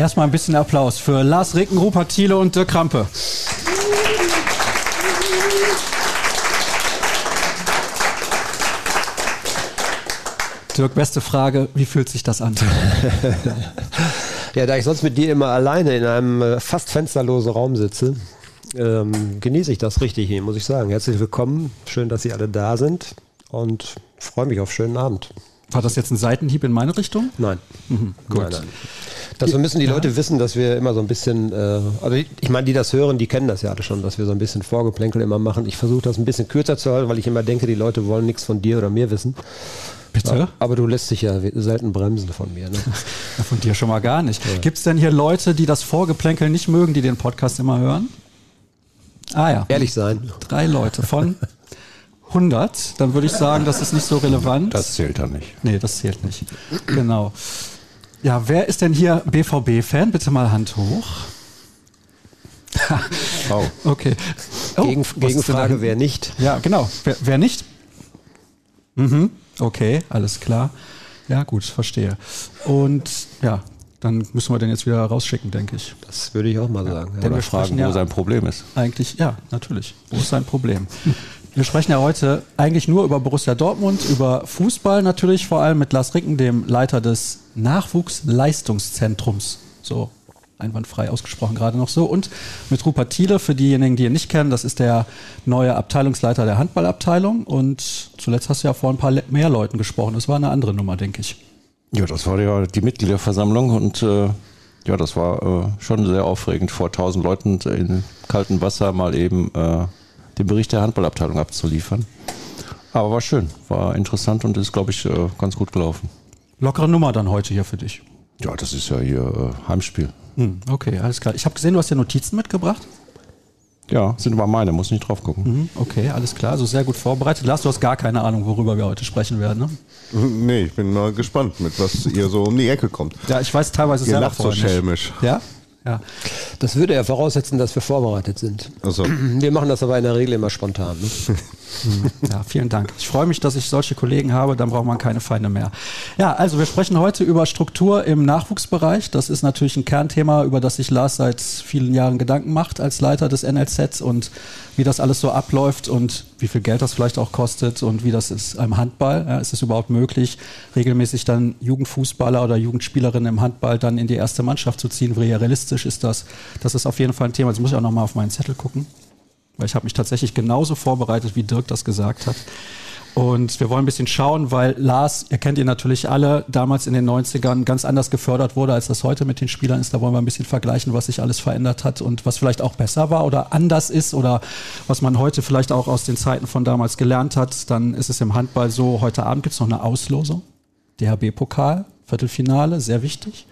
Erstmal ein bisschen Applaus für Lars Ricken, Rupert Thiele und Dirk Krampe. Dirk, beste Frage, wie fühlt sich das an? ja, da ich sonst mit dir immer alleine in einem äh, fast fensterlosen Raum sitze, ähm, genieße ich das richtig hier, muss ich sagen. Herzlich willkommen, schön, dass Sie alle da sind und freue mich auf schönen Abend. War das jetzt ein Seitenhieb in meine Richtung? Nein. Mhm, gut. Nein, nein. Das müssen die ja. Leute wissen, dass wir immer so ein bisschen, äh, also ich, ich meine, die das hören, die kennen das ja alle schon, dass wir so ein bisschen Vorgeplänkel immer machen. Ich versuche das ein bisschen kürzer zu halten, weil ich immer denke, die Leute wollen nichts von dir oder mir wissen. Bitte? Aber du lässt dich ja selten bremsen von mir. Ne? ja, von dir schon mal gar nicht. Ja. Gibt es denn hier Leute, die das Vorgeplänkel nicht mögen, die den Podcast immer hören? Ah ja. Ehrlich sein. Drei Leute von 100. Dann würde ich sagen, das ist nicht so relevant. Das zählt dann nicht. Nee, das zählt nicht. Genau. Ja, wer ist denn hier BVB-Fan? Bitte mal Hand hoch. oh. Okay. Oh, Gegen, Gegenfrage, wer nicht? Ja, genau. Wer, wer nicht? Mhm. Okay, alles klar. Ja, gut, verstehe. Und ja, dann müssen wir den jetzt wieder rausschicken, denke ich. Das würde ich auch mal sagen. Ja. Denn wir fragen, wo ja sein Problem ist. Eigentlich, ja, natürlich. Wo ist sein Problem? Wir sprechen ja heute eigentlich nur über Borussia Dortmund, über Fußball natürlich, vor allem mit Lars Ricken, dem Leiter des Nachwuchsleistungszentrums. So einwandfrei ausgesprochen gerade noch so. Und mit Rupert Thiele, für diejenigen, die ihn nicht kennen, das ist der neue Abteilungsleiter der Handballabteilung. Und zuletzt hast du ja vor ein paar mehr Leuten gesprochen. Das war eine andere Nummer, denke ich. Ja, das war ja die Mitgliederversammlung und äh, ja, das war äh, schon sehr aufregend, vor tausend Leuten in kaltem Wasser mal eben äh, den Bericht der Handballabteilung abzuliefern. Aber war schön, war interessant und ist, glaube ich, äh, ganz gut gelaufen. Lockere Nummer dann heute hier für dich. Ja, das ist ja hier äh, Heimspiel. Hm, okay, alles klar. Ich habe gesehen, du hast ja Notizen mitgebracht. Ja, sind aber meine, muss nicht drauf gucken. Mhm, okay, alles klar. Also sehr gut vorbereitet. Lars, du hast gar keine Ahnung, worüber wir heute sprechen werden, ne? Nee, ich bin mal gespannt, mit was ihr so um die Ecke kommt. Ja, ich weiß teilweise ihr selber lacht so schelmisch. Ja? Ja. Das würde ja voraussetzen, dass wir vorbereitet sind. Also. Wir machen das aber in der Regel immer spontan. Ne? Ja, vielen Dank. Ich freue mich, dass ich solche Kollegen habe, dann braucht man keine Feinde mehr. Ja, also wir sprechen heute über Struktur im Nachwuchsbereich. Das ist natürlich ein Kernthema, über das sich Lars seit vielen Jahren Gedanken macht als Leiter des NLZ und wie das alles so abläuft und wie viel Geld das vielleicht auch kostet und wie das ist im Handball. Ja, ist es überhaupt möglich, regelmäßig dann Jugendfußballer oder Jugendspielerinnen im Handball dann in die erste Mannschaft zu ziehen? Wie realistisch ist das? Das ist auf jeden Fall ein Thema. Jetzt muss ich auch nochmal auf meinen Zettel gucken, weil ich habe mich tatsächlich genauso vorbereitet, wie Dirk das gesagt hat. Und wir wollen ein bisschen schauen, weil Lars, ihr kennt ihn natürlich alle, damals in den 90ern ganz anders gefördert wurde, als das heute mit den Spielern ist. Da wollen wir ein bisschen vergleichen, was sich alles verändert hat und was vielleicht auch besser war oder anders ist oder was man heute vielleicht auch aus den Zeiten von damals gelernt hat. Dann ist es im Handball so, heute Abend gibt es noch eine Auslosung. DHB-Pokal, Viertelfinale, sehr wichtig.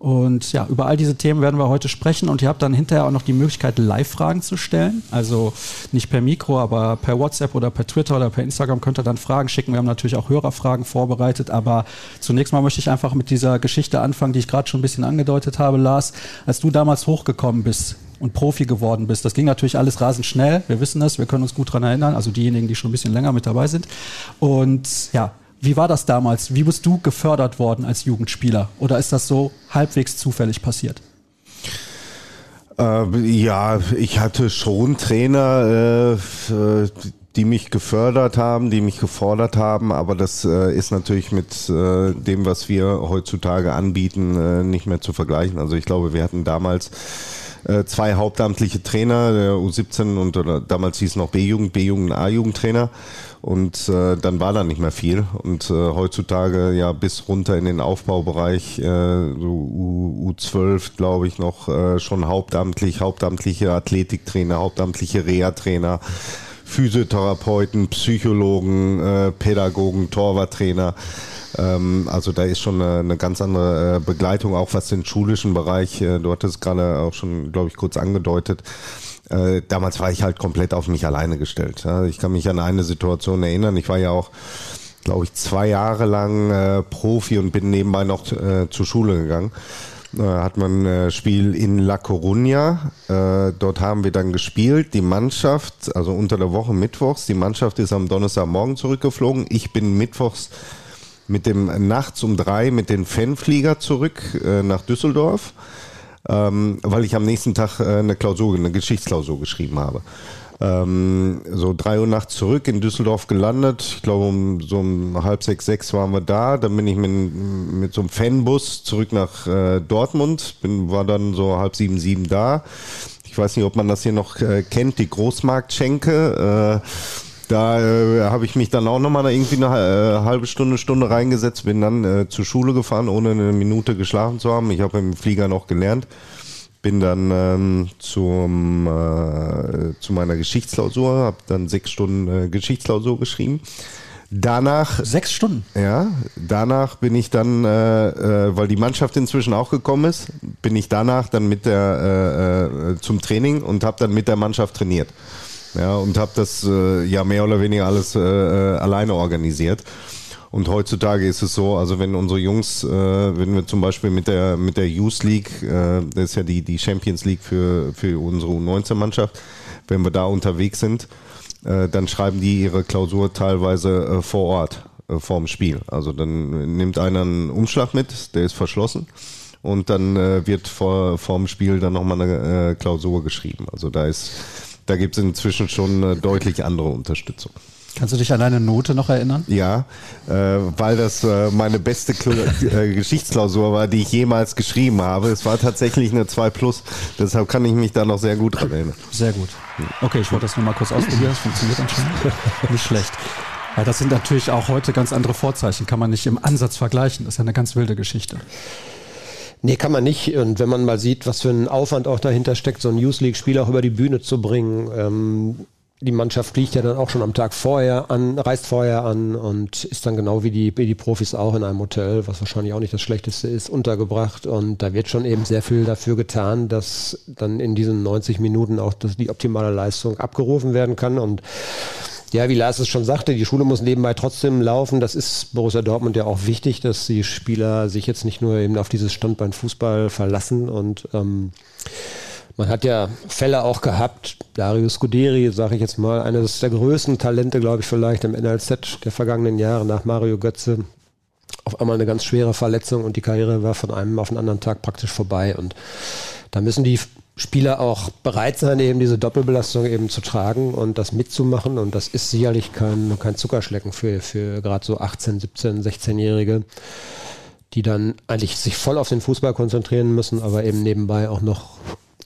Und ja, über all diese Themen werden wir heute sprechen und ihr habt dann hinterher auch noch die Möglichkeit, Live-Fragen zu stellen. Also nicht per Mikro, aber per WhatsApp oder per Twitter oder per Instagram könnt ihr dann Fragen schicken. Wir haben natürlich auch Hörerfragen vorbereitet, aber zunächst mal möchte ich einfach mit dieser Geschichte anfangen, die ich gerade schon ein bisschen angedeutet habe, Lars. Als du damals hochgekommen bist, und Profi geworden bist. Das ging natürlich alles rasend schnell. Wir wissen das, wir können uns gut daran erinnern, also diejenigen, die schon ein bisschen länger mit dabei sind. Und ja, wie war das damals? Wie bist du gefördert worden als Jugendspieler? Oder ist das so halbwegs zufällig passiert? Äh, ja, ich hatte schon Trainer, äh, die mich gefördert haben, die mich gefordert haben, aber das äh, ist natürlich mit äh, dem, was wir heutzutage anbieten, äh, nicht mehr zu vergleichen. Also ich glaube, wir hatten damals äh, zwei hauptamtliche Trainer, der U17 und oder damals hieß noch B-Jugend, B-Jugend, A-Jugendtrainer. Und äh, dann war da nicht mehr viel. Und äh, heutzutage ja bis runter in den Aufbaubereich, äh, U, U12, glaube ich, noch äh, schon hauptamtlich, hauptamtliche Athletiktrainer, hauptamtliche Reha-Trainer. Physiotherapeuten, Psychologen, äh, Pädagogen, Torwarttrainer. Ähm, also da ist schon eine, eine ganz andere äh, Begleitung, auch was den schulischen Bereich, äh, du hattest gerade auch schon, glaube ich, kurz angedeutet. Äh, damals war ich halt komplett auf mich alleine gestellt. Ich kann mich an eine Situation erinnern. Ich war ja auch, glaube ich, zwei Jahre lang äh, Profi und bin nebenbei noch äh, zur Schule gegangen. Äh, hat man ein Spiel in La Coruña. Äh, dort haben wir dann gespielt. Die Mannschaft, also unter der Woche mittwochs, die Mannschaft ist am Donnerstagmorgen zurückgeflogen. Ich bin mittwochs mit dem nachts um drei mit den Fanflieger zurück äh, nach Düsseldorf ähm, weil ich am nächsten Tag äh, eine Klausur, eine Geschichtsklausur geschrieben habe. Ähm, so drei Uhr nachts zurück in Düsseldorf gelandet. Ich glaube, um so um halb sechs, sechs waren wir da. Dann bin ich mit, mit so einem Fanbus zurück nach äh, Dortmund. Bin, war dann so halb sieben, sieben da. Ich weiß nicht, ob man das hier noch äh, kennt, die Großmarktschenke. Äh, da äh, habe ich mich dann auch nochmal irgendwie eine äh, halbe Stunde, Stunde reingesetzt, bin dann äh, zur Schule gefahren, ohne eine Minute geschlafen zu haben. Ich habe im Flieger noch gelernt. Bin dann ähm, zum, äh, zu meiner Geschichtsklausur, habe dann sechs Stunden äh, Geschichtsklausur geschrieben. Danach. Sechs Stunden? Ja, danach bin ich dann, äh, äh, weil die Mannschaft inzwischen auch gekommen ist, bin ich danach dann mit der äh, äh, zum Training und habe dann mit der Mannschaft trainiert. Ja, und habe das äh, ja mehr oder weniger alles äh, äh, alleine organisiert. Und heutzutage ist es so, also wenn unsere Jungs, äh, wenn wir zum Beispiel mit der mit der Youth League, äh, das ist ja die die Champions League für für unsere U19-Mannschaft, wenn wir da unterwegs sind, äh, dann schreiben die ihre Klausur teilweise äh, vor Ort äh, vorm Spiel. Also dann nimmt einer einen Umschlag mit, der ist verschlossen und dann äh, wird vor vorm Spiel dann nochmal eine äh, Klausur geschrieben. Also da ist da gibt es inzwischen schon eine deutlich andere Unterstützung. Kannst du dich an deine Note noch erinnern? Ja, äh, weil das äh, meine beste Kl äh, Geschichtsklausur war, die ich jemals geschrieben habe. Es war tatsächlich eine 2 Plus, deshalb kann ich mich da noch sehr gut dran erinnern. Sehr gut. Okay, ich wollte das nur mal kurz ausprobieren, das funktioniert anscheinend. Nicht schlecht. Ja, das sind natürlich auch heute ganz andere Vorzeichen, kann man nicht im Ansatz vergleichen. Das ist ja eine ganz wilde Geschichte. Nee, kann man nicht. Und wenn man mal sieht, was für ein Aufwand auch dahinter steckt, so ein Youth League-Spiel auch über die Bühne zu bringen, ähm, die Mannschaft fliegt ja dann auch schon am Tag vorher an, reist vorher an und ist dann genau wie die, wie die Profis auch in einem Hotel, was wahrscheinlich auch nicht das Schlechteste ist, untergebracht. Und da wird schon eben sehr viel dafür getan, dass dann in diesen 90 Minuten auch die optimale Leistung abgerufen werden kann. Und ja, wie Lars es schon sagte, die Schule muss nebenbei trotzdem laufen. Das ist Borussia Dortmund ja auch wichtig, dass die Spieler sich jetzt nicht nur eben auf dieses Standbein Fußball verlassen und ähm, man hat ja Fälle auch gehabt. Darius Scuderi, sage ich jetzt mal, eines der größten Talente, glaube ich, vielleicht im NLZ der vergangenen Jahre nach Mario Götze. Auf einmal eine ganz schwere Verletzung und die Karriere war von einem auf den anderen Tag praktisch vorbei. Und da müssen die Spieler auch bereit sein, eben diese Doppelbelastung eben zu tragen und das mitzumachen. Und das ist sicherlich kein, kein Zuckerschlecken für, für gerade so 18, 17, 16-Jährige, die dann eigentlich sich voll auf den Fußball konzentrieren müssen, aber eben nebenbei auch noch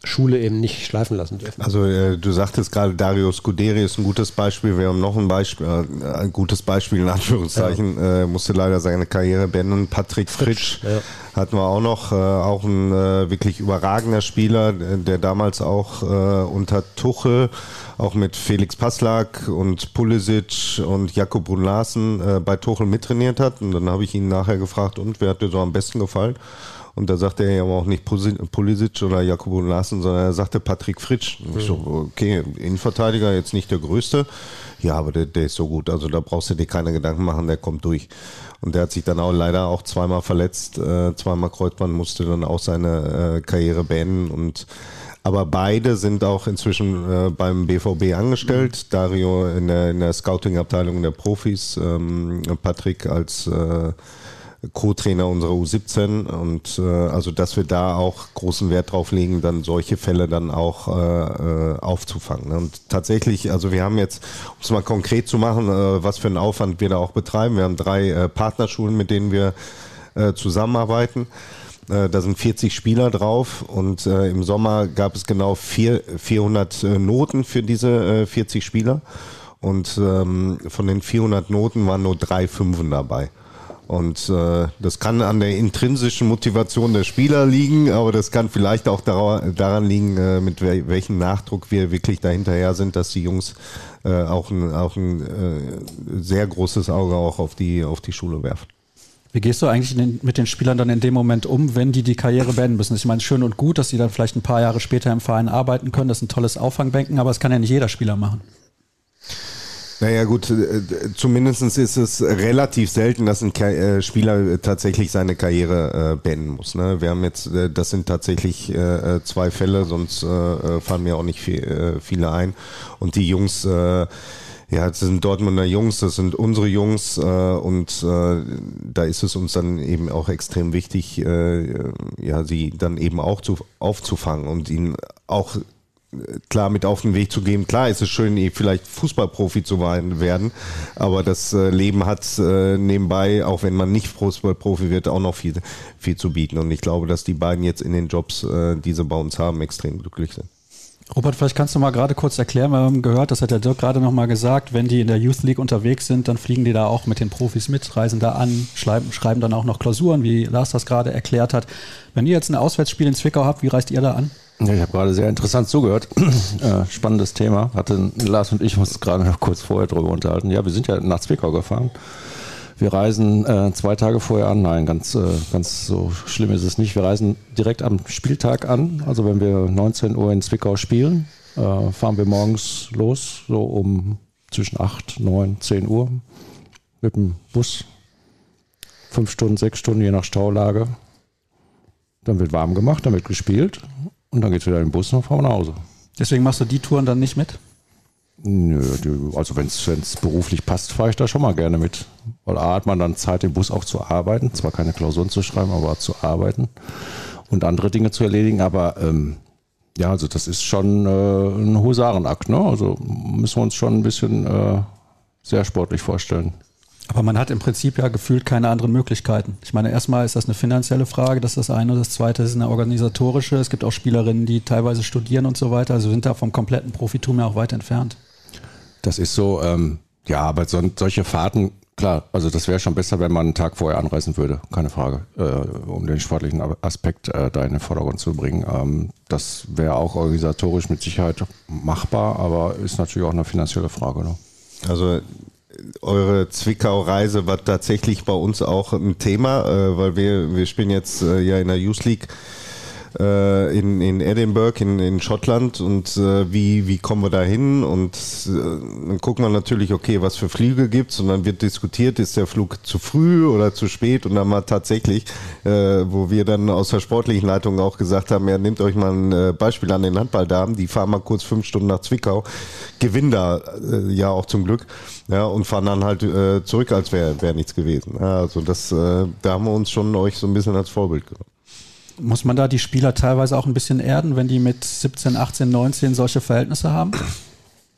Schule eben nicht schleifen lassen dürfen. Also äh, du sagtest gerade, Dario Scuderi ist ein gutes Beispiel. Wir haben noch ein Beispiel, äh, ein gutes Beispiel in Anführungszeichen, ja. äh, musste leider seine Karriere beenden. Patrick Fritsch, Fritsch ja. hatten wir auch noch, äh, auch ein äh, wirklich überragender Spieler, der damals auch äh, unter Tuchel, auch mit Felix Passlack und Pulisic und Jakob Brun Larsen äh, bei Tuchel mittrainiert hat. Und dann habe ich ihn nachher gefragt, und wer hat dir so am besten gefallen? Und da sagte er ja auch nicht Pulisic oder Jakobo Larsen, sondern er sagte Patrick Fritsch. Und ich so, okay, Innenverteidiger jetzt nicht der größte. Ja, aber der, der ist so gut. Also da brauchst du dir keine Gedanken machen, der kommt durch. Und der hat sich dann auch leider auch zweimal verletzt, äh, zweimal Kreuzband, musste dann auch seine äh, Karriere beenden und aber beide sind auch inzwischen äh, beim BVB angestellt. Dario in der, in der Scouting-Abteilung der Profis, ähm, Patrick als äh, Co-Trainer unserer U17 und äh, also dass wir da auch großen Wert drauf legen, dann solche Fälle dann auch äh, äh aufzufangen. Und tatsächlich, also wir haben jetzt, um es mal konkret zu machen, äh, was für einen Aufwand wir da auch betreiben. Wir haben drei äh, Partnerschulen, mit denen wir äh, zusammenarbeiten. Äh, da sind 40 Spieler drauf und äh, im Sommer gab es genau vier, 400 äh, Noten für diese äh, 40 Spieler. Und ähm, von den 400 Noten waren nur drei Fünfen dabei. Und äh, das kann an der intrinsischen Motivation der Spieler liegen, aber das kann vielleicht auch daran liegen, äh, mit wel welchem Nachdruck wir wirklich dahinterher sind, dass die Jungs äh, auch ein, auch ein äh, sehr großes Auge auch auf die, auf die Schule werfen. Wie gehst du eigentlich den, mit den Spielern dann in dem Moment um, wenn die die Karriere beenden müssen? Ich meine, schön und gut, dass sie dann vielleicht ein paar Jahre später im Verein arbeiten können. Das ist ein tolles Auffangbänken, aber es kann ja nicht jeder Spieler machen. Naja gut, äh, zumindest ist es relativ selten, dass ein äh, Spieler tatsächlich seine Karriere äh, beenden muss. Ne? Wir haben jetzt, das sind tatsächlich zwei Fälle, sonst fallen mir auch nicht viele ein. Und die Jungs Ja, das sind Dortmunder Jungs, das sind unsere Jungs und da ist es uns dann eben auch extrem wichtig, ja, sie dann eben auch zu, aufzufangen und ihnen auch klar mit auf den Weg zu geben. Klar ist es schön, eh vielleicht Fußballprofi zu werden, aber das äh, Leben hat äh, nebenbei, auch wenn man nicht Fußballprofi wird, auch noch viel, viel zu bieten. Und ich glaube, dass die beiden jetzt in den Jobs, äh, die sie bei uns haben, extrem glücklich sind. Robert, vielleicht kannst du mal gerade kurz erklären, wir haben gehört, das hat der Dirk gerade nochmal gesagt, wenn die in der Youth League unterwegs sind, dann fliegen die da auch mit den Profis mit, reisen da an, schreiben, dann auch noch Klausuren, wie Lars das gerade erklärt hat. Wenn ihr jetzt ein Auswärtsspiel in Zwickau habt, wie reist ihr da an? Ja, ich habe gerade sehr interessant zugehört. äh, spannendes Thema. Hatte Lars und ich uns gerade noch kurz vorher darüber unterhalten. Ja, wir sind ja nach Zwickau gefahren. Wir reisen äh, zwei Tage vorher an. Nein, ganz, äh, ganz so schlimm ist es nicht. Wir reisen direkt am Spieltag an. Also wenn wir 19 Uhr in Zwickau spielen, äh, fahren wir morgens los, so um zwischen 8, 9, 10 Uhr mit dem Bus. Fünf Stunden, sechs Stunden, je nach Staulage. Dann wird warm gemacht, dann wird gespielt und dann geht es wieder in den Bus und fahren nach Hause. Deswegen machst du die Touren dann nicht mit? Nö, also wenn es beruflich passt, fahre ich da schon mal gerne mit. Weil A hat man dann Zeit, im Bus auch zu arbeiten, zwar keine Klausuren zu schreiben, aber zu arbeiten und andere Dinge zu erledigen. Aber ähm, ja, also das ist schon äh, ein Husarenakt. Ne? Also müssen wir uns schon ein bisschen äh, sehr sportlich vorstellen. Aber man hat im Prinzip ja gefühlt keine anderen Möglichkeiten. Ich meine, erstmal ist das eine finanzielle Frage, das ist das eine. Das zweite ist eine organisatorische. Es gibt auch Spielerinnen, die teilweise studieren und so weiter. Also sind da vom kompletten Profitum ja auch weit entfernt. Das ist so, ähm, ja, aber so, solche Fahrten, klar, also das wäre schon besser, wenn man einen Tag vorher anreisen würde, keine Frage, äh, um den sportlichen Aspekt äh, da in den Vordergrund zu bringen. Ähm, das wäre auch organisatorisch mit Sicherheit machbar, aber ist natürlich auch eine finanzielle Frage. Ne? Also eure Zwickau-Reise war tatsächlich bei uns auch ein Thema, äh, weil wir, wir spielen jetzt äh, ja in der Youth League äh, in, in Edinburgh in, in Schottland und äh, wie, wie kommen wir da hin? Und äh, dann gucken wir natürlich, okay, was für Flüge gibt's und dann wird diskutiert, ist der Flug zu früh oder zu spät und dann mal tatsächlich, äh, wo wir dann aus der sportlichen Leitung auch gesagt haben, ja, nehmt euch mal ein äh, Beispiel an den Handballdamen, die fahren mal kurz fünf Stunden nach Zwickau, gewinnen da äh, ja auch zum Glück ja, und fahren dann halt äh, zurück, als wäre wär nichts gewesen. Ja, also das, äh, da haben wir uns schon euch so ein bisschen als Vorbild genommen. Muss man da die Spieler teilweise auch ein bisschen erden, wenn die mit 17, 18, 19 solche Verhältnisse haben?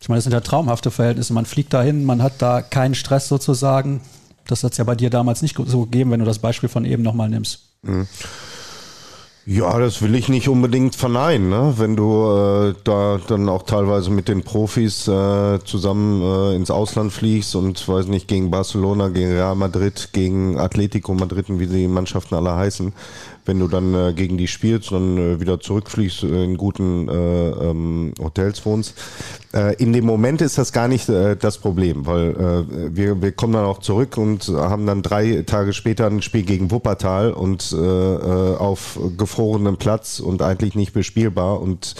Ich meine, das sind ja traumhafte Verhältnisse. Man fliegt dahin, man hat da keinen Stress sozusagen. Das hat es ja bei dir damals nicht so gegeben, wenn du das Beispiel von eben nochmal nimmst. Mhm. Ja, das will ich nicht unbedingt verneinen. Ne? Wenn du äh, da dann auch teilweise mit den Profis äh, zusammen äh, ins Ausland fliegst und weiß nicht, gegen Barcelona, gegen Real Madrid, gegen Atletico Madrid wie die Mannschaften alle heißen, wenn du dann äh, gegen die spielst, dann äh, wieder zurückfliegst, äh, in guten äh, ähm, Hotels wohnst. Äh, in dem Moment ist das gar nicht äh, das Problem, weil äh, wir, wir kommen dann auch zurück und haben dann drei Tage später ein Spiel gegen Wuppertal und äh, äh auf gefrorenem Platz und eigentlich nicht bespielbar und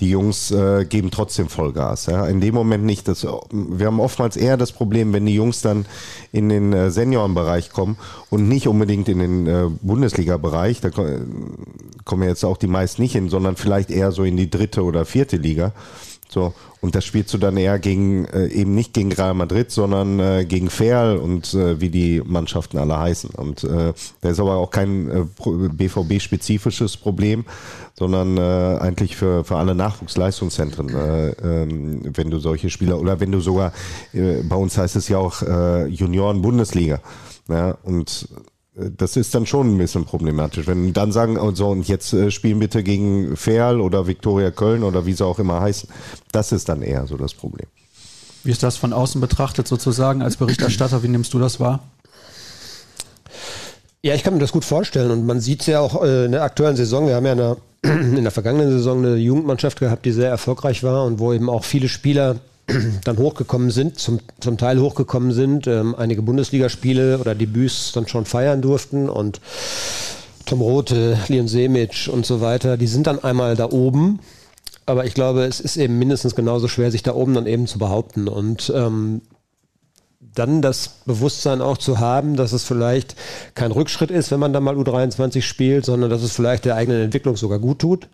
die Jungs äh, geben trotzdem Vollgas. Ja. In dem Moment nicht. Das, wir haben oftmals eher das Problem, wenn die Jungs dann in den äh, Seniorenbereich kommen und nicht unbedingt in den äh, Bundesliga-Bereich, da kommen jetzt auch die meisten nicht hin, sondern vielleicht eher so in die dritte oder vierte Liga. So, und das spielst du dann eher gegen, äh, eben nicht gegen Real Madrid, sondern äh, gegen Ferl und äh, wie die Mannschaften alle heißen. Und äh, da ist aber auch kein äh, BVB-spezifisches Problem, sondern äh, eigentlich für, für alle Nachwuchsleistungszentren, äh, ähm, wenn du solche Spieler, oder wenn du sogar, äh, bei uns heißt es ja auch äh, Junioren-Bundesliga. Ja, und das ist dann schon ein bisschen problematisch. Wenn dann sagen, und so, und jetzt äh, spielen bitte gegen Ferl oder Viktoria Köln oder wie sie auch immer heißen, das ist dann eher so das Problem. Wie ist das von außen betrachtet sozusagen als Berichterstatter? Wie nimmst du das wahr? Ja, ich kann mir das gut vorstellen und man sieht es ja auch äh, in der aktuellen Saison. Wir haben ja in der, in der vergangenen Saison eine Jugendmannschaft gehabt, die sehr erfolgreich war und wo eben auch viele Spieler dann hochgekommen sind, zum, zum Teil hochgekommen sind, ähm, einige Bundesligaspiele oder Debüts dann schon feiern durften und Tom Rote, Leon Semic und so weiter, die sind dann einmal da oben. Aber ich glaube, es ist eben mindestens genauso schwer, sich da oben dann eben zu behaupten. Und ähm, dann das Bewusstsein auch zu haben, dass es vielleicht kein Rückschritt ist, wenn man da mal U23 spielt, sondern dass es vielleicht der eigenen Entwicklung sogar gut tut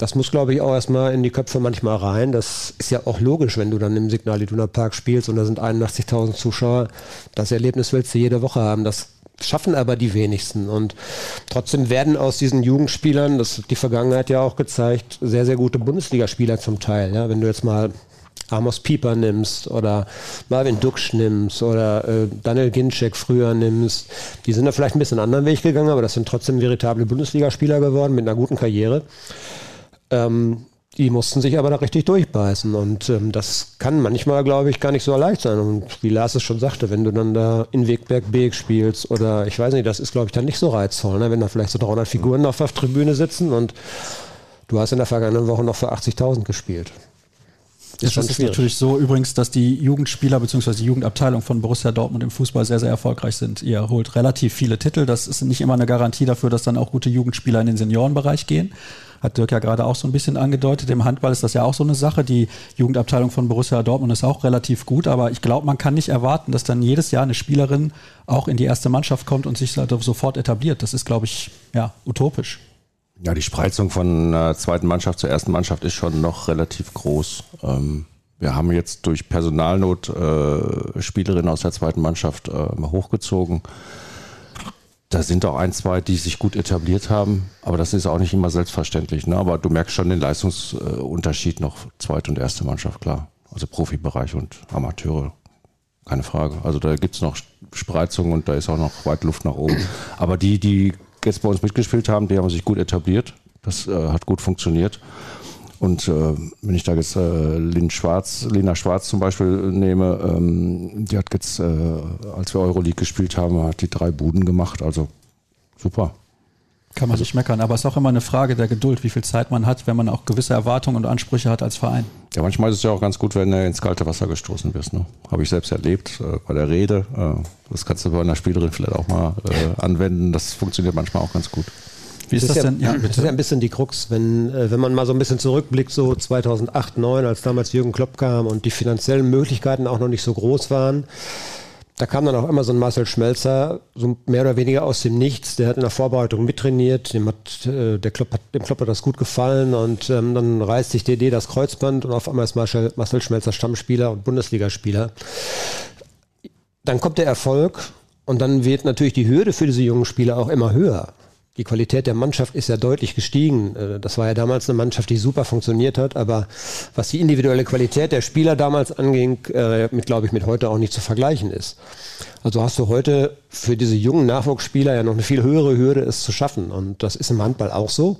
das muss, glaube ich, auch erstmal in die Köpfe manchmal rein. Das ist ja auch logisch, wenn du dann im Signal Iduna Park spielst und da sind 81.000 Zuschauer. Das Erlebnis willst du jede Woche haben. Das schaffen aber die wenigsten. Und trotzdem werden aus diesen Jugendspielern, das hat die Vergangenheit ja auch gezeigt, sehr, sehr gute Bundesligaspieler zum Teil. Ja, wenn du jetzt mal Amos Pieper nimmst oder Marvin Duksch nimmst oder äh, Daniel Ginczek früher nimmst, die sind da vielleicht ein bisschen einen anderen Weg gegangen, aber das sind trotzdem veritable Bundesligaspieler geworden mit einer guten Karriere. Ähm, die mussten sich aber da richtig durchbeißen und ähm, das kann manchmal, glaube ich, gar nicht so leicht sein. Und wie Lars es schon sagte, wenn du dann da in Wegberg Beek spielst oder ich weiß nicht, das ist, glaube ich, dann nicht so reizvoll, ne? wenn da vielleicht so 300 Figuren auf der Tribüne sitzen und du hast in der vergangenen Woche noch für 80.000 gespielt. Ist das ist schwierig. natürlich so übrigens, dass die Jugendspieler bzw. die Jugendabteilung von Borussia Dortmund im Fußball sehr, sehr erfolgreich sind. Ihr holt relativ viele Titel. Das ist nicht immer eine Garantie dafür, dass dann auch gute Jugendspieler in den Seniorenbereich gehen. Hat Dirk ja gerade auch so ein bisschen angedeutet. Im Handball ist das ja auch so eine Sache. Die Jugendabteilung von Borussia Dortmund ist auch relativ gut, aber ich glaube, man kann nicht erwarten, dass dann jedes Jahr eine Spielerin auch in die erste Mannschaft kommt und sich sofort etabliert. Das ist, glaube ich, ja, utopisch. Ja, die Spreizung von äh, zweiten Mannschaft zur ersten Mannschaft ist schon noch relativ groß. Ähm, wir haben jetzt durch Personalnot äh, Spielerinnen aus der zweiten Mannschaft äh, hochgezogen. Da sind auch ein, zwei, die sich gut etabliert haben, aber das ist auch nicht immer selbstverständlich. Ne? Aber du merkst schon den Leistungsunterschied noch zweite und erste Mannschaft, klar. Also Profibereich und Amateure, keine Frage. Also da gibt's noch Spreizungen und da ist auch noch weit Luft nach oben. Aber die, die jetzt bei uns mitgespielt haben, die haben sich gut etabliert. Das äh, hat gut funktioniert. Und äh, wenn ich da jetzt äh, Lin Schwarz, Lena Schwarz zum Beispiel nehme, ähm, die hat jetzt, äh, als wir Euroleague gespielt haben, hat die drei Buden gemacht. Also super. Kann man also, nicht meckern, aber es ist auch immer eine Frage der Geduld, wie viel Zeit man hat, wenn man auch gewisse Erwartungen und Ansprüche hat als Verein. Ja, manchmal ist es ja auch ganz gut, wenn du ins kalte Wasser gestoßen wirst. Ne? Habe ich selbst erlebt äh, bei der Rede. Äh, das kannst du bei einer Spielerin vielleicht auch mal äh, anwenden. Das funktioniert manchmal auch ganz gut. Wie ist das, das denn? Ja, das ist ja ein bisschen die Krux, wenn, äh, wenn man mal so ein bisschen zurückblickt, so 2008, 2009, als damals Jürgen Klopp kam und die finanziellen Möglichkeiten auch noch nicht so groß waren da kam dann auch immer so ein Marcel Schmelzer, so mehr oder weniger aus dem Nichts. Der hat in der Vorbereitung mittrainiert, dem hat, äh, der Klopp hat, dem Klopp hat das gut gefallen und ähm, dann reißt sich DD das Kreuzband und auf einmal ist Marcel, Marcel Schmelzer Stammspieler und Bundesligaspieler. Dann kommt der Erfolg und dann wird natürlich die Hürde für diese jungen Spieler auch immer höher die Qualität der Mannschaft ist ja deutlich gestiegen. Äh, das war ja damals eine Mannschaft, die super funktioniert hat, aber was die individuelle Qualität der Spieler damals anging, äh, mit glaube ich mit heute auch nicht zu vergleichen ist. Also hast du heute für diese jungen Nachwuchsspieler ja noch eine viel höhere Hürde, es zu schaffen. Und das ist im Handball auch so.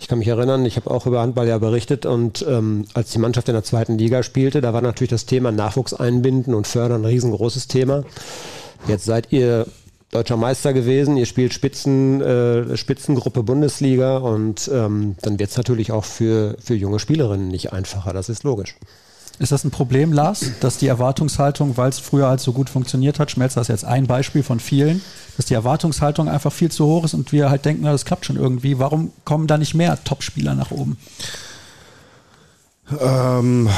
Ich kann mich erinnern, ich habe auch über Handball ja berichtet und ähm, als die Mannschaft in der zweiten Liga spielte, da war natürlich das Thema Nachwuchs einbinden und fördern ein riesengroßes Thema. Jetzt seid ihr deutscher Meister gewesen, ihr spielt Spitzen, äh, Spitzengruppe Bundesliga und ähm, dann wird es natürlich auch für, für junge Spielerinnen nicht einfacher, das ist logisch. Ist das ein Problem, Lars, dass die Erwartungshaltung, weil es früher halt so gut funktioniert hat, Schmelzer ist jetzt ein Beispiel von vielen, dass die Erwartungshaltung einfach viel zu hoch ist und wir halt denken, na, das klappt schon irgendwie. Warum kommen da nicht mehr Topspieler nach oben? Ähm,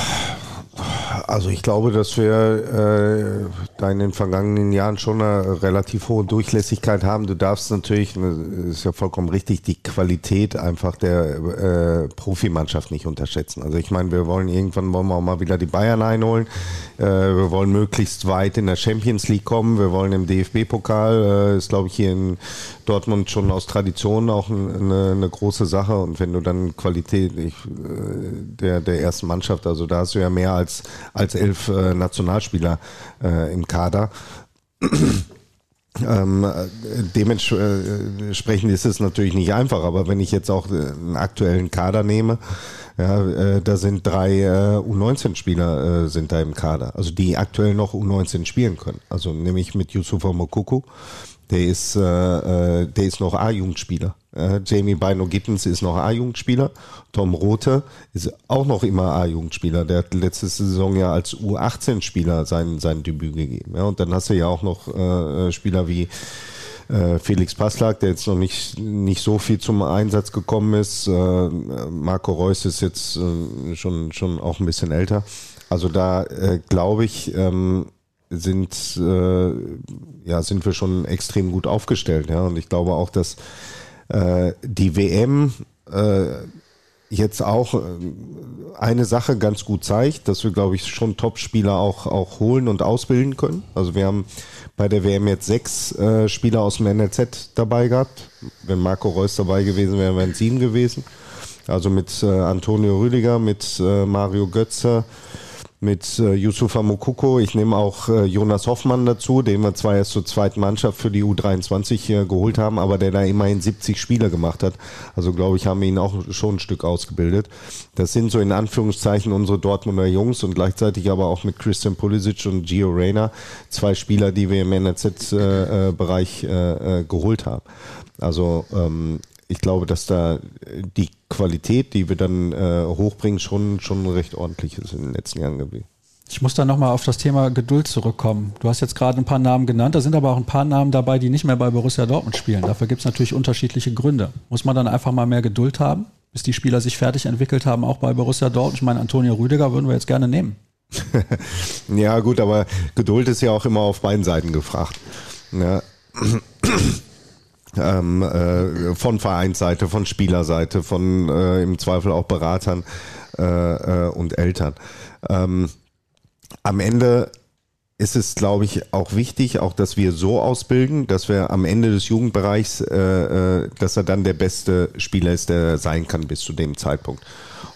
also ich glaube, dass wir äh, da in den vergangenen Jahren schon eine relativ hohe Durchlässigkeit haben. Du darfst natürlich, das ist ja vollkommen richtig, die Qualität einfach der äh, Profimannschaft nicht unterschätzen. Also ich meine, wir wollen irgendwann wollen wir auch mal wieder die Bayern einholen. Äh, wir wollen möglichst weit in der Champions League kommen. Wir wollen im DFB-Pokal, äh, ist glaube ich hier in Dortmund schon aus Tradition auch eine, eine große Sache. Und wenn du dann Qualität ich, äh, der, der ersten Mannschaft, also da hast du ja mehr als, als elf äh, Nationalspieler äh, im Kader. Ähm, dementsprechend ist es natürlich nicht einfach, aber wenn ich jetzt auch einen aktuellen Kader nehme, ja, äh, da sind drei äh, U19-Spieler äh, sind da im Kader, also die aktuell noch U19 spielen können. Also nämlich mit Yusufa Mokuku, der ist, äh, äh, der ist noch A-Jugendspieler. Äh, Jamie Bino Gittens ist noch A-Jugendspieler. Tom Rote ist auch noch immer A-Jugendspieler. Der hat letzte Saison ja als U18-Spieler sein, sein Debüt gegeben. Ja, und dann hast du ja auch noch äh, Spieler wie äh, Felix Passlag, der jetzt noch nicht, nicht so viel zum Einsatz gekommen ist. Äh, Marco Reus ist jetzt äh, schon, schon auch ein bisschen älter. Also da äh, glaube ich, ähm, sind, äh, ja, sind wir schon extrem gut aufgestellt. Ja? Und ich glaube auch, dass äh, die WM äh, jetzt auch äh, eine Sache ganz gut zeigt, dass wir, glaube ich, schon Top-Spieler auch, auch holen und ausbilden können. Also wir haben bei der WM jetzt sechs äh, Spieler aus dem NLZ dabei gehabt. Wenn Marco Reus dabei gewesen wäre, wären sieben gewesen. Also mit äh, Antonio Rüdiger, mit äh, Mario Götze, mit äh, Yusufa Mokoko. Ich nehme auch äh, Jonas Hoffmann dazu, den wir zwar erst zur zweiten Mannschaft für die U23 hier geholt haben, aber der da immerhin 70 Spiele gemacht hat. Also glaube ich, haben wir ihn auch schon ein Stück ausgebildet. Das sind so in Anführungszeichen unsere Dortmunder Jungs und gleichzeitig aber auch mit Christian Pulisic und Gio Reyna zwei Spieler, die wir im NRZ-Bereich äh, äh, äh, geholt haben. Also ähm, ich glaube, dass da die Qualität, die wir dann äh, hochbringen, schon, schon recht ordentlich ist in den letzten Jahren gewesen. Ich muss da nochmal auf das Thema Geduld zurückkommen. Du hast jetzt gerade ein paar Namen genannt, da sind aber auch ein paar Namen dabei, die nicht mehr bei Borussia Dortmund spielen. Dafür gibt es natürlich unterschiedliche Gründe. Muss man dann einfach mal mehr Geduld haben, bis die Spieler sich fertig entwickelt haben, auch bei Borussia Dortmund? Ich meine, Antonio Rüdiger würden wir jetzt gerne nehmen. ja, gut, aber Geduld ist ja auch immer auf beiden Seiten gefragt. Ja ähm, äh, von Vereinsseite, von Spielerseite, von äh, im Zweifel auch Beratern äh, äh, und Eltern. Ähm, am Ende ist es, glaube ich, auch wichtig, auch dass wir so ausbilden, dass wir am Ende des Jugendbereichs, äh, äh, dass er dann der beste Spieler ist, der sein kann bis zu dem Zeitpunkt.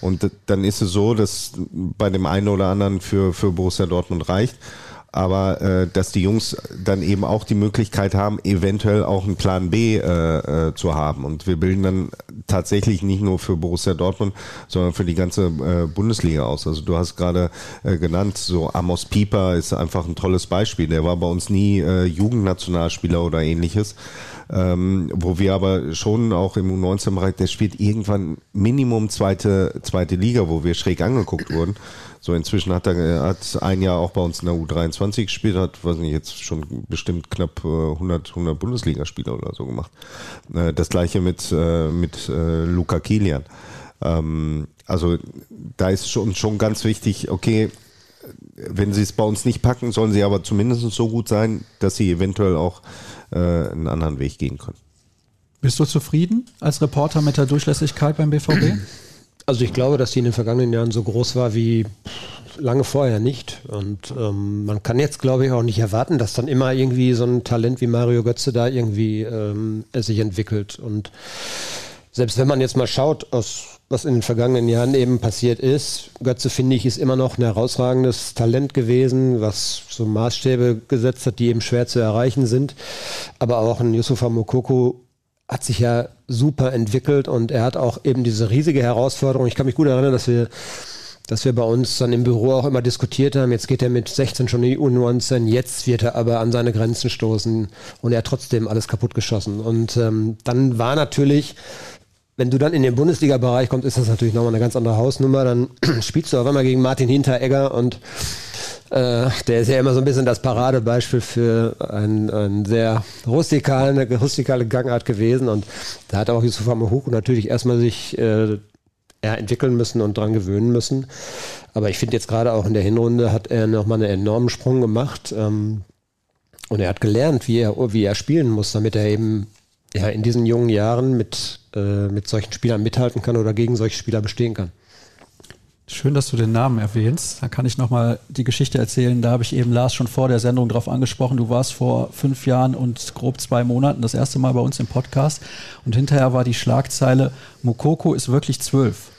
Und dann ist es so, dass bei dem einen oder anderen für, für Borussia Dortmund reicht aber äh, dass die Jungs dann eben auch die Möglichkeit haben, eventuell auch einen Plan B äh, äh, zu haben. Und wir bilden dann tatsächlich nicht nur für Borussia Dortmund, sondern für die ganze äh, Bundesliga aus. Also du hast gerade äh, genannt, so Amos Pieper ist einfach ein tolles Beispiel. Der war bei uns nie äh, Jugendnationalspieler oder ähnliches. Ähm, wo wir aber schon auch im U19-Bereich, der spielt irgendwann Minimum zweite, zweite Liga, wo wir schräg angeguckt wurden. So, inzwischen hat er hat ein Jahr auch bei uns in der U23 gespielt, hat, weiß nicht, jetzt schon bestimmt knapp 100, äh, 100 Bundesligaspieler oder so gemacht. Äh, das gleiche mit, äh, mit Luca Kilian. Ähm, also, da ist schon, schon ganz wichtig, okay, wenn sie es bei uns nicht packen, sollen sie aber zumindest so gut sein, dass sie eventuell auch einen anderen Weg gehen können. Bist du zufrieden als Reporter mit der Durchlässigkeit beim BVB? Also ich glaube, dass die in den vergangenen Jahren so groß war wie lange vorher nicht. Und ähm, man kann jetzt, glaube ich, auch nicht erwarten, dass dann immer irgendwie so ein Talent wie Mario Götze da irgendwie ähm, sich entwickelt. Und selbst wenn man jetzt mal schaut, aus, was in den vergangenen Jahren eben passiert ist, Götze, finde ich, ist immer noch ein herausragendes Talent gewesen, was so Maßstäbe gesetzt hat, die eben schwer zu erreichen sind. Aber auch ein Yusufa Mokoko hat sich ja super entwickelt und er hat auch eben diese riesige Herausforderung. Ich kann mich gut erinnern, dass wir dass wir bei uns dann im Büro auch immer diskutiert haben, jetzt geht er mit 16 schon in die U19, jetzt wird er aber an seine Grenzen stoßen und er hat trotzdem alles kaputt geschossen. Und ähm, dann war natürlich, wenn du dann in den Bundesliga-Bereich kommst, ist das natürlich nochmal eine ganz andere Hausnummer. Dann spielst du auf einmal gegen Martin Hinteregger und äh, der ist ja immer so ein bisschen das Paradebeispiel für einen, einen sehr rustikalen, eine rustikale Gangart gewesen. Und da hat auch Yusuf Amahuku natürlich erstmal sich äh, entwickeln müssen und dran gewöhnen müssen. Aber ich finde jetzt gerade auch in der Hinrunde hat er nochmal einen enormen Sprung gemacht. Ähm, und er hat gelernt, wie er, wie er spielen muss, damit er eben ja, in diesen jungen Jahren mit, äh, mit solchen Spielern mithalten kann oder gegen solche Spieler bestehen kann. Schön, dass du den Namen erwähnst. Da kann ich nochmal die Geschichte erzählen. Da habe ich eben Lars schon vor der Sendung drauf angesprochen. Du warst vor fünf Jahren und grob zwei Monaten das erste Mal bei uns im Podcast. Und hinterher war die Schlagzeile, Mukoko ist wirklich zwölf.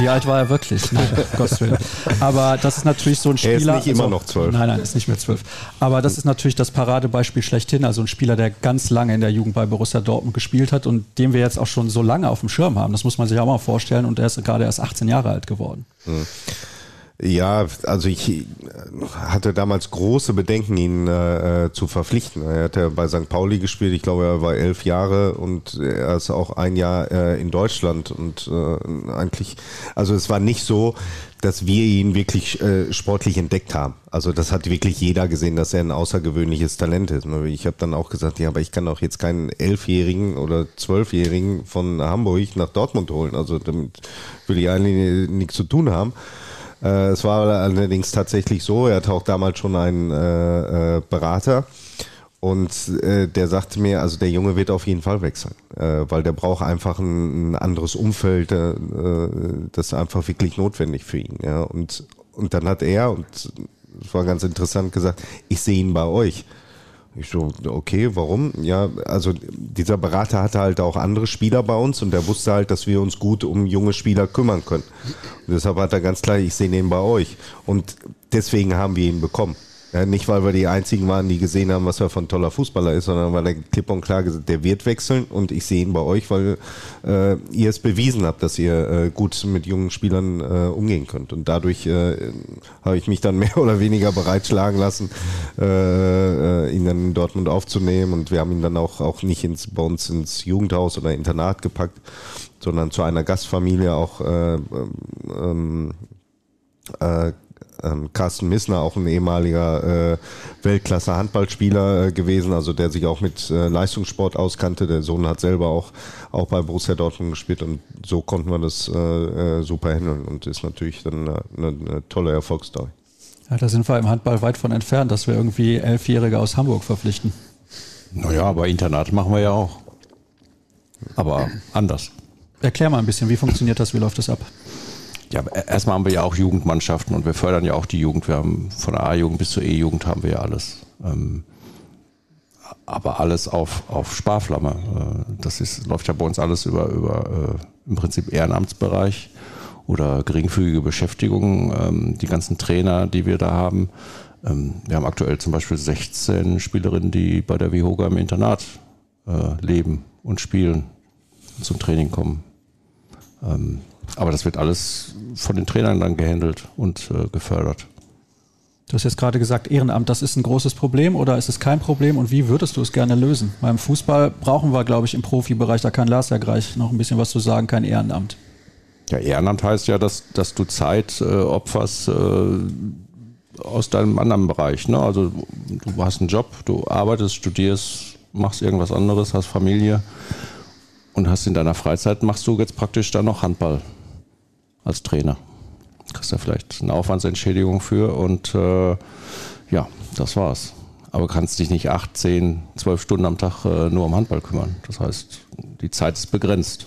Wie alt war er wirklich? Nein, Gottes Willen. Aber das ist natürlich so ein Spieler. Er ist nicht immer also, noch zwölf. Nein, nein, ist nicht mehr zwölf. Aber das ist natürlich das Paradebeispiel schlechthin. Also ein Spieler, der ganz lange in der Jugend bei Borussia Dortmund gespielt hat und den wir jetzt auch schon so lange auf dem Schirm haben. Das muss man sich auch mal vorstellen. Und er ist gerade erst 18 Jahre alt geworden. Hm. Ja, also ich äh, hatte damals große Bedenken, ihn äh, äh, zu verpflichten. Er hat ja bei St. Pauli gespielt, ich glaube, er war elf Jahre und er ist auch ein Jahr äh, in Deutschland und äh, eigentlich, also es war nicht so, dass wir ihn wirklich äh, sportlich entdeckt haben. Also das hat wirklich jeder gesehen, dass er ein außergewöhnliches Talent ist. Ich habe dann auch gesagt, ja, aber ich kann auch jetzt keinen Elfjährigen oder Zwölfjährigen von Hamburg nach Dortmund holen. Also damit will ich eigentlich nichts zu tun haben. Äh, es war allerdings tatsächlich so, er auch damals schon einen äh, äh, Berater Und äh, der sagte mir, also der Junge wird auf jeden Fall wechseln, äh, weil der braucht einfach ein, ein anderes Umfeld, äh, das ist einfach wirklich notwendig für ihn. Ja. Und, und dann hat er, und das war ganz interessant, gesagt, ich sehe ihn bei euch. Ich so, okay, warum? Ja, also dieser Berater hatte halt auch andere Spieler bei uns und der wusste halt, dass wir uns gut um junge Spieler kümmern können. Und deshalb hat er ganz klar, ich sehe ihn bei euch. Und deswegen haben wir ihn bekommen. Ja, nicht, weil wir die einzigen waren, die gesehen haben, was er von toller Fußballer ist, sondern weil er klipp und klar gesagt der wird wechseln und ich sehe ihn bei euch, weil äh, ihr es bewiesen habt, dass ihr äh, gut mit jungen Spielern äh, umgehen könnt. Und dadurch äh, habe ich mich dann mehr oder weniger bereitschlagen lassen, äh, äh, ihn dann in Dortmund aufzunehmen. Und wir haben ihn dann auch, auch nicht ins, bei uns ins Jugendhaus oder Internat gepackt, sondern zu einer Gastfamilie auch äh, ähm, äh, ähm, Carsten Missner, auch ein ehemaliger äh, Weltklasse-Handballspieler äh, gewesen, also der sich auch mit äh, Leistungssport auskannte. Der Sohn hat selber auch, auch bei Borussia Dortmund gespielt und so konnten wir das äh, äh, super handeln und ist natürlich dann eine, eine tolle Erfolgsstory. Ja, da sind wir im Handball weit von entfernt, dass wir irgendwie Elfjährige aus Hamburg verpflichten. Naja, aber Internat machen wir ja auch. Aber anders. Erklär mal ein bisschen, wie funktioniert das, wie läuft das ab? Ja, erstmal haben wir ja auch Jugendmannschaften und wir fördern ja auch die Jugend. Wir haben von der A-Jugend bis zur E-Jugend haben wir ja alles. Ähm, aber alles auf, auf Sparflamme. Äh, das ist, läuft ja bei uns alles über, über äh, im Prinzip Ehrenamtsbereich oder geringfügige Beschäftigung. Ähm, die ganzen Trainer, die wir da haben. Ähm, wir haben aktuell zum Beispiel 16 Spielerinnen, die bei der WHOGA im Internat äh, leben und spielen, und zum Training kommen. Ähm, aber das wird alles von den Trainern dann gehandelt und äh, gefördert. Du hast jetzt gerade gesagt, Ehrenamt, das ist ein großes Problem oder ist es kein Problem und wie würdest du es gerne lösen? Beim Fußball brauchen wir, glaube ich, im Profibereich, da kann Lars ja gleich noch ein bisschen was zu sagen, kein Ehrenamt. Ja, Ehrenamt heißt ja, dass, dass du Zeit äh, opferst äh, aus deinem anderen Bereich. Ne? Also du hast einen Job, du arbeitest, studierst, machst irgendwas anderes, hast Familie und hast in deiner Freizeit, machst du jetzt praktisch dann noch Handball als Trainer. Kriegst da vielleicht eine Aufwandsentschädigung für und äh, ja, das war's. Aber kannst dich nicht acht, zehn, zwölf Stunden am Tag äh, nur um Handball kümmern. Das heißt, die Zeit ist begrenzt.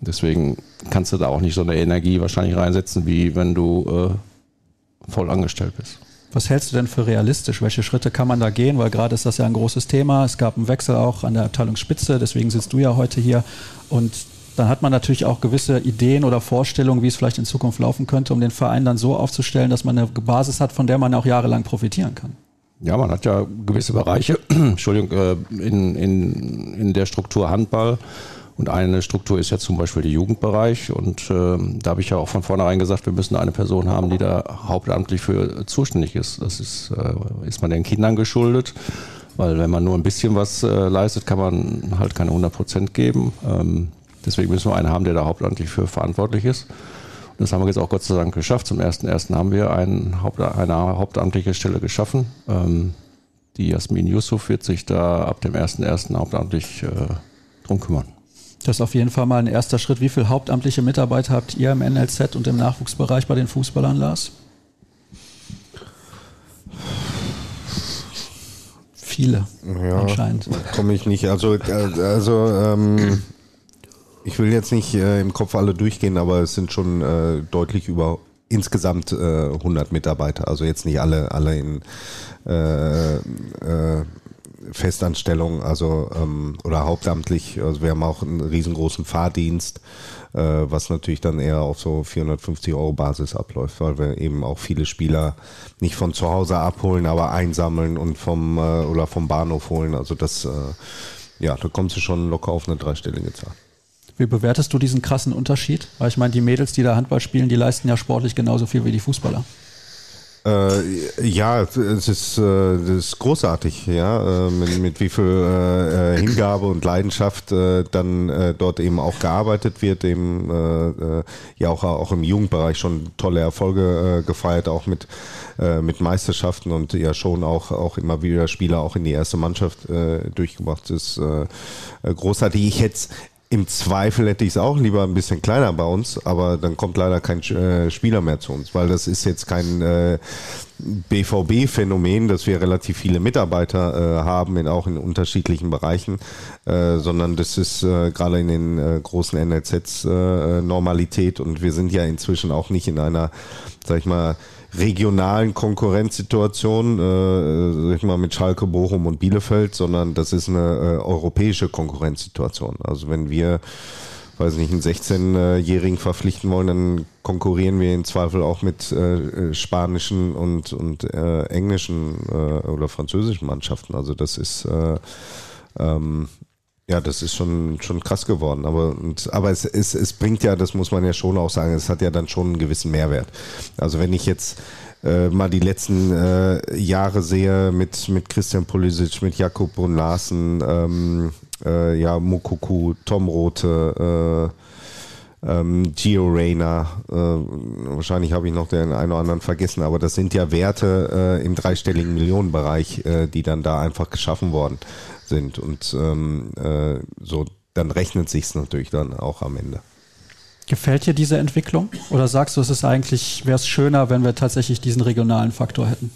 Deswegen kannst du da auch nicht so eine Energie wahrscheinlich reinsetzen, wie wenn du äh, voll angestellt bist. Was hältst du denn für realistisch? Welche Schritte kann man da gehen? Weil gerade ist das ja ein großes Thema. Es gab einen Wechsel auch an der Abteilungsspitze, deswegen sitzt du ja heute hier. Und dann hat man natürlich auch gewisse Ideen oder Vorstellungen, wie es vielleicht in Zukunft laufen könnte, um den Verein dann so aufzustellen, dass man eine Basis hat, von der man auch jahrelang profitieren kann. Ja, man hat ja gewisse Bereiche, Entschuldigung, äh, in, in, in der Struktur Handball. Und eine Struktur ist ja zum Beispiel der Jugendbereich. Und äh, da habe ich ja auch von vornherein gesagt, wir müssen eine Person haben, die da hauptamtlich für zuständig ist. Das ist, äh, ist man den Kindern geschuldet. Weil wenn man nur ein bisschen was äh, leistet, kann man halt keine 100 Prozent geben. Ähm, Deswegen müssen wir einen haben, der da hauptamtlich für verantwortlich ist. Und das haben wir jetzt auch Gott sei Dank geschafft. Zum 1.1. haben wir ein Haupt, eine hauptamtliche Stelle geschaffen. Ähm, die Jasmin Yusuf wird sich da ab dem 1.1. hauptamtlich äh, drum kümmern. Das ist auf jeden Fall mal ein erster Schritt. Wie viele hauptamtliche Mitarbeiter habt ihr im NLZ und im Nachwuchsbereich bei den Fußballern, Lars? Viele, ja, anscheinend. Komme ich nicht. Also, äh, also ähm, ich will jetzt nicht äh, im Kopf alle durchgehen, aber es sind schon äh, deutlich über insgesamt äh, 100 Mitarbeiter. Also jetzt nicht alle, alle in äh, äh, Festanstellung, also ähm, oder hauptamtlich. Also wir haben auch einen riesengroßen Fahrdienst, äh, was natürlich dann eher auf so 450 Euro Basis abläuft, weil wir eben auch viele Spieler nicht von zu Hause abholen, aber einsammeln und vom oder vom Bahnhof holen. Also das, ja, da kommst du schon locker auf eine dreistellige Zahl. Wie bewertest du diesen krassen Unterschied? Weil ich meine, die Mädels, die da Handball spielen, die leisten ja sportlich genauso viel wie die Fußballer. Äh, ja, es ist, äh, das ist großartig, ja, äh, mit, mit, wie viel äh, äh, Hingabe und Leidenschaft äh, dann dort eben auch gearbeitet wird, eben ja auch, auch im Jugendbereich schon tolle Erfolge gefeiert, auch mit, mit Meisterschaften und ja schon auch, auch immer wieder Spieler auch in die erste Mannschaft durchgebracht. Das ist großartig. Ich hätte im Zweifel hätte ich es auch lieber ein bisschen kleiner bei uns, aber dann kommt leider kein äh, Spieler mehr zu uns, weil das ist jetzt kein äh, BVB-Phänomen, dass wir relativ viele Mitarbeiter äh, haben, in, auch in unterschiedlichen Bereichen, äh, sondern das ist äh, gerade in den äh, großen NLZs Normalität und wir sind ja inzwischen auch nicht in einer, sag ich mal, regionalen Konkurrenzsituation, äh, sag ich mal, mit Schalke, Bochum und Bielefeld, sondern das ist eine äh, europäische Konkurrenzsituation. Also wenn wir, weiß nicht, einen 16-Jährigen verpflichten wollen, dann konkurrieren wir im Zweifel auch mit äh, spanischen und, und äh, englischen äh, oder französischen Mannschaften. Also das ist äh, ähm, ja, das ist schon, schon krass geworden. Aber, und, aber es, es, es bringt ja, das muss man ja schon auch sagen, es hat ja dann schon einen gewissen Mehrwert. Also wenn ich jetzt äh, mal die letzten äh, Jahre sehe mit, mit Christian Pulisic, mit Jakob und Larsen, ähm, äh, ja, Mukuku, Tom Rote, äh, ähm, Gio Reyna, äh, wahrscheinlich habe ich noch den einen oder anderen vergessen, aber das sind ja Werte äh, im dreistelligen Millionenbereich, äh, die dann da einfach geschaffen worden sind. Und ähm, äh, so, dann rechnet sich's natürlich dann auch am Ende. Gefällt dir diese Entwicklung? Oder sagst du, es ist eigentlich, wäre es schöner, wenn wir tatsächlich diesen regionalen Faktor hätten?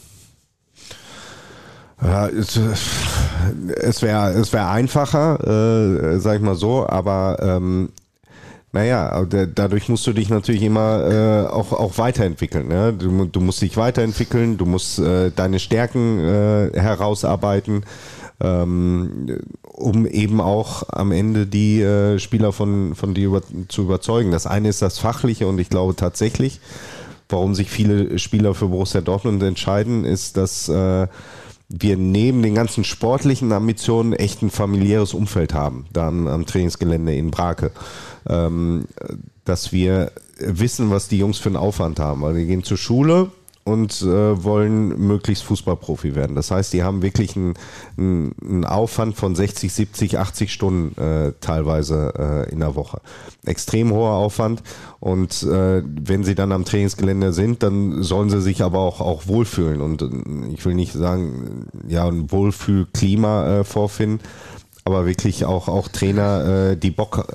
Ja, es, es wäre es wär einfacher, äh, sag ich mal so, aber ähm, naja, dadurch musst du dich natürlich immer äh, auch, auch weiterentwickeln. Ne? Du, du musst dich weiterentwickeln, du musst äh, deine Stärken äh, herausarbeiten ähm, um eben auch am Ende die äh, Spieler von, von dir über, zu überzeugen. Das eine ist das Fachliche und ich glaube tatsächlich, warum sich viele Spieler für Borussia Dortmund entscheiden, ist, dass äh, wir neben den ganzen sportlichen Ambitionen echt ein familiäres Umfeld haben, da am, am Trainingsgelände in Brake. Ähm, dass wir wissen, was die Jungs für einen Aufwand haben, weil wir gehen zur Schule, und äh, wollen möglichst Fußballprofi werden. Das heißt, die haben wirklich einen, einen Aufwand von 60, 70, 80 Stunden äh, teilweise äh, in der Woche. Extrem hoher Aufwand und äh, wenn sie dann am Trainingsgelände sind, dann sollen sie sich aber auch, auch wohlfühlen und äh, ich will nicht sagen, ja, ein Wohlfühlklima äh, vorfinden, aber wirklich auch, auch Trainer, äh, die Bock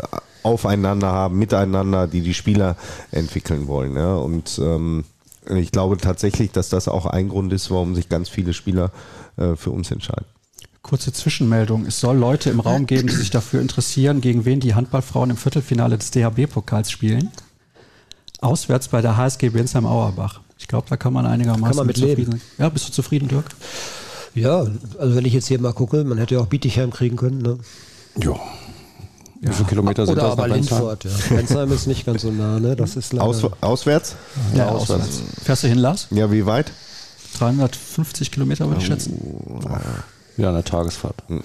aufeinander haben, miteinander, die die Spieler entwickeln wollen. Ja? Und ähm, ich glaube tatsächlich, dass das auch ein Grund ist, warum sich ganz viele Spieler äh, für uns entscheiden. Kurze Zwischenmeldung. Es soll Leute im Raum geben, die sich dafür interessieren, gegen wen die Handballfrauen im Viertelfinale des DHB-Pokals spielen. Auswärts bei der HSG Bensheim Auerbach. Ich glaube, da kann man einigermaßen kann man mit zufrieden sein. Ja, bist du zufrieden, Dirk? Ja, also wenn ich jetzt hier mal gucke, man hätte ja auch Bietigheim kriegen können. Ne? Ja, wie viele Kilometer sind Oder das aber nach Lindfort, ja. Bensheim ist nicht ganz so nah, ne? Das ist Aus, auswärts? Ja, ja auswärts. auswärts. Fährst du hin, Lars? Ja, wie weit? 350 Kilometer würde ich schätzen. Ja, eine Tagesfahrt. Mhm.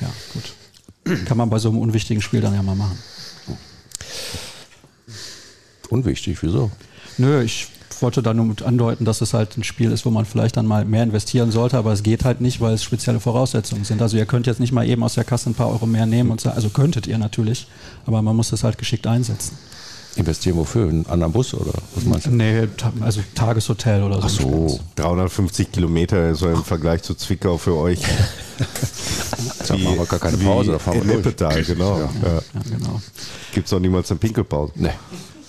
Ja, gut. Kann man bei so einem unwichtigen Spiel dann ja mal machen. Unwichtig, wieso? Nö, ich wollte da nur mit andeuten, dass es halt ein Spiel ist, wo man vielleicht dann mal mehr investieren sollte, aber es geht halt nicht, weil es spezielle Voraussetzungen sind. Also ihr könnt jetzt nicht mal eben aus der Kasse ein paar Euro mehr nehmen und sagen, also könntet ihr natürlich, aber man muss das halt geschickt einsetzen. Investieren wofür? Einen anderen Bus oder was meinst du? Nee, also Tageshotel oder so. Ach so, 350 Kilometer ist so im Vergleich zu Zwickau für euch. da machen wir gar keine Pause, da fahren wir durch. genau. Ja. Ja. Ja, genau. Gibt es noch niemals eine Pinkelpause? Nee.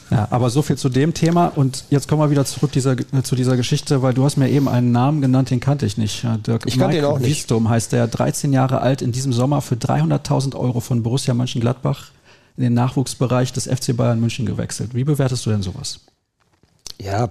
Ja, aber so viel zu dem Thema. Und jetzt kommen wir wieder zurück dieser, äh, zu dieser Geschichte, weil du hast mir eben einen Namen genannt, den kannte ich nicht. Dirk ich kannte ihn auch nicht. Wiestum heißt der, 13 Jahre alt, in diesem Sommer für 300.000 Euro von Borussia Mönchengladbach in den Nachwuchsbereich des FC Bayern München gewechselt. Wie bewertest du denn sowas? Ja,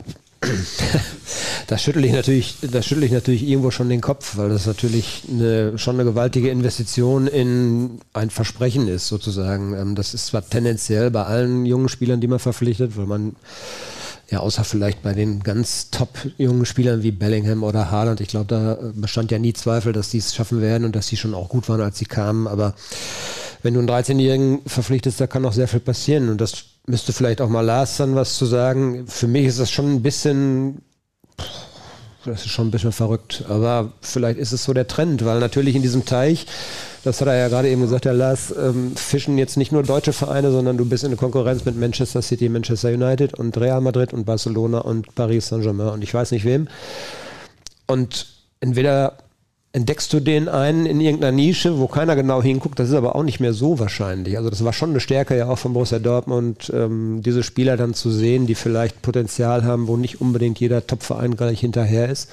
das schüttel ich natürlich, das schüttel ich natürlich irgendwo schon den Kopf, weil das natürlich eine, schon eine gewaltige Investition in ein Versprechen ist, sozusagen. Ähm, das ist zwar tendenziell bei allen jungen Spielern, die man verpflichtet, weil man ja, außer vielleicht bei den ganz top jungen Spielern wie Bellingham oder Haaland. Ich glaube, da bestand ja nie Zweifel, dass die es schaffen werden und dass sie schon auch gut waren, als sie kamen. Aber wenn du einen 13-Jährigen verpflichtest, da kann noch sehr viel passieren. Und das müsste vielleicht auch mal Lars dann was zu sagen. Für mich ist das schon ein bisschen, das ist schon ein bisschen verrückt, aber vielleicht ist es so der Trend, weil natürlich in diesem Teich, das hat er ja gerade eben gesagt, der Lars, ähm, fischen jetzt nicht nur deutsche Vereine, sondern du bist in Konkurrenz mit Manchester City, Manchester United und Real Madrid und Barcelona und Paris Saint-Germain und ich weiß nicht wem. Und entweder entdeckst du den einen in irgendeiner Nische, wo keiner genau hinguckt. Das ist aber auch nicht mehr so wahrscheinlich. Also das war schon eine Stärke ja auch von Borussia Dortmund, ähm, diese Spieler dann zu sehen, die vielleicht Potenzial haben, wo nicht unbedingt jeder Topverein gleich hinterher ist.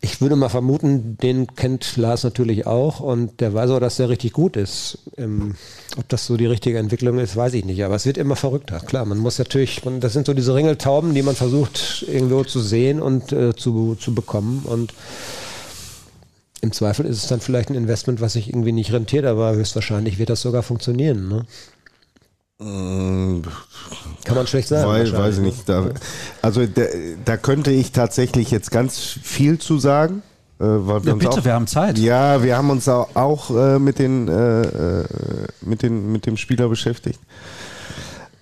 Ich würde mal vermuten, den kennt Lars natürlich auch und der weiß auch, dass der richtig gut ist. Ähm, ob das so die richtige Entwicklung ist, weiß ich nicht. Aber es wird immer verrückter. Klar, man muss natürlich, das sind so diese Ringeltauben, die man versucht irgendwo zu sehen und äh, zu, zu bekommen. Und im Zweifel ist es dann vielleicht ein Investment, was sich irgendwie nicht rentiert, aber höchstwahrscheinlich wird das sogar funktionieren. Ne? Mm, Kann man schlecht sagen. Weiß, weiß ich nicht. Da, also da, da könnte ich tatsächlich jetzt ganz viel zu sagen. Äh, weil wir ja, bitte, auch, wir haben Zeit. Ja, wir haben uns auch, auch äh, mit, den, äh, äh mit, den, mit dem Spieler beschäftigt.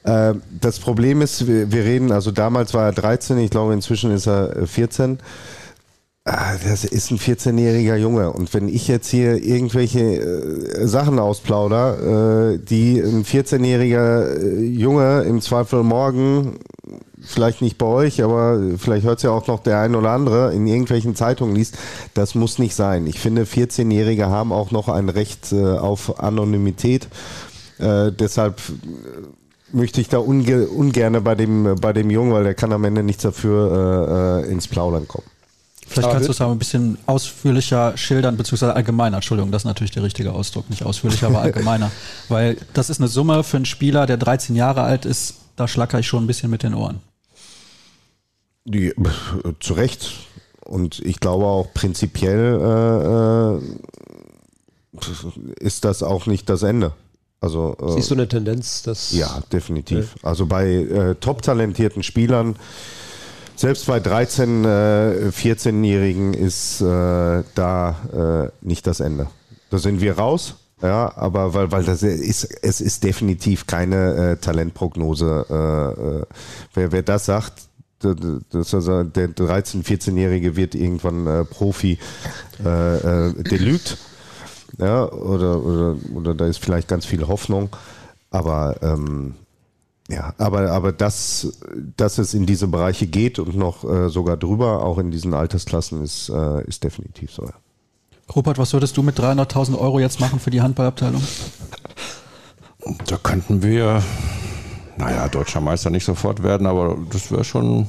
Äh, das Problem ist, wir, wir, reden, also damals war er 13, ich glaube inzwischen ist er 14. Ah, das ist ein 14-jähriger Junge. Und wenn ich jetzt hier irgendwelche äh, Sachen ausplauder, äh, die ein 14-jähriger äh, Junge im Zweifel morgen, vielleicht nicht bei euch, aber vielleicht hört es ja auch noch der ein oder andere, in irgendwelchen Zeitungen liest, das muss nicht sein. Ich finde, 14-Jährige haben auch noch ein Recht äh, auf Anonymität. Äh, deshalb äh, möchte ich da unge ungerne bei dem, bei dem Jungen, weil der kann am Ende nichts dafür, ins Plaudern kommen. Vielleicht kannst du es aber ein bisschen ausführlicher schildern, beziehungsweise allgemeiner. Entschuldigung, das ist natürlich der richtige Ausdruck. Nicht ausführlicher, aber allgemeiner. Weil das ist eine Summe für einen Spieler, der 13 Jahre alt ist. Da schlacker ich schon ein bisschen mit den Ohren. Die, zu Recht. Und ich glaube auch prinzipiell äh, äh ist das auch nicht das Ende. Also, äh, Siehst du eine Tendenz, dass. Ja, definitiv. Ja. Also bei äh, top talentierten Spielern selbst bei 13, äh, 14-Jährigen ist äh, da äh, nicht das Ende. Da sind wir raus. Ja, aber weil, weil das ist, es ist definitiv keine äh, Talentprognose. Äh, äh, wer, wer das sagt, das also der 13-, 14-Jährige wird irgendwann äh, Profi, äh, äh, der lügt. Ja, oder, oder, oder da ist vielleicht ganz viel Hoffnung. Aber ähm, ja, aber, aber dass, dass es in diese Bereiche geht und noch äh, sogar drüber, auch in diesen Altersklassen, ist, äh, ist definitiv so. Ja. Rupert, was würdest du mit 300.000 Euro jetzt machen für die Handballabteilung? Da könnten wir, naja, deutscher Meister nicht sofort werden, aber das wäre schon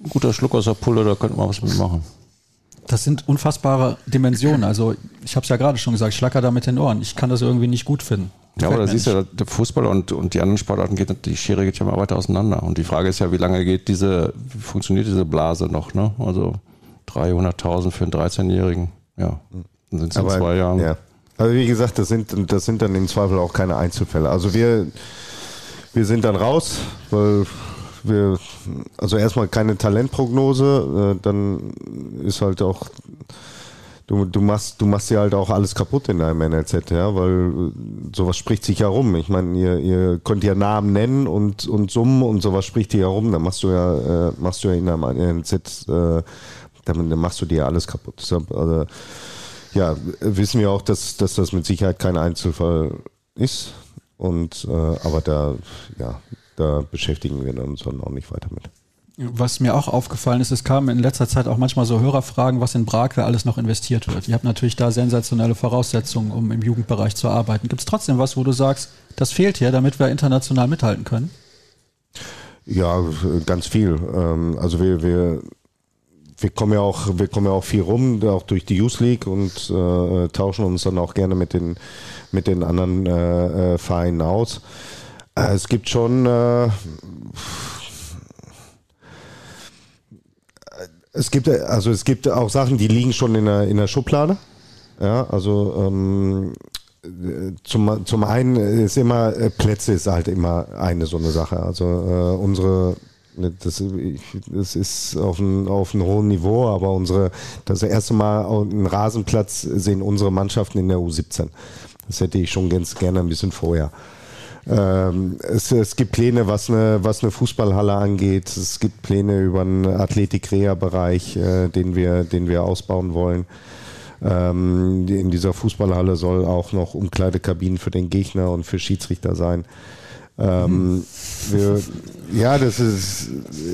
ein guter Schluck aus der Pulle, da könnten wir was mitmachen. Das sind unfassbare Dimensionen. Also ich habe es ja gerade schon gesagt, ich schlacker da mit den Ohren. Ich kann das irgendwie nicht gut finden. Ja, aber da siehst du, ja, der Fußball und, und die anderen Sportarten geht, die Schere geht ja mal weiter auseinander. Und die Frage ist ja, wie lange geht diese, wie funktioniert diese Blase noch, ne? Also 300.000 für einen 13-Jährigen, ja, dann sind es in zwei Jahren. Ja. Also wie gesagt, das sind, das sind dann im Zweifel auch keine Einzelfälle. Also wir, wir sind dann raus, weil wir, also erstmal keine Talentprognose, äh, dann ist halt auch du, du machst, du machst ja halt auch alles kaputt in deinem NLZ, ja, weil sowas spricht sich ja rum. Ich meine, ihr, ihr könnt ja Namen nennen und, und Summen und sowas spricht dir ja rum. Dann machst du ja, äh, machst du ja in deinem NLZ, äh, dann, machst du dir ja alles kaputt. Also, ja, wissen wir auch, dass, dass das mit Sicherheit kein Einzelfall ist. Und äh, aber da, ja, da beschäftigen wir uns dann auch nicht weiter mit. Was mir auch aufgefallen ist, es kamen in letzter Zeit auch manchmal so Hörerfragen, was in Brake alles noch investiert wird. Ihr habt natürlich da sensationelle Voraussetzungen, um im Jugendbereich zu arbeiten. Gibt es trotzdem was, wo du sagst, das fehlt hier, damit wir international mithalten können? Ja, ganz viel. Ähm, also wir, wir, wir kommen ja auch, wir kommen ja auch viel rum, auch durch die Youth League und äh, tauschen uns dann auch gerne mit den, mit den anderen äh, äh Vereinen aus. Es gibt schon äh, Es gibt also es gibt auch Sachen, die liegen schon in der, in der Schublade. Ja, also ähm, zum, zum einen ist immer äh, Plätze ist halt immer eine so eine Sache. Also äh, unsere das, das ist auf einem, auf einem hohen Niveau, aber unsere das erste Mal einen Rasenplatz sehen unsere Mannschaften in der U17. Das hätte ich schon ganz gerne ein bisschen vorher. Ähm, es, es, gibt Pläne, was eine, was eine Fußballhalle angeht. Es gibt Pläne über einen Athletik-Reha-Bereich, äh, den, wir, den wir ausbauen wollen. Ähm, in dieser Fußballhalle soll auch noch Umkleidekabinen für den Gegner und für Schiedsrichter sein. Ähm, wir, Ja, das ist,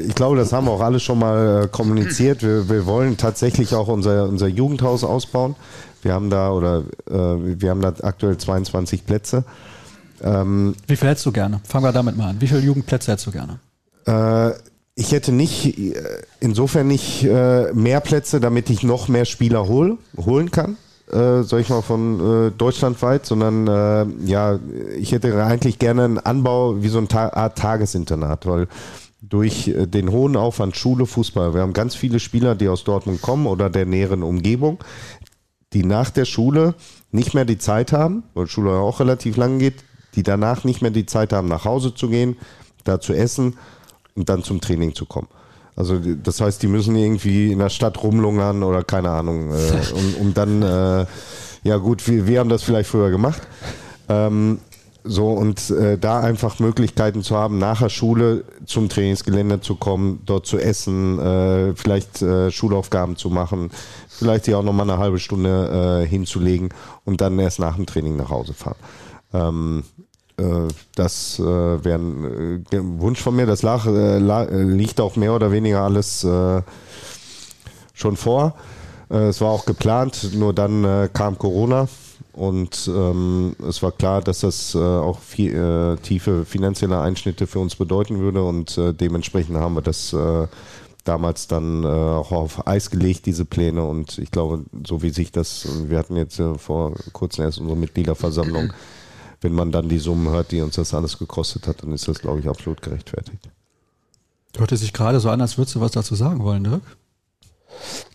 ich glaube, das haben wir auch alle schon mal äh, kommuniziert. Wir, wir wollen tatsächlich auch unser, unser Jugendhaus ausbauen. Wir haben da oder äh, wir haben da aktuell 22 Plätze. Ähm, Wie viel hättest du gerne? Fangen wir damit mal an. Wie viele Jugendplätze hättest du gerne? Äh, ich hätte nicht, äh, insofern nicht äh, mehr Plätze, damit ich noch mehr Spieler hol, holen kann äh, sag ich mal, von äh, deutschlandweit, sondern äh, ja, ich hätte eigentlich gerne einen Anbau wie so eine Ta Art Tagesinternat, weil durch äh, den hohen Aufwand Schule, Fußball, wir haben ganz viele Spieler, die aus Dortmund kommen oder der näheren Umgebung, die nach der Schule nicht mehr die Zeit haben, weil Schule auch relativ lang geht, die danach nicht mehr die Zeit haben, nach Hause zu gehen, da zu essen und dann zum Training zu kommen. Also das heißt, die müssen irgendwie in der Stadt rumlungern oder keine Ahnung, äh, um, um dann, äh, ja gut, wir, wir haben das vielleicht früher gemacht. Ähm, so und äh, da einfach Möglichkeiten zu haben, nach der Schule zum Trainingsgelände zu kommen, dort zu essen, äh, vielleicht äh, Schulaufgaben zu machen, vielleicht hier auch nochmal eine halbe Stunde äh, hinzulegen und dann erst nach dem Training nach Hause fahren. Ähm, äh, das äh, wäre ein äh, Wunsch von mir. Das lag, liegt auch mehr oder weniger alles schon vor. es war auch geplant, nur dann kam Corona und ähm, es war klar, dass das äh, auch viel, äh, tiefe finanzielle Einschnitte für uns bedeuten würde und äh, dementsprechend haben wir das damals dann auch auf Eis gelegt, diese Pläne und ich glaube, so wie sich das, wir hatten jetzt vor kurzem erst unsere Mitgliederversammlung wenn man dann die Summen hört, die uns das alles gekostet hat, dann ist das, glaube ich, absolut gerechtfertigt. Hörte sich gerade so an, als würdest du was dazu sagen wollen, Dirk?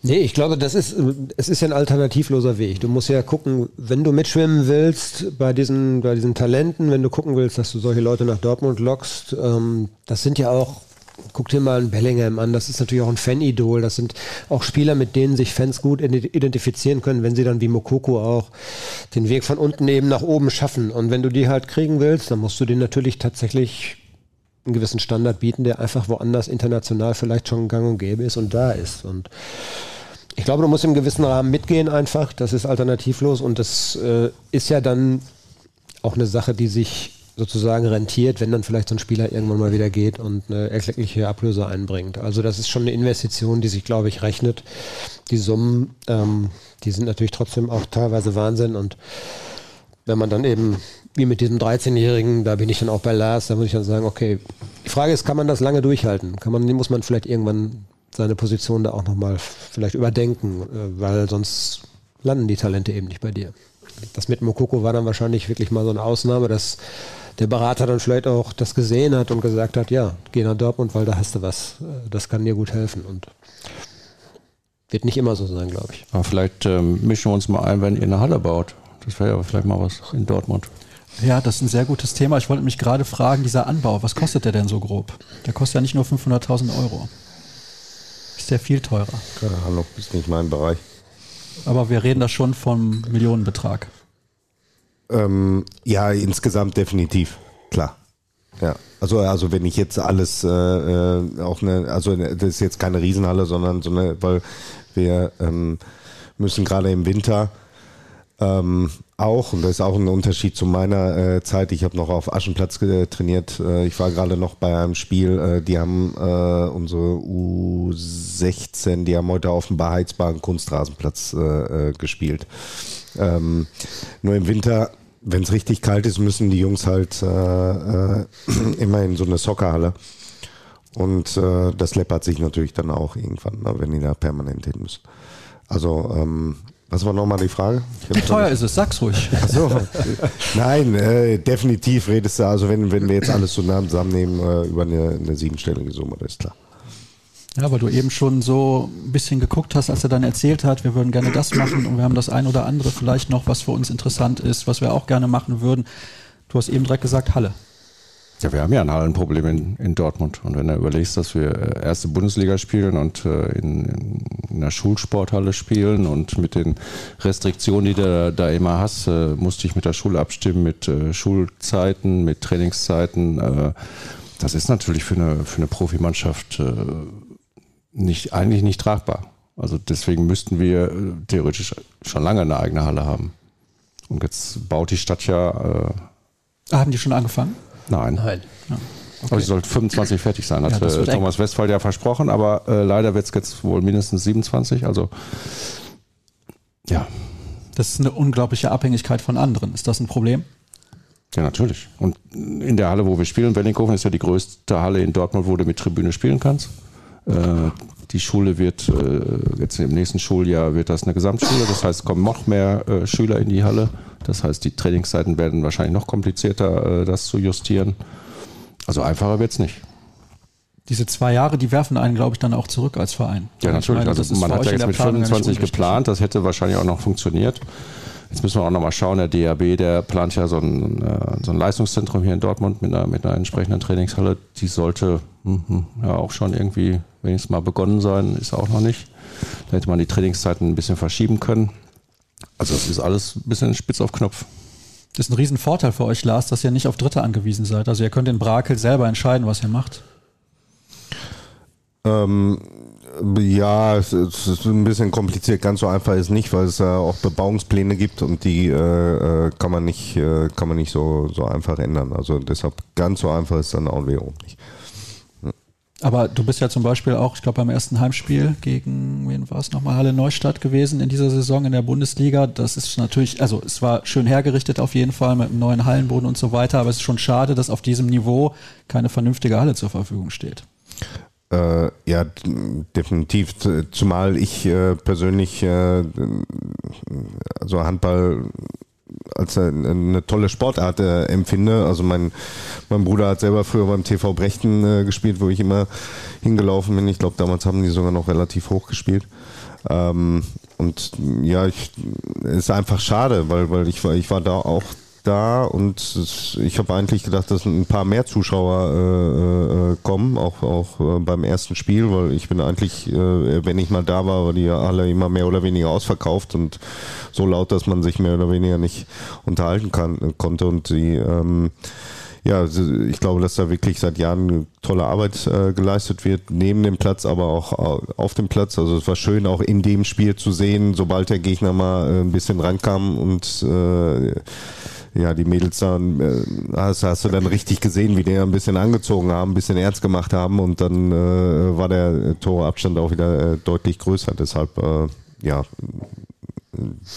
Nee, ich glaube, das ist, es ist ja ein alternativloser Weg. Du musst ja gucken, wenn du mitschwimmen willst bei diesen, bei diesen Talenten, wenn du gucken willst, dass du solche Leute nach Dortmund lockst, ähm, das sind ja auch guck dir mal einen Bellingham an, das ist natürlich auch ein Fanidol. Das sind auch Spieler, mit denen sich Fans gut identifizieren können, wenn sie dann wie Mokoko auch den Weg von unten eben nach oben schaffen. Und wenn du die halt kriegen willst, dann musst du denen natürlich tatsächlich einen gewissen Standard bieten, der einfach woanders international vielleicht schon gang und gäbe ist und da ist. Und ich glaube, du musst im gewissen Rahmen mitgehen einfach. Das ist alternativlos und das äh, ist ja dann auch eine Sache, die sich sozusagen rentiert, wenn dann vielleicht so ein Spieler irgendwann mal wieder geht und eine erkleckliche Ablöse einbringt. Also das ist schon eine Investition, die sich, glaube ich, rechnet. Die Summen, ähm, die sind natürlich trotzdem auch teilweise Wahnsinn und wenn man dann eben, wie mit diesem 13-Jährigen, da bin ich dann auch bei Lars, da muss ich dann sagen, okay, die Frage ist, kann man das lange durchhalten? Kann man, muss man vielleicht irgendwann seine Position da auch nochmal vielleicht überdenken, äh, weil sonst landen die Talente eben nicht bei dir. Das mit Mokoko war dann wahrscheinlich wirklich mal so eine Ausnahme, dass der Berater dann vielleicht auch das gesehen hat und gesagt hat, ja, geh nach Dortmund, weil da hast du was. Das kann dir gut helfen. Und wird nicht immer so sein, glaube ich. Aber vielleicht ähm, mischen wir uns mal ein, wenn ihr eine Halle baut. Das wäre ja vielleicht mal was in Dortmund. Ja, das ist ein sehr gutes Thema. Ich wollte mich gerade fragen, dieser Anbau, was kostet der denn so grob? Der kostet ja nicht nur 500.000 Euro. Ist der viel teurer? Keine Ahnung, ist nicht mein Bereich. Aber wir reden da schon vom Millionenbetrag. Ähm, ja, insgesamt definitiv, klar. Ja, also also wenn ich jetzt alles äh, äh, auch eine, also das ist jetzt keine Riesenhalle, sondern so eine, weil wir ähm, müssen gerade im Winter ähm, auch, und das ist auch ein Unterschied zu meiner äh, Zeit, ich habe noch auf Aschenplatz trainiert, äh, ich war gerade noch bei einem Spiel, äh, die haben äh, unsere U16, die haben heute auf dem beheizbaren Kunstrasenplatz äh, äh, gespielt. Ähm, nur im Winter, wenn es richtig kalt ist, müssen die Jungs halt immer in so eine Soccerhalle. Und das läppert sich natürlich dann auch irgendwann, ne, wenn die da permanent hin müssen. Also ähm, was war nochmal die Frage? Wie teuer ist es? Sag's ruhig. Ach so. Nein, äh, definitiv redest du, also wenn, wenn wir jetzt alles zusammennehmen, äh, über eine, eine siebenstellige Summe, das ist klar. Ja, weil du eben schon so ein bisschen geguckt hast, als er dann erzählt hat, wir würden gerne das machen und wir haben das ein oder andere vielleicht noch, was für uns interessant ist, was wir auch gerne machen würden. Du hast eben direkt gesagt, Halle. Ja, wir haben ja ein Hallenproblem in, in Dortmund. Und wenn du überlegst, dass wir äh, erste Bundesliga spielen und äh, in, in einer Schulsporthalle spielen und mit den Restriktionen, die du da immer hast, äh, musste ich mit der Schule abstimmen, mit Schulzeiten, mit Trainingszeiten. Das ist natürlich für eine, für eine Profimannschaft nicht, eigentlich nicht tragbar. Also deswegen müssten wir theoretisch schon lange eine eigene Halle haben. Und jetzt baut die Stadt ja. Haben die schon angefangen? Nein. Nein. Ja. Okay. Aber sie soll 25 fertig sein, hat ja, Thomas eng. Westphal ja versprochen, aber äh, leider wird es jetzt wohl mindestens 27. Also ja. Das ist eine unglaubliche Abhängigkeit von anderen. Ist das ein Problem? Ja, natürlich. Und in der Halle, wo wir spielen, Wellinghofen ist ja die größte Halle in Dortmund, wo du mit Tribüne spielen kannst. Äh, die Schule wird äh, jetzt im nächsten Schuljahr wird das eine Gesamtschule. Das heißt, es kommen noch mehr äh, Schüler in die Halle. Das heißt, die Trainingszeiten werden wahrscheinlich noch komplizierter, das zu justieren. Also einfacher wird es nicht. Diese zwei Jahre, die werfen einen, glaube ich, dann auch zurück als Verein. Ja, natürlich. Meine, also man hat ja jetzt mit 25 geplant, das hätte wahrscheinlich auch noch funktioniert. Jetzt müssen wir auch nochmal schauen, der DAB, der plant ja so ein, äh, so ein Leistungszentrum hier in Dortmund mit einer, mit einer entsprechenden Trainingshalle. Die sollte mh, ja auch schon irgendwie wenigstens mal begonnen sein, ist auch noch nicht. Da hätte man die Trainingszeiten ein bisschen verschieben können. Also es ist alles ein bisschen spitz auf Knopf. Das ist ein Riesenvorteil für euch, Lars, dass ihr nicht auf Dritte angewiesen seid. Also ihr könnt in Brakel selber entscheiden, was ihr macht. Ähm, ja, es ist ein bisschen kompliziert. Ganz so einfach ist nicht, weil es ja auch Bebauungspläne gibt und die äh, äh, kann man nicht, äh, kann man nicht so, so einfach ändern. Also deshalb ganz so einfach ist dann auch wiederum nicht. Aber du bist ja zum Beispiel auch, ich glaube, beim ersten Heimspiel gegen, wen war es nochmal, Halle Neustadt gewesen in dieser Saison in der Bundesliga. Das ist natürlich, also es war schön hergerichtet auf jeden Fall mit einem neuen Hallenboden und so weiter, aber es ist schon schade, dass auf diesem Niveau keine vernünftige Halle zur Verfügung steht. Äh, ja, definitiv. Zumal ich äh, persönlich äh, also Handball als eine, tolle Sportart äh, empfinde. Also mein, mein Bruder hat selber früher beim TV Brechten äh, gespielt, wo ich immer hingelaufen bin. Ich glaube, damals haben die sogar noch relativ hoch gespielt. Ähm, und ja, ich, ist einfach schade, weil, weil ich ich war da auch da und ich habe eigentlich gedacht, dass ein paar mehr Zuschauer äh, äh, kommen, auch, auch äh, beim ersten Spiel, weil ich bin eigentlich, äh, wenn ich mal da war, war die Halle immer mehr oder weniger ausverkauft und so laut, dass man sich mehr oder weniger nicht unterhalten kann, konnte und die ähm, ja, ich glaube, dass da wirklich seit Jahren tolle Arbeit äh, geleistet wird, neben dem Platz, aber auch auf dem Platz. Also es war schön, auch in dem Spiel zu sehen, sobald der Gegner mal äh, ein bisschen rankam und äh, ja, die Mädels dann, äh, hast, hast du dann richtig gesehen, wie die ein bisschen angezogen haben, ein bisschen ernst gemacht haben und dann äh, war der Torabstand auch wieder äh, deutlich größer. Deshalb, äh, ja,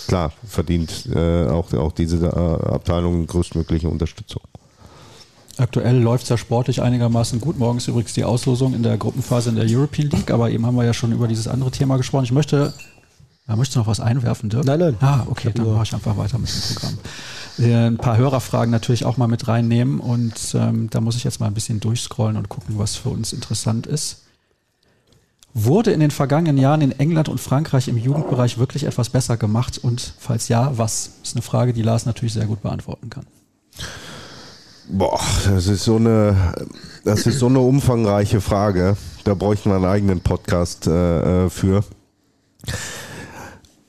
klar, verdient äh, auch, auch diese Abteilung größtmögliche Unterstützung. Aktuell läuft es ja sportlich einigermaßen gut. Morgen ist übrigens die Auslosung in der Gruppenphase in der European League, aber eben haben wir ja schon über dieses andere Thema gesprochen. Ich möchte, ja, möchtest du noch was einwerfen, Dirk? Nein, nein. Ah, okay, dann mache ich einfach weiter mit dem Programm. Äh, ein paar Hörerfragen natürlich auch mal mit reinnehmen. Und ähm, da muss ich jetzt mal ein bisschen durchscrollen und gucken, was für uns interessant ist. Wurde in den vergangenen Jahren in England und Frankreich im Jugendbereich wirklich etwas besser gemacht? Und falls ja, was? Das ist eine Frage, die Lars natürlich sehr gut beantworten kann. Boah, das ist so eine, das ist so eine umfangreiche Frage. Da bräuchten wir einen eigenen Podcast äh, äh für.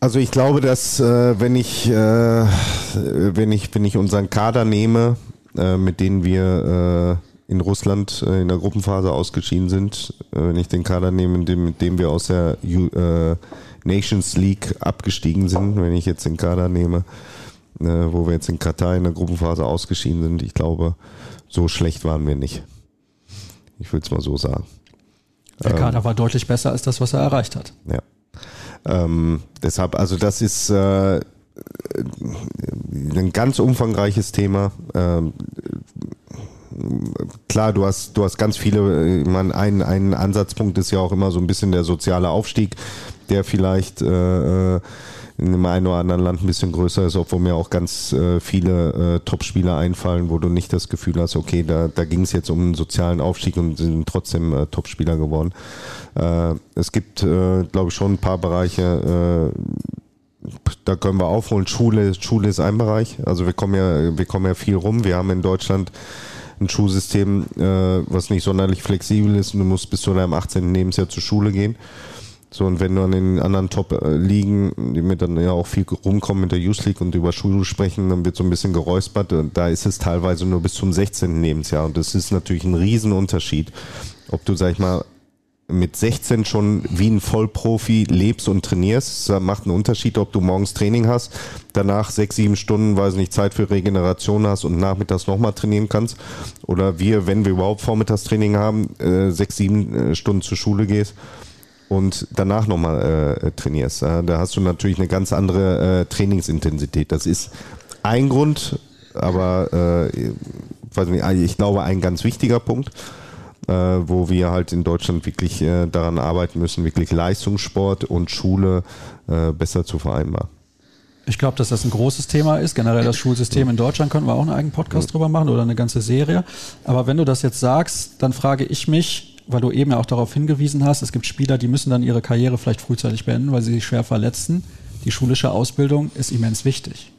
Also ich glaube, dass äh, wenn ich äh, wenn ich wenn ich unseren Kader nehme, äh, mit denen wir äh, in Russland äh, in der Gruppenphase ausgeschieden sind, äh, wenn ich den Kader nehme, mit dem, mit dem wir aus der äh, Nations League abgestiegen sind, wenn ich jetzt den Kader nehme, äh, wo wir jetzt in Katar in der Gruppenphase ausgeschieden sind, ich glaube, so schlecht waren wir nicht. Ich würde es mal so sagen. Der Kader ähm, war deutlich besser als das, was er erreicht hat. Ja. Ähm, deshalb, also das ist äh, ein ganz umfangreiches Thema. Ähm, klar, du hast, du hast ganz viele, ich meine, ein, ein Ansatzpunkt ist ja auch immer so ein bisschen der soziale Aufstieg, der vielleicht äh, äh in dem einen oder anderen Land ein bisschen größer ist, obwohl mir auch ganz äh, viele äh, Top-Spieler einfallen, wo du nicht das Gefühl hast, okay, da, da ging es jetzt um einen sozialen Aufstieg und sind trotzdem äh, Top-Spieler geworden. Äh, es gibt, äh, glaube ich, schon ein paar Bereiche, äh, da können wir aufholen. Schule, Schule ist ein Bereich. Also wir kommen ja, wir kommen ja viel rum. Wir haben in Deutschland ein Schulsystem, äh, was nicht sonderlich flexibel ist. Du musst bis zu deinem 18. Lebensjahr zur Schule gehen. So, und wenn du an den anderen Top-Ligen, die mir dann ja auch viel rumkommen mit der Youth League und über Schule sprechen, dann wird so ein bisschen geräuspert. Und da ist es teilweise nur bis zum 16. Lebensjahr. Und das ist natürlich ein Riesenunterschied, ob du, sag ich mal, mit 16 schon wie ein Vollprofi lebst und trainierst. Das macht einen Unterschied, ob du morgens Training hast, danach sechs, sieben Stunden, weiß nicht, Zeit für Regeneration hast und nachmittags nochmal trainieren kannst. Oder wir, wenn wir überhaupt Vormittagstraining haben, äh, sechs, sieben äh, Stunden zur Schule gehst und danach nochmal äh, trainierst. Ja, da hast du natürlich eine ganz andere äh, Trainingsintensität. Das ist ein Grund, aber äh, weiß nicht, ich glaube ein ganz wichtiger Punkt äh, wo wir halt in Deutschland wirklich äh, daran arbeiten müssen, wirklich Leistungssport und Schule äh, besser zu vereinbaren. Ich glaube, dass das ein großes Thema ist. Generell das Schulsystem in Deutschland könnten wir auch einen eigenen Podcast drüber machen oder eine ganze Serie. Aber wenn du das jetzt sagst, dann frage ich mich, weil du eben ja auch darauf hingewiesen hast, es gibt Spieler, die müssen dann ihre Karriere vielleicht frühzeitig beenden, weil sie sich schwer verletzen. Die schulische Ausbildung ist immens wichtig.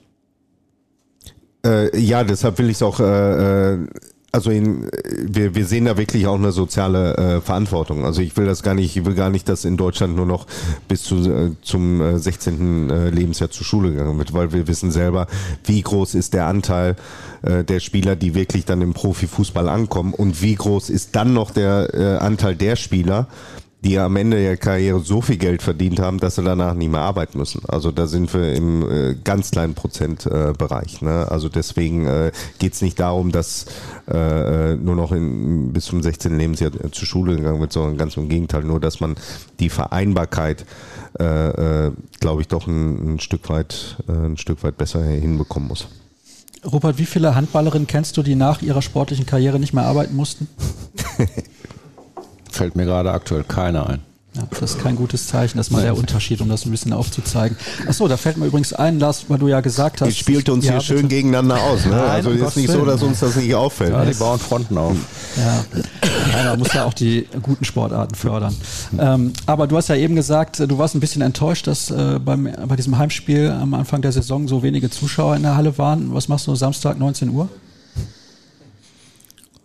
Äh, ja, deshalb will ich es auch äh, äh also in, wir, wir sehen da wirklich auch eine soziale äh, Verantwortung. Also ich will das gar nicht, ich will gar nicht, dass in Deutschland nur noch bis zu, äh, zum äh, 16. Äh, Lebensjahr zur Schule gegangen wird, weil wir wissen selber, wie groß ist der Anteil äh, der Spieler, die wirklich dann im Profifußball ankommen und wie groß ist dann noch der äh, Anteil der Spieler, die am Ende der Karriere so viel Geld verdient haben, dass sie danach nie mehr arbeiten müssen. Also da sind wir im äh, ganz kleinen Prozentbereich. Äh, ne? Also deswegen äh, geht es nicht darum, dass äh, nur noch in, bis zum 16. Lebensjahr zur Schule gegangen wird, sondern ganz im Gegenteil, nur dass man die Vereinbarkeit, äh, äh, glaube ich, doch ein, ein Stück weit, äh, ein Stück weit besser hinbekommen muss. Rupert, wie viele Handballerinnen kennst du, die nach ihrer sportlichen Karriere nicht mehr arbeiten mussten? fällt mir gerade aktuell keiner ein. Ja, das ist kein gutes Zeichen, das ist mal der Unterschied, um das ein bisschen aufzuzeigen. Achso, da fällt mir übrigens ein, Lars, weil du ja gesagt hast. Die spielt uns ja, hier schön gegeneinander aus. Ne? Nein, also um ist nicht Willen. so, dass uns das nicht auffällt. Ja, die bauen Fronten auf. Ja, man muss ja auch die guten Sportarten fördern. Ähm, aber du hast ja eben gesagt, du warst ein bisschen enttäuscht, dass äh, beim, bei diesem Heimspiel am Anfang der Saison so wenige Zuschauer in der Halle waren. Was machst du Samstag 19 Uhr?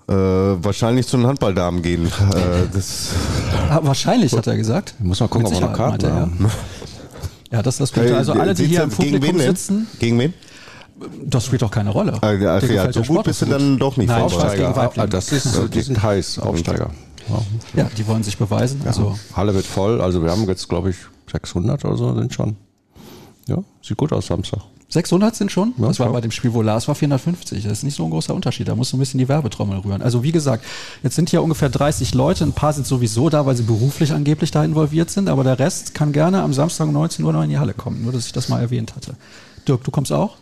Äh, wahrscheinlich zu den Handballdamen gehen. Äh, das ah, wahrscheinlich, hat er gesagt. Muss mal gucken, ob wir noch Karten haben. Ja, das ist das Gute. Also alle, die hier im Publikum sitzen. Gegen wen? Das spielt doch keine Rolle. Ach, ja, so gut bist du dann doch nicht Nein, Aufsteiger. Ah, das ist, okay. Die sind heiß, Aufsteiger. Ja, die wollen sich beweisen. Ja. Also. Halle wird voll. Also wir haben jetzt, glaube ich, 600 oder so sind schon. Ja, sieht gut aus Samstag. 600 sind schon. Ja, das war bei dem Spiel, wo Lars war 450. Das ist nicht so ein großer Unterschied. Da musst du ein bisschen die Werbetrommel rühren. Also wie gesagt, jetzt sind hier ungefähr 30 Leute. Ein paar sind sowieso da, weil sie beruflich angeblich da involviert sind. Aber der Rest kann gerne am Samstag um 19 Uhr noch in die Halle kommen. Nur, dass ich das mal erwähnt hatte. Dirk, du kommst auch?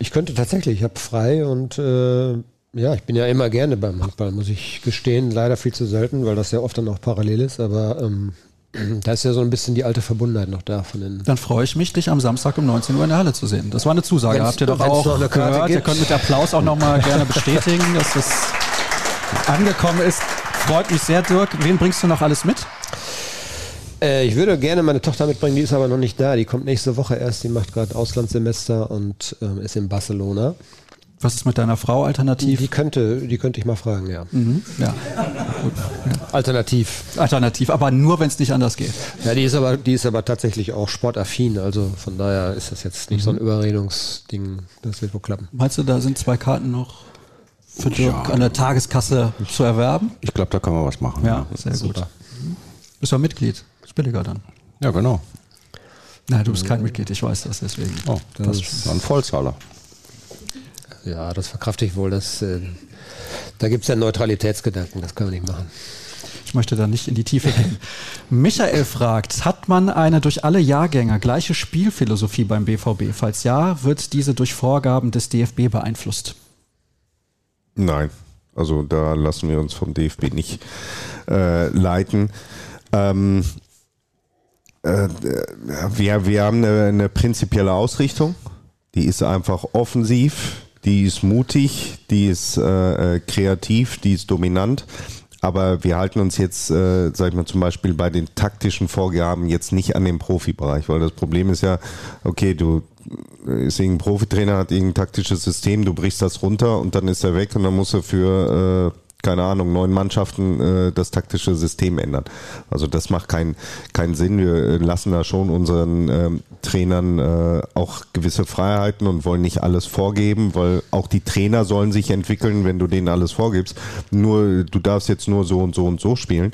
Ich könnte tatsächlich. Ich habe frei und äh, ja, ich bin ja immer gerne beim Handball, muss ich gestehen. Leider viel zu selten, weil das ja oft dann auch parallel ist. Aber ähm, da ist ja so ein bisschen die alte Verbundenheit noch da von den. Dann freue ich mich, dich am Samstag um 19 Uhr in der Halle zu sehen. Das war eine Zusage. Wenn's, Habt ihr doch auch gehört. Gibt. Ihr könnt mit Applaus auch nochmal gerne bestätigen, dass das angekommen ist. Freut mich sehr, Dirk. Wen bringst du noch alles mit? Äh, ich würde gerne meine Tochter mitbringen, die ist aber noch nicht da. Die kommt nächste Woche erst. Die macht gerade Auslandssemester und ähm, ist in Barcelona. Was ist mit deiner Frau alternativ? Die könnte, die könnte ich mal fragen, ja. Mhm, ja. Gut, ja. Alternativ. Alternativ, aber nur, wenn es nicht anders geht. Ja, die ist aber, die ist aber tatsächlich auch sportaffin. Also von daher ist das jetzt nicht mhm. so ein mhm. Überredungsding. Das wird wohl klappen. Meinst du, da sind zwei Karten noch für Dirk ja. an der Tageskasse zu erwerben? Ich glaube, da kann man was machen. Ja, sehr gut. Super. Bist du Mitglied? Ist billiger dann. Ja, genau. Nein, du bist kein Mitglied, ich weiß das deswegen. Oh, das, das ist ein Vollzahler. Ja, das verkrafte ich wohl. Das, äh, da gibt es ja Neutralitätsgedanken, das können wir nicht machen. Ich möchte da nicht in die Tiefe gehen. Michael fragt, hat man eine durch alle Jahrgänge gleiche Spielphilosophie beim BVB? Falls ja, wird diese durch Vorgaben des DFB beeinflusst? Nein, also da lassen wir uns vom DFB nicht äh, leiten. Ähm, äh, wir, wir haben eine, eine prinzipielle Ausrichtung, die ist einfach offensiv die ist mutig, die ist äh, äh, kreativ, die ist dominant. Aber wir halten uns jetzt, äh, sag ich mal, zum Beispiel bei den taktischen Vorgaben jetzt nicht an den Profibereich, weil das Problem ist ja, okay, du ist irgendein Profitrainer, hat irgendein taktisches System, du brichst das runter und dann ist er weg und dann muss er für, äh, keine Ahnung, neun Mannschaften äh, das taktische System ändern. Also das macht keinen keinen Sinn. Wir lassen da schon unseren ähm, Trainern äh, auch gewisse Freiheiten und wollen nicht alles vorgeben, weil auch die Trainer sollen sich entwickeln, wenn du denen alles vorgibst. Nur du darfst jetzt nur so und so und so spielen.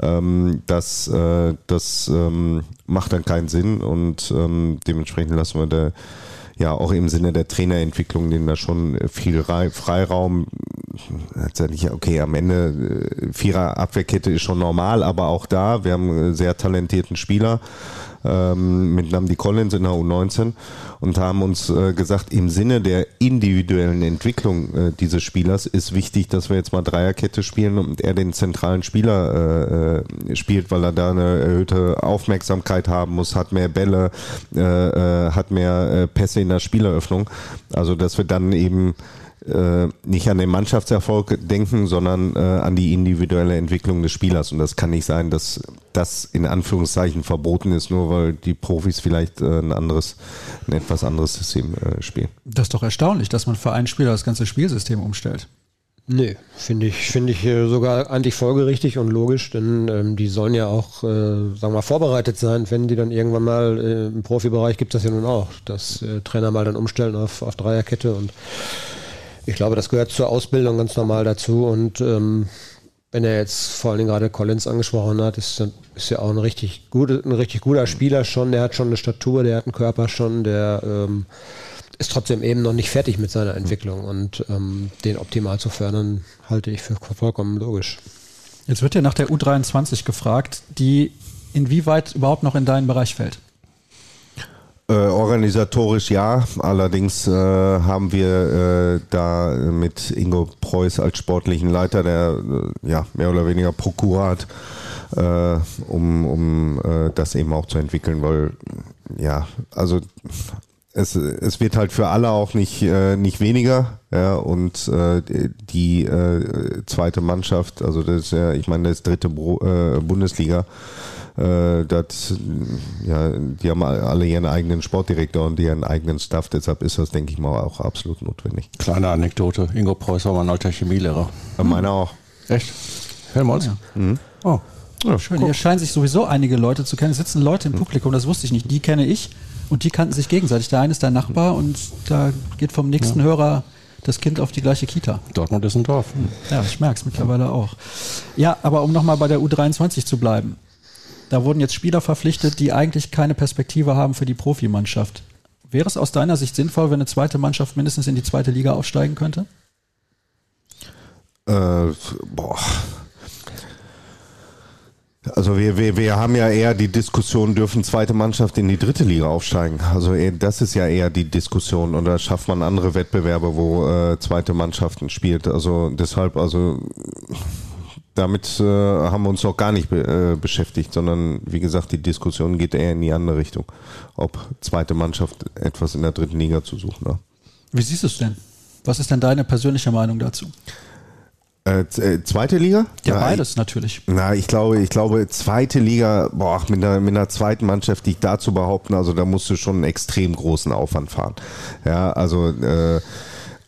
Ähm, das äh, das ähm, macht dann keinen Sinn und ähm, dementsprechend lassen wir da ja auch im Sinne der Trainerentwicklung denen da schon viel Freiraum. Okay, am Ende äh, Vierer Abwehrkette ist schon normal, aber auch da, wir haben einen sehr talentierten Spieler ähm, mit Namdi Collins in der U19 und haben uns äh, gesagt, im Sinne der individuellen Entwicklung äh, dieses Spielers ist wichtig, dass wir jetzt mal Dreierkette spielen und er den zentralen Spieler äh, äh spielt, weil er da eine erhöhte Aufmerksamkeit haben muss, hat mehr Bälle, äh, äh, hat mehr Pässe in der Spieleröffnung. Also dass wir dann eben äh, nicht an den Mannschaftserfolg denken, sondern äh, an die individuelle Entwicklung des Spielers. Und das kann nicht sein, dass das in Anführungszeichen verboten ist, nur weil die Profis vielleicht äh, ein anderes, ein etwas anderes System äh, spielen. Das ist doch erstaunlich, dass man für einen Spieler das ganze Spielsystem umstellt. Nee, finde ich, finde ich äh, sogar eigentlich folgerichtig und logisch, denn ähm, die sollen ja auch, äh, sagen wir mal, vorbereitet sein, wenn die dann irgendwann mal äh, im Profibereich gibt es das ja nun auch, dass äh, Trainer mal dann umstellen auf, auf Dreierkette und ich glaube, das gehört zur Ausbildung ganz normal dazu. Und ähm, wenn er jetzt vor allen Dingen gerade Collins angesprochen hat, ist, ist ja auch ein richtig, gute, ein richtig guter Spieler schon. Der hat schon eine Statur, der hat einen Körper schon, der ähm, ist trotzdem eben noch nicht fertig mit seiner Entwicklung. Und ähm, den optimal zu fördern, halte ich für vollkommen logisch. Jetzt wird ja nach der U23 gefragt, die inwieweit überhaupt noch in deinen Bereich fällt. Äh, organisatorisch ja, allerdings äh, haben wir äh, da mit Ingo Preuß als sportlichen Leiter, der äh, ja mehr oder weniger Prokurat, äh, um, um äh, das eben auch zu entwickeln, weil ja, also es, es wird halt für alle auch nicht, nicht weniger. Ja, und die zweite Mannschaft, also das ja, ich meine, das dritte Bundesliga, äh, das, ja, die haben alle ihren eigenen Sportdirektor und ihren eigenen Staff, deshalb ist das, denke ich mal, auch absolut notwendig. Kleine Anekdote, Ingo Preuß war mein alter Chemielehrer. Äh, meiner auch. Echt? Helmholtz? Ja. Mhm. Oh. Ja, Schön, guck. hier scheinen sich sowieso einige Leute zu kennen. Es sitzen Leute im Publikum, das wusste ich nicht. Die kenne ich und die kannten sich gegenseitig. Der eine ist dein Nachbar und da geht vom nächsten ja. Hörer das Kind auf die gleiche Kita. Dortmund ist ein Dorf. Ja, ich merke es mittlerweile auch. Ja, aber um nochmal bei der U23 zu bleiben. Da wurden jetzt Spieler verpflichtet, die eigentlich keine Perspektive haben für die Profimannschaft. Wäre es aus deiner Sicht sinnvoll, wenn eine zweite Mannschaft mindestens in die zweite Liga aufsteigen könnte? Äh, boah. Also wir, wir, wir haben ja eher die Diskussion, dürfen zweite Mannschaft in die dritte Liga aufsteigen? Also das ist ja eher die Diskussion. Oder schafft man andere Wettbewerbe, wo äh, zweite Mannschaften spielt? Also deshalb, also damit äh, haben wir uns auch gar nicht be äh, beschäftigt, sondern wie gesagt, die Diskussion geht eher in die andere Richtung, ob zweite Mannschaft etwas in der dritten Liga zu suchen. Ne? Wie siehst du es denn? Was ist denn deine persönliche Meinung dazu? Äh, äh zweite Liga? Ja, beides ich, natürlich. Na, ich glaube, ich glaube, zweite Liga, boah, mit einer, mit einer zweiten Mannschaft, die ich dazu behaupten, also da musst du schon einen extrem großen Aufwand fahren. Ja, also äh,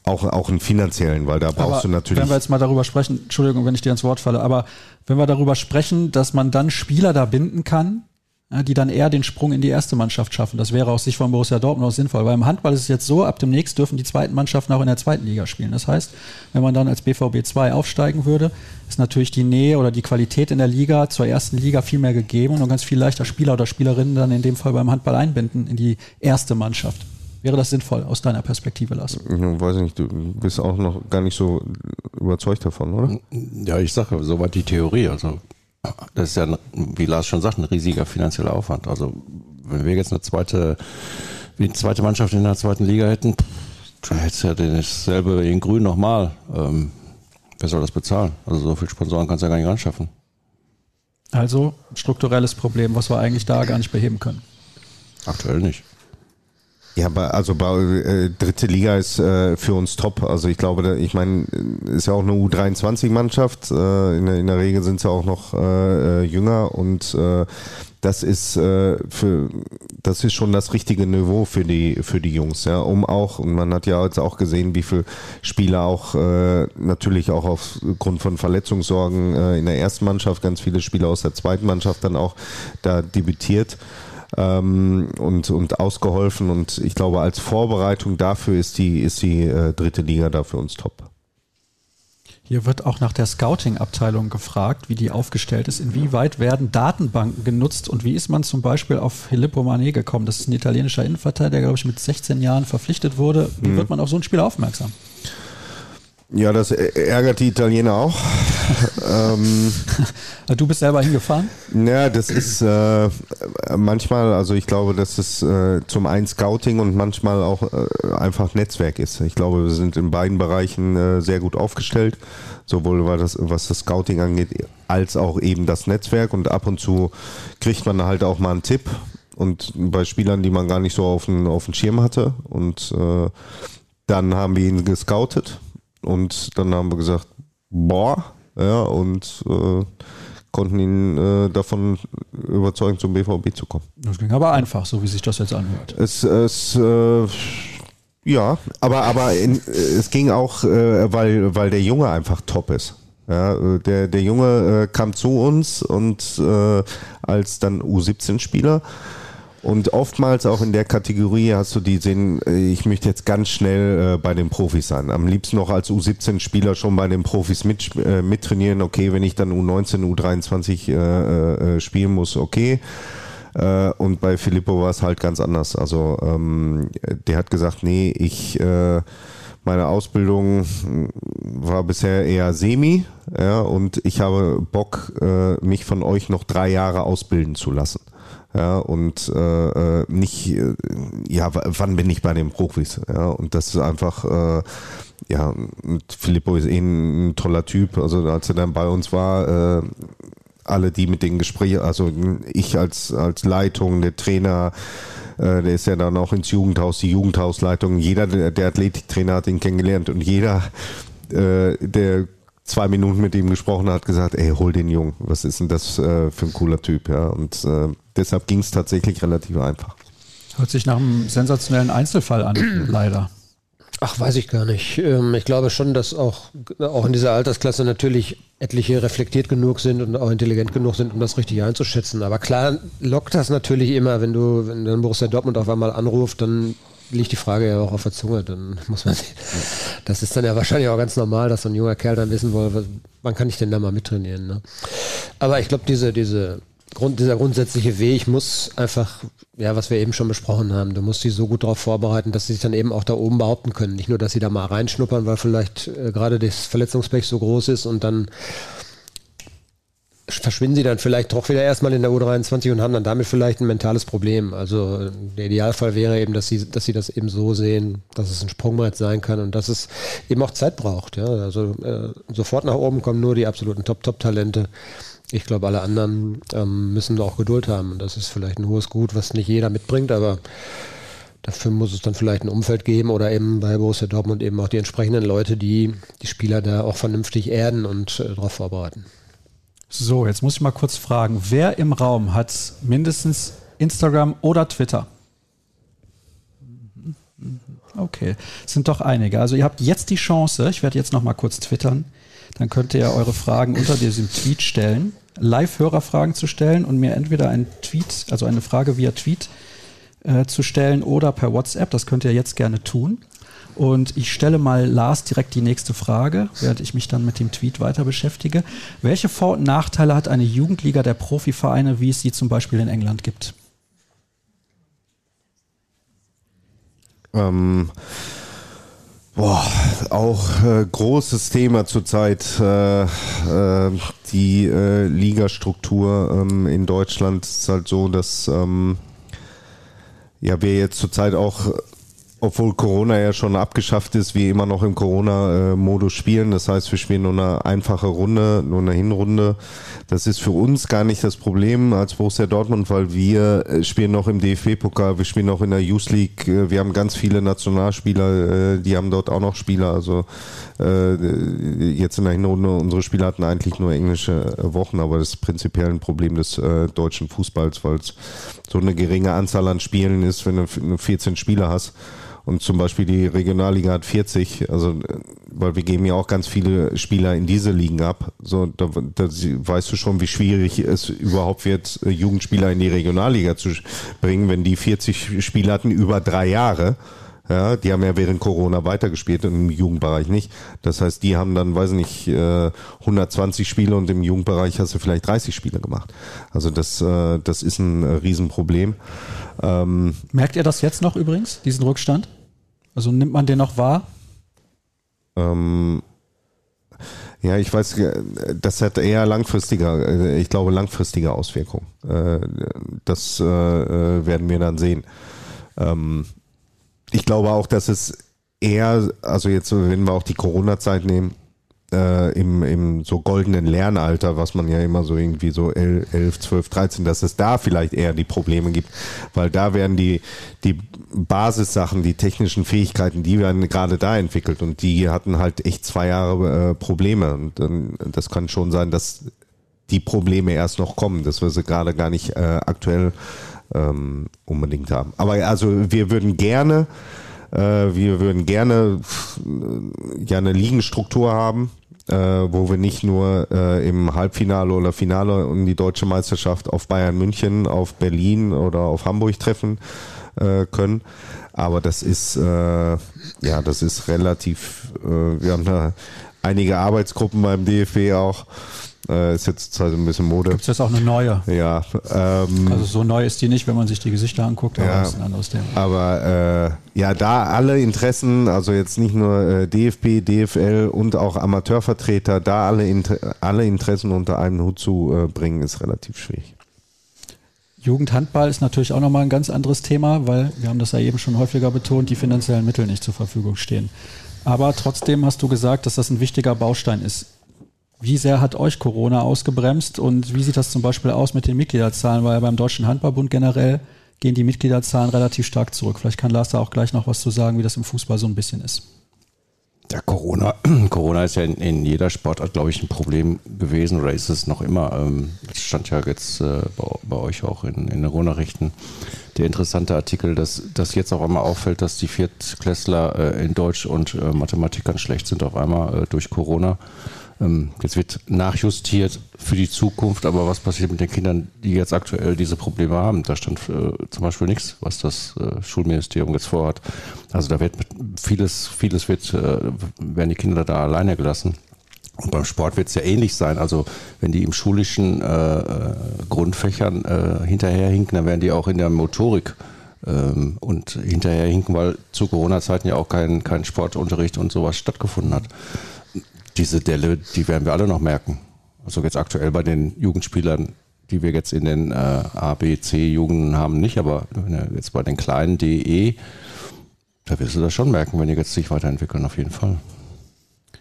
auch, auch einen finanziellen, weil da brauchst aber du natürlich. Wenn wir jetzt mal darüber sprechen, Entschuldigung, wenn ich dir ins Wort falle, aber wenn wir darüber sprechen, dass man dann Spieler da binden kann, die dann eher den Sprung in die erste Mannschaft schaffen. Das wäre aus Sicht von Borussia Dortmund auch sinnvoll, weil im Handball ist es jetzt so, ab demnächst dürfen die zweiten Mannschaften auch in der zweiten Liga spielen. Das heißt, wenn man dann als BVB 2 aufsteigen würde, ist natürlich die Nähe oder die Qualität in der Liga zur ersten Liga viel mehr gegeben und ganz viel leichter Spieler oder Spielerinnen dann in dem Fall beim Handball einbinden in die erste Mannschaft. Wäre das sinnvoll aus deiner Perspektive, Lars? Ich weiß nicht, du bist auch noch gar nicht so überzeugt davon, oder? Ja, ich sage, soweit die Theorie. Also das ist ja, wie Lars schon sagt, ein riesiger finanzieller Aufwand. Also wenn wir jetzt eine zweite, wie eine zweite Mannschaft in der zweiten Liga hätten, dann hättest du ja dasselbe in Grün nochmal. Ähm, wer soll das bezahlen? Also so viele Sponsoren kannst du ja gar nicht anschaffen. Also strukturelles Problem, was wir eigentlich da gar nicht beheben können. Aktuell nicht. Ja, also äh, dritte Liga ist äh, für uns top. Also ich glaube, ich meine, ist ja auch eine U23-Mannschaft. Äh, in, der, in der Regel sind sie auch noch äh, äh, jünger und äh, das ist äh, für das ist schon das richtige Niveau für die, für die Jungs, ja, um auch, und man hat ja jetzt auch gesehen, wie viele Spieler auch äh, natürlich auch aufgrund von Verletzungssorgen äh, in der ersten Mannschaft, ganz viele Spieler aus der zweiten Mannschaft dann auch da debütiert ähm, und, und ausgeholfen. Und ich glaube, als Vorbereitung dafür ist die, ist die äh, dritte Liga da für uns top. Hier wird auch nach der Scouting-Abteilung gefragt, wie die aufgestellt ist. Inwieweit werden Datenbanken genutzt und wie ist man zum Beispiel auf Filippo Mané gekommen? Das ist ein italienischer Innenverteidiger, der, glaube ich, mit 16 Jahren verpflichtet wurde. Wie mhm. wird man auf so ein Spiel aufmerksam? Ja, das ärgert die Italiener auch. ähm, du bist selber hingefahren? Ja, das ist äh, manchmal, also ich glaube, dass es äh, zum einen Scouting und manchmal auch äh, einfach Netzwerk ist. Ich glaube, wir sind in beiden Bereichen äh, sehr gut aufgestellt, sowohl was das, was das Scouting angeht, als auch eben das Netzwerk. Und ab und zu kriegt man halt auch mal einen Tipp und bei Spielern, die man gar nicht so auf den, auf den Schirm hatte. Und äh, dann haben wir ihn gescoutet und dann haben wir gesagt, boah, ja, und äh, konnten ihn äh, davon überzeugen, zum BVB zu kommen. Das ging aber einfach, so wie sich das jetzt anhört. Es, es äh, ja, aber, aber in, es ging auch, äh, weil, weil der Junge einfach top ist. Ja, der, der Junge äh, kam zu uns und äh, als dann U17-Spieler und oftmals auch in der Kategorie hast du die Sinn, äh, ich möchte jetzt ganz schnell äh, bei den Profis sein. Am liebsten noch als U17-Spieler schon bei den Profis mit, äh, mittrainieren. Okay, wenn ich dann U19, U23 äh, äh, spielen muss, okay. Äh, und bei Filippo war es halt ganz anders. Also ähm, der hat gesagt, nee, ich meine Ausbildung war bisher eher semi, ja, und ich habe Bock, mich von euch noch drei Jahre ausbilden zu lassen ja, und äh, äh, nicht, äh, ja, wann bin ich bei den Profis, ja, und das ist einfach, äh, ja, Filippo ist eh ein, ein, toller Typ, also als er dann bei uns war, äh, alle, die mit den Gesprächen, also ich als, als Leitung, der Trainer, äh, der ist ja dann auch ins Jugendhaus, die Jugendhausleitung, jeder, der, der Athletiktrainer hat ihn kennengelernt und jeder, äh, der zwei Minuten mit ihm gesprochen hat, gesagt, ey, hol den Jungen, was ist denn das äh, für ein cooler Typ, ja, und äh, deshalb ging es tatsächlich relativ einfach. Hört sich nach einem sensationellen Einzelfall an, leider. Ach, weiß ich gar nicht. Ähm, ich glaube schon, dass auch, auch in dieser Altersklasse natürlich etliche reflektiert genug sind und auch intelligent genug sind, um das richtig einzuschätzen. Aber klar lockt das natürlich immer, wenn du, wenn dann Borussia Dortmund auf einmal anruft, dann liegt die Frage ja auch auf der Zunge. Dann muss man, das ist dann ja wahrscheinlich auch ganz normal, dass so ein junger Kerl dann wissen will, wann kann ich denn da mal mittrainieren. Ne? Aber ich glaube, diese, diese Grund, dieser grundsätzliche Weg muss einfach, ja, was wir eben schon besprochen haben, du musst sie so gut darauf vorbereiten, dass sie sich dann eben auch da oben behaupten können. Nicht nur, dass sie da mal reinschnuppern, weil vielleicht äh, gerade das Verletzungspech so groß ist und dann verschwinden sie dann vielleicht doch wieder erstmal in der U23 und haben dann damit vielleicht ein mentales Problem. Also der Idealfall wäre eben, dass sie, dass sie das eben so sehen, dass es ein Sprungbrett sein kann und dass es eben auch Zeit braucht. Ja? Also äh, sofort nach oben kommen nur die absoluten Top-Top-Talente ich glaube, alle anderen ähm, müssen auch Geduld haben. Und das ist vielleicht ein hohes Gut, was nicht jeder mitbringt, aber dafür muss es dann vielleicht ein Umfeld geben oder eben bei Borussia Dortmund eben auch die entsprechenden Leute, die die Spieler da auch vernünftig erden und äh, darauf vorbereiten. So, jetzt muss ich mal kurz fragen, wer im Raum hat mindestens Instagram oder Twitter? Okay, es sind doch einige. Also ihr habt jetzt die Chance, ich werde jetzt noch mal kurz twittern, dann könnt ihr eure Fragen unter diesem Tweet stellen, Live-Hörerfragen zu stellen und mir entweder einen Tweet, also eine Frage via Tweet äh, zu stellen oder per WhatsApp. Das könnt ihr jetzt gerne tun. Und ich stelle mal Lars direkt die nächste Frage, während ich mich dann mit dem Tweet weiter beschäftige. Welche Vor- und Nachteile hat eine Jugendliga der Profivereine, wie es sie zum Beispiel in England gibt? Ähm, Boah, auch äh, großes Thema zurzeit äh, äh, die äh, Ligastruktur ähm, in Deutschland ist halt so, dass ähm, ja wir jetzt zurzeit auch obwohl Corona ja schon abgeschafft ist, wir immer noch im Corona-Modus spielen. Das heißt, wir spielen nur eine einfache Runde, nur eine Hinrunde. Das ist für uns gar nicht das Problem als Borussia Dortmund, weil wir äh, spielen noch im DFB-Pokal, wir spielen noch in der Youth League. Äh, wir haben ganz viele Nationalspieler, äh, die haben dort auch noch Spieler. Also jetzt in der Hinrunde, unsere Spieler hatten eigentlich nur englische Wochen, aber das ist prinzipiell ein Problem des deutschen Fußballs, weil es so eine geringe Anzahl an Spielen ist, wenn du 14 Spieler hast. Und zum Beispiel die Regionalliga hat 40, also weil wir geben ja auch ganz viele Spieler in diese Ligen ab. So, da, da weißt du schon, wie schwierig es überhaupt wird, Jugendspieler in die Regionalliga zu bringen, wenn die 40 Spieler hatten über drei Jahre. Ja, die haben ja während Corona weitergespielt und im Jugendbereich nicht. Das heißt, die haben dann, weiß nicht, 120 Spiele und im Jugendbereich hast du vielleicht 30 Spiele gemacht. Also das, äh, das ist ein Riesenproblem. Ähm Merkt ihr das jetzt noch übrigens, diesen Rückstand? Also nimmt man den noch wahr? Ähm, ja, ich weiß, das hat eher langfristiger, äh, ich glaube langfristige Auswirkungen. Äh, das äh, werden wir dann sehen. Ähm, ich glaube auch, dass es eher, also jetzt, wenn wir auch die Corona-Zeit nehmen, äh, im, im so goldenen Lernalter, was man ja immer so irgendwie so 11, 12, 13, dass es da vielleicht eher die Probleme gibt, weil da werden die, die Basissachen, die technischen Fähigkeiten, die werden gerade da entwickelt und die hatten halt echt zwei Jahre äh, Probleme. Und ähm, das kann schon sein, dass die Probleme erst noch kommen, dass wir sie gerade gar nicht äh, aktuell ähm, unbedingt haben. Aber also wir würden gerne äh, wir würden gerne äh, ja eine Ligenstruktur haben, äh, wo wir nicht nur äh, im Halbfinale oder Finale um die deutsche Meisterschaft auf Bayern München, auf Berlin oder auf Hamburg treffen äh, können. Aber das ist äh, ja das ist relativ. Äh, wir haben da einige Arbeitsgruppen beim DFB auch äh, ist jetzt halt ein bisschen Mode. Gibt es jetzt auch eine neue? Ja. Ähm, also so neu ist die nicht, wenn man sich die Gesichter anguckt, aber ja, ist ein anderes Thema. Aber äh, ja, da alle Interessen, also jetzt nicht nur äh, DFB, DFL und auch Amateurvertreter, da alle, Inter alle Interessen unter einen Hut zu äh, bringen, ist relativ schwierig. Jugendhandball ist natürlich auch nochmal ein ganz anderes Thema, weil wir haben das ja eben schon häufiger betont, die finanziellen Mittel nicht zur Verfügung stehen. Aber trotzdem hast du gesagt, dass das ein wichtiger Baustein ist. Wie sehr hat euch Corona ausgebremst und wie sieht das zum Beispiel aus mit den Mitgliederzahlen? Weil beim Deutschen Handballbund generell gehen die Mitgliederzahlen relativ stark zurück. Vielleicht kann Lars da auch gleich noch was zu sagen, wie das im Fußball so ein bisschen ist. Ja, Corona, Corona ist ja in, in jeder Sportart, glaube ich, ein Problem gewesen oder ist es noch immer. Ähm, stand ja jetzt äh, bei, bei, euch auch in, in den Rohnachrichten der interessante Artikel, dass, dass jetzt auch einmal auffällt, dass die Viertklässler äh, in Deutsch und äh, Mathematik ganz schlecht sind auf einmal durch Corona. Ähm, jetzt wird nachjustiert für die Zukunft, aber was passiert mit den Kindern, die jetzt aktuell diese Probleme haben? Da stand äh, zum Beispiel nichts, was das äh, Schulministerium jetzt vorhat. Also da wird vieles, vieles wird, äh, werden die Kinder da alleine gelassen. Und beim Sport wird es ja ähnlich sein. Also wenn die im schulischen Grundfächern hinterherhinken, dann werden die auch in der Motorik ähm, und hinterherhinken, weil zu Corona-Zeiten ja auch kein, kein Sportunterricht und sowas stattgefunden hat diese Delle, die werden wir alle noch merken. Also jetzt aktuell bei den Jugendspielern, die wir jetzt in den äh, A, B, C Jugenden haben, nicht, aber jetzt bei den kleinen DE, da wirst du das schon merken, wenn die jetzt sich weiterentwickeln, auf jeden Fall.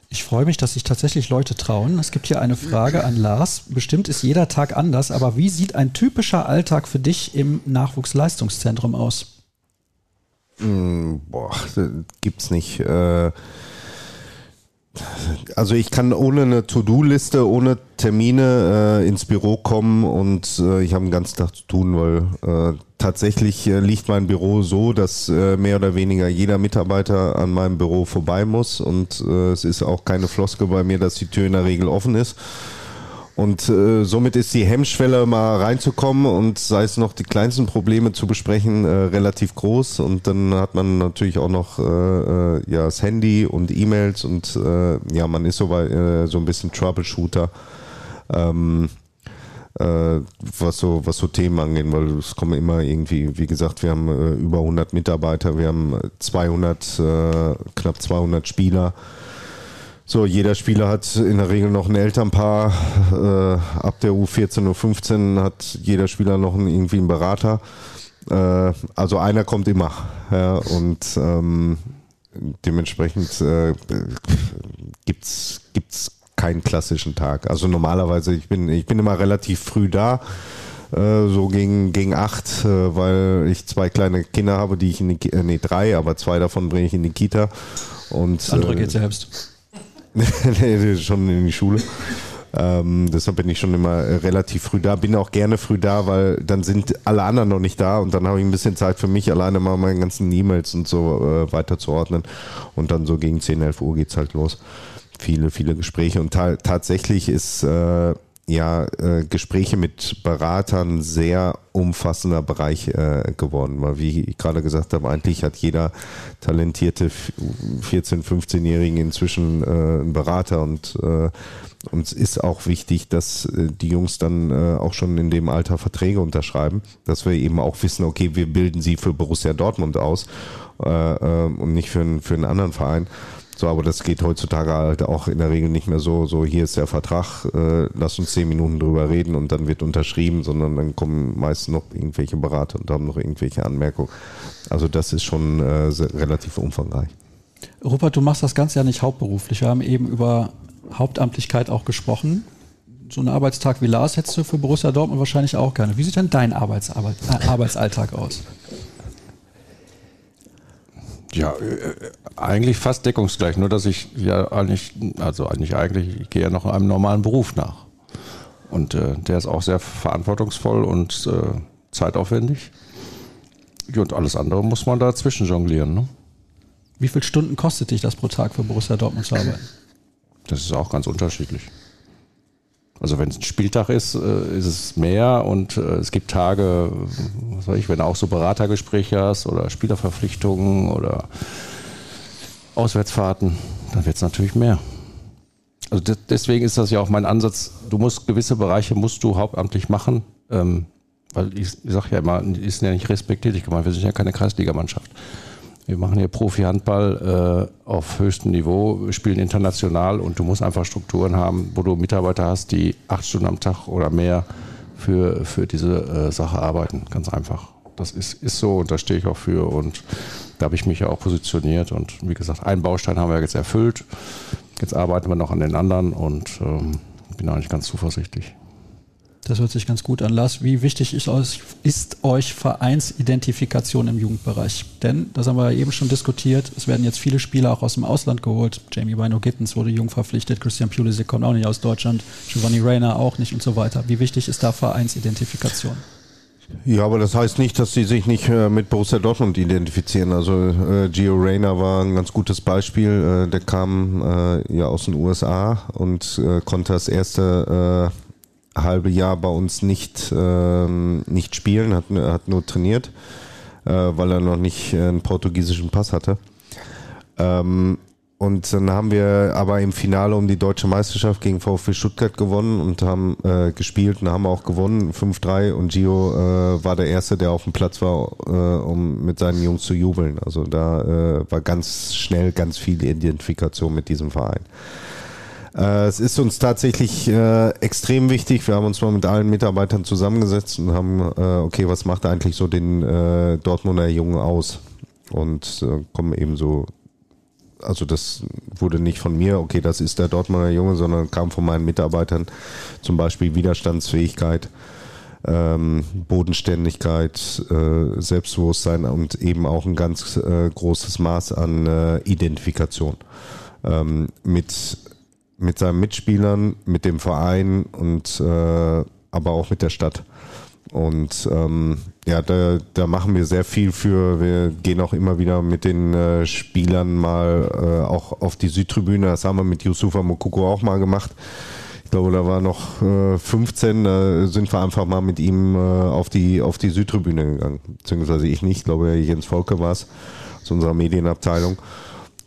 Ich freue mich, dass sich tatsächlich Leute trauen. Es gibt hier eine Frage an Lars. Bestimmt ist jeder Tag anders, aber wie sieht ein typischer Alltag für dich im Nachwuchsleistungszentrum aus? Mm, boah, gibt's nicht. Äh also ich kann ohne eine To-Do-Liste, ohne Termine äh, ins Büro kommen und äh, ich habe den ganzen Tag zu tun, weil äh, tatsächlich äh, liegt mein Büro so, dass äh, mehr oder weniger jeder Mitarbeiter an meinem Büro vorbei muss und äh, es ist auch keine Floske bei mir, dass die Tür in der Regel offen ist. Und äh, somit ist die Hemmschwelle mal reinzukommen und sei es noch die kleinsten Probleme zu besprechen, äh, relativ groß. Und dann hat man natürlich auch noch äh, äh ja, das Handy und E-Mails und äh, ja, man ist so, äh, so ein bisschen Troubleshooter. Ähm, äh, was so was so Themen angeht, weil es kommen immer irgendwie, wie gesagt, wir haben über 100 Mitarbeiter, wir haben 200 äh, knapp 200 Spieler so, jeder Spieler hat in der Regel noch ein Elternpaar. Äh, ab der U14, U15 hat jeder Spieler noch einen, irgendwie einen Berater. Äh, also einer kommt immer. Ja, und ähm, dementsprechend äh, gibt's gibt's keinen klassischen Tag. Also normalerweise, ich bin, ich bin immer relativ früh da, äh, so gegen, gegen acht, äh, weil ich zwei kleine Kinder habe, die ich in die, äh, nee, drei, aber zwei davon bringe ich in die Kita. Und, das andere geht selbst. nee, schon in die Schule. Ähm, deshalb bin ich schon immer relativ früh da, bin auch gerne früh da, weil dann sind alle anderen noch nicht da und dann habe ich ein bisschen Zeit für mich, alleine mal meine ganzen E-Mails und so äh, weiter zu ordnen. Und dann so gegen 10, 11 Uhr geht es halt los. Viele, viele Gespräche. Und ta tatsächlich ist äh, ja äh, Gespräche mit Beratern sehr umfassender Bereich äh, geworden, weil wie ich gerade gesagt habe, eigentlich hat jeder talentierte 14, 15-Jährigen inzwischen äh, einen Berater und äh, uns ist auch wichtig, dass äh, die Jungs dann äh, auch schon in dem Alter Verträge unterschreiben, dass wir eben auch wissen, okay, wir bilden sie für Borussia Dortmund aus äh, äh, und nicht für, für einen anderen Verein. So, aber das geht heutzutage halt auch in der Regel nicht mehr so, so hier ist der Vertrag, äh, lass uns zehn Minuten drüber reden und dann wird unterschrieben, sondern dann kommen meist noch irgendwelche Berater und haben noch irgendwelche Anmerkungen. Also das ist schon äh, relativ umfangreich. Rupert, du machst das Ganze ja nicht hauptberuflich. Wir haben eben über Hauptamtlichkeit auch gesprochen. So einen Arbeitstag wie Lars hättest du für Borussia Dortmund wahrscheinlich auch gerne. Wie sieht denn dein äh, Arbeitsalltag aus? Ja, äh, eigentlich fast deckungsgleich, nur dass ich ja eigentlich, also eigentlich eigentlich, ich gehe ja noch einem normalen Beruf nach. Und äh, der ist auch sehr verantwortungsvoll und äh, zeitaufwendig. Und alles andere muss man dazwischen jonglieren. Ne? Wie viele Stunden kostet dich das pro Tag für Borussia Dortmund zu arbeiten? Das ist auch ganz unterschiedlich. Also wenn es ein Spieltag ist, äh, ist es mehr und äh, es gibt Tage, was weiß ich, wenn du auch so Beratergespräche hast oder Spielerverpflichtungen oder Auswärtsfahrten, dann wird es natürlich mehr. Also deswegen ist das ja auch mein Ansatz. Du musst gewisse Bereiche musst du hauptamtlich machen, ähm, weil ich, ich sage ja immer, die ist ja nicht respektiert. Ich meine, wir sind ja keine Kreisligamannschaft. Wir machen hier Profi-Handball äh, auf höchstem Niveau, spielen international und du musst einfach Strukturen haben, wo du Mitarbeiter hast, die acht Stunden am Tag oder mehr für, für diese äh, Sache arbeiten. Ganz einfach. Das ist, ist so und da stehe ich auch für und da habe ich mich ja auch positioniert und wie gesagt, einen Baustein haben wir jetzt erfüllt. Jetzt arbeiten wir noch an den anderen und ähm, bin eigentlich ganz zuversichtlich. Das hört sich ganz gut an. Lars, wie wichtig ist euch, ist euch Vereinsidentifikation im Jugendbereich? Denn, das haben wir eben schon diskutiert, es werden jetzt viele Spieler auch aus dem Ausland geholt. Jamie Bino Gittens wurde jung verpflichtet, Christian Pulisic kommt auch nicht aus Deutschland, Giovanni Reyna auch nicht und so weiter. Wie wichtig ist da Vereinsidentifikation? Ja, aber das heißt nicht, dass sie sich nicht äh, mit Borussia Dortmund identifizieren. Also äh, Gio Reyna war ein ganz gutes Beispiel. Äh, der kam äh, ja aus den USA und äh, konnte das erste äh, halbe Jahr bei uns nicht, ähm, nicht spielen, hat, hat nur trainiert, äh, weil er noch nicht einen portugiesischen Pass hatte. Ähm, und dann haben wir aber im Finale um die deutsche Meisterschaft gegen VfB Stuttgart gewonnen und haben äh, gespielt und haben auch gewonnen, 5-3 und Gio äh, war der Erste, der auf dem Platz war, äh, um mit seinen Jungs zu jubeln. Also da äh, war ganz schnell ganz viel Identifikation mit diesem Verein. Äh, es ist uns tatsächlich äh, extrem wichtig. Wir haben uns mal mit allen Mitarbeitern zusammengesetzt und haben, äh, okay, was macht eigentlich so den Dortmunder Jungen aus? Und kommen eben so, also das wurde nicht von mir, okay, das ist der Dortmunder Junge, sondern kam von meinen Mitarbeitern, zum Beispiel Widerstandsfähigkeit. Ähm, Bodenständigkeit, Selbstbewusstsein und eben auch ein ganz großes Maß an Identifikation. Ähm, mit mit seinen Mitspielern, mit dem Verein und äh, aber auch mit der Stadt. Und ähm, ja, da, da machen wir sehr viel für. Wir gehen auch immer wieder mit den äh, Spielern mal äh, auch auf die Südtribüne. Das haben wir mit Yusufa Mokoko auch mal gemacht. Ich glaube, da war noch äh, 15, da sind wir einfach mal mit ihm äh, auf, die, auf die Südtribüne gegangen. Beziehungsweise ich nicht, ich glaube, Jens Volke war es, aus unserer Medienabteilung.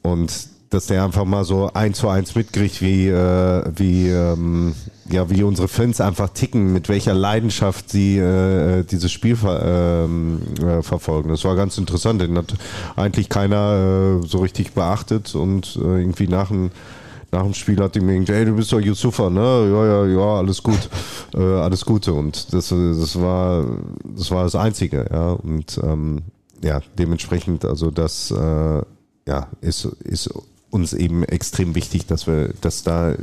Und dass der einfach mal so eins zu eins mitkriegt, wie, äh, wie, ähm, ja, wie unsere Fans einfach ticken, mit welcher Leidenschaft sie äh, dieses Spiel ver ähm, äh, verfolgen. Das war ganz interessant, den hat eigentlich keiner äh, so richtig beachtet und äh, irgendwie nach dem nach dem Spiel hat die mir gesagt, ey, du bist doch Yusufa, ne? Ja, ja, ja, alles gut. Äh, alles Gute. Und das, das war das war das Einzige, ja. Und ähm, ja, dementsprechend, also das äh, ja, ist, ist uns eben extrem wichtig, dass wir, dass da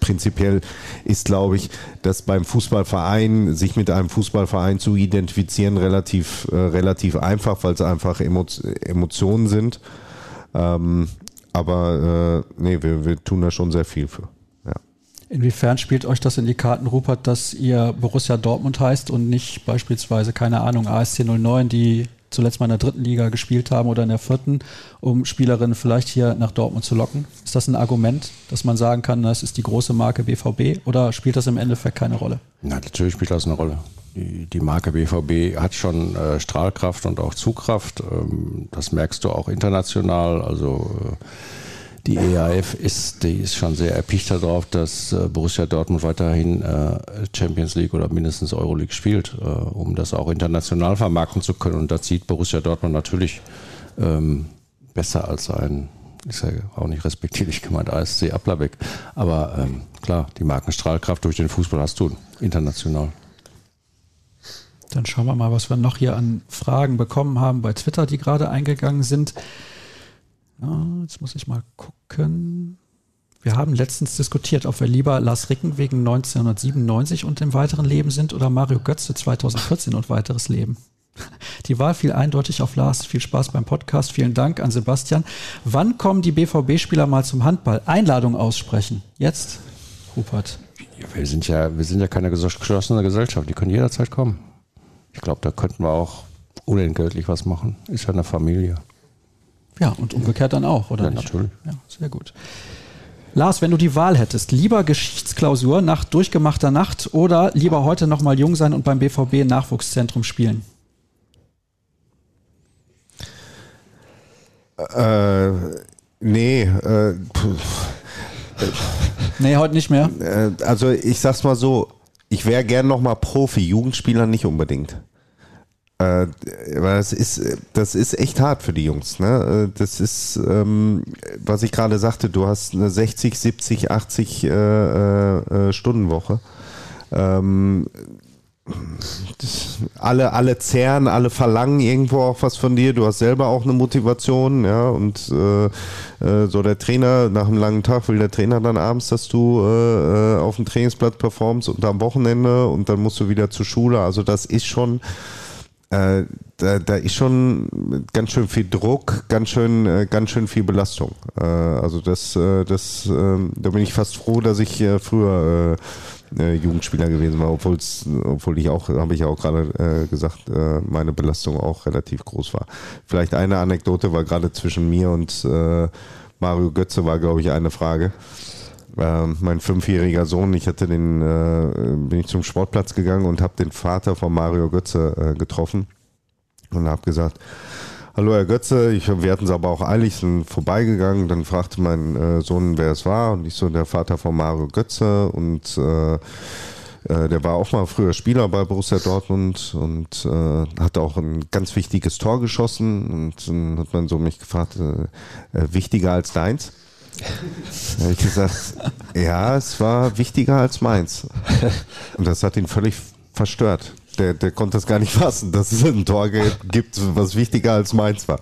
prinzipiell ist, glaube ich, dass beim Fußballverein, sich mit einem Fußballverein zu identifizieren, relativ, äh, relativ einfach, weil es einfach Emo Emotionen sind. Ähm, aber äh, nee, wir, wir tun da schon sehr viel für. Ja. Inwiefern spielt euch das in die Karten, Rupert, dass ihr Borussia Dortmund heißt und nicht beispielsweise, keine Ahnung, ASC 09, die zuletzt mal in der dritten Liga gespielt haben oder in der vierten, um Spielerinnen vielleicht hier nach Dortmund zu locken? Ist das ein Argument, dass man sagen kann, das ist die große Marke BVB oder spielt das im Endeffekt keine Rolle? Na, natürlich spielt das eine Rolle. Die, Marke BVB hat schon äh, Strahlkraft und auch Zugkraft. Ähm, das merkst du auch international. Also äh, die EAF ist, die ist schon sehr erpicht darauf, dass äh, Borussia Dortmund weiterhin äh, Champions League oder mindestens Euroleague spielt, äh, um das auch international vermarkten zu können. Und da zieht Borussia Dortmund natürlich ähm, besser als ein, ist ja auch nicht respektierlich gemeint, ASC Applerbeck. Aber ähm, klar, die Markenstrahlkraft durch den Fußball hast du international. Dann schauen wir mal, was wir noch hier an Fragen bekommen haben bei Twitter, die gerade eingegangen sind. Ja, jetzt muss ich mal gucken. Wir haben letztens diskutiert, ob wir lieber Lars Ricken wegen 1997 und dem weiteren Leben sind oder Mario Götze 2014 und weiteres Leben. Die Wahl fiel eindeutig auf Lars. Viel Spaß beim Podcast. Vielen Dank an Sebastian. Wann kommen die BVB-Spieler mal zum Handball? Einladung aussprechen. Jetzt, Rupert. Wir sind ja, wir sind ja keine geschlossene Gesellschaft. Die können jederzeit kommen. Ich glaube, da könnten wir auch unentgeltlich was machen. Ist ja eine Familie. Ja, und umgekehrt dann auch, oder ja, nicht? natürlich. Ja, sehr gut. Lars, wenn du die Wahl hättest, lieber Geschichtsklausur nach durchgemachter Nacht oder lieber heute nochmal jung sein und beim BVB Nachwuchszentrum spielen? Äh, nee, äh, nee, heute nicht mehr. Äh, also ich sag's mal so, ich wäre gern nochmal Profi, Jugendspieler nicht unbedingt. Äh, das ist, das ist echt hart für die Jungs. Ne? Äh, das ist, ähm, was ich gerade sagte, du hast eine 60, 70, 80 äh, äh, Stundenwoche. Ähm, das, alle, alle zehren, alle verlangen irgendwo auch was von dir. Du hast selber auch eine Motivation, ja. Und äh, äh, so der Trainer, nach einem langen Tag will der Trainer dann abends, dass du äh, auf dem Trainingsplatz performst und am Wochenende und dann musst du wieder zur Schule. Also das ist schon äh, da, da ist schon ganz schön viel Druck, ganz schön, äh, ganz schön viel Belastung. Äh, also das, äh, das, ähm, da bin ich fast froh, dass ich äh, früher äh, Jugendspieler gewesen war, obwohl obwohl ich auch, habe ich ja auch gerade gesagt, meine Belastung auch relativ groß war. Vielleicht eine Anekdote war gerade zwischen mir und Mario Götze war, glaube ich, eine Frage. Äh, mein fünfjähriger Sohn, ich hatte den, äh, bin ich zum Sportplatz gegangen und habe den Vater von Mario Götze äh, getroffen und habe gesagt, Hallo Herr Götze, ich, wir hatten es aber auch eilig, sind vorbeigegangen. Dann fragte mein äh, Sohn, wer es war. Und ich so, der Vater von Mario Götze. Und äh, äh, der war auch mal früher Spieler bei Borussia Dortmund und äh, hat auch ein ganz wichtiges Tor geschossen. Und dann hat man so mich gefragt, äh, äh wichtiger als deins? Da habe ich gesagt, ja, es war wichtiger als meins. Und das hat ihn völlig verstört. Der, der konnte das gar nicht fassen, dass es ein Tor gibt, was wichtiger als meins war.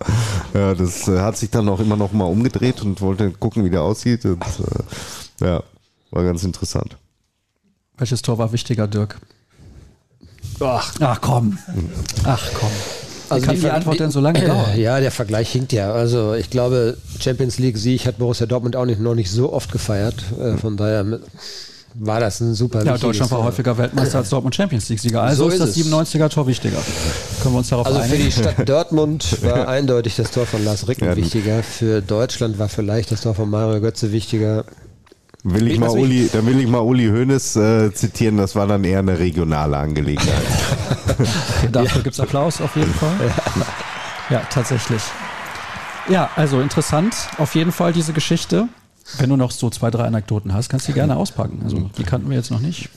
Ja, das äh, hat sich dann auch immer noch mal umgedreht und wollte gucken, wie der aussieht. Und, äh, ja, war ganz interessant. Welches Tor war wichtiger, Dirk? Ach, Ach komm. Ach komm. Also kann die, die Antwort denn so lange dauern? Ja, der Vergleich hinkt ja. Also ich glaube, Champions League Sieg hat Borussia Dortmund auch nicht, noch nicht so oft gefeiert. Äh, von daher war das ein super Ja, Deutschland war häufiger Weltmeister als Dortmund Champions League Sieger. Also so ist, ist das 97er Tor wichtiger. Können wir uns darauf also einigen? Also für die Stadt Dortmund war eindeutig das Tor von Lars Ricken ja, wichtiger. Für Deutschland war vielleicht das Tor von Mario Götze wichtiger. Will ich mal Uli, dann will ich mal Uli Hoeneß äh, zitieren, das war dann eher eine regionale Angelegenheit. dafür ja. gibt es Applaus auf jeden Fall. Ja. ja, tatsächlich. Ja, also interessant, auf jeden Fall diese Geschichte. Wenn du noch so zwei, drei Anekdoten hast, kannst du die gerne auspacken. Also die kannten wir jetzt noch nicht.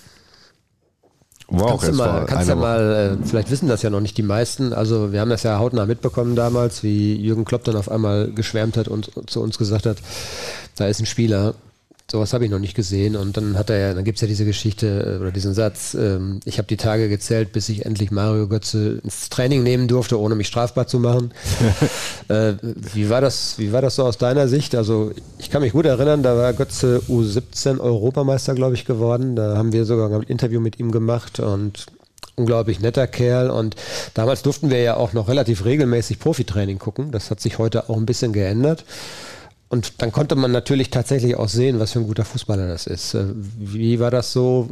Wow, kannst du mal, kannst ja mal äh, vielleicht wissen das ja noch nicht die meisten. Also wir haben das ja hautnah mitbekommen damals, wie Jürgen Klopp dann auf einmal geschwärmt hat und zu uns gesagt hat, da ist ein Spieler, sowas habe ich noch nicht gesehen. Und dann hat er ja, dann gibt es ja diese Geschichte äh, oder diesen Satz, ähm, ich habe die Tage gezählt, bis ich endlich Mario Götze ins Training nehmen durfte, ohne mich strafbar zu machen. äh, wie, war das, wie war das so aus deiner Sicht? Also ich kann mich gut erinnern, da war Götze U17 Europameister, glaube ich, geworden. Da haben wir sogar ein Interview mit ihm gemacht und unglaublich netter Kerl und damals durften wir ja auch noch relativ regelmäßig Profitraining gucken. Das hat sich heute auch ein bisschen geändert. Und dann konnte man natürlich tatsächlich auch sehen, was für ein guter Fußballer das ist. Äh, wie war das so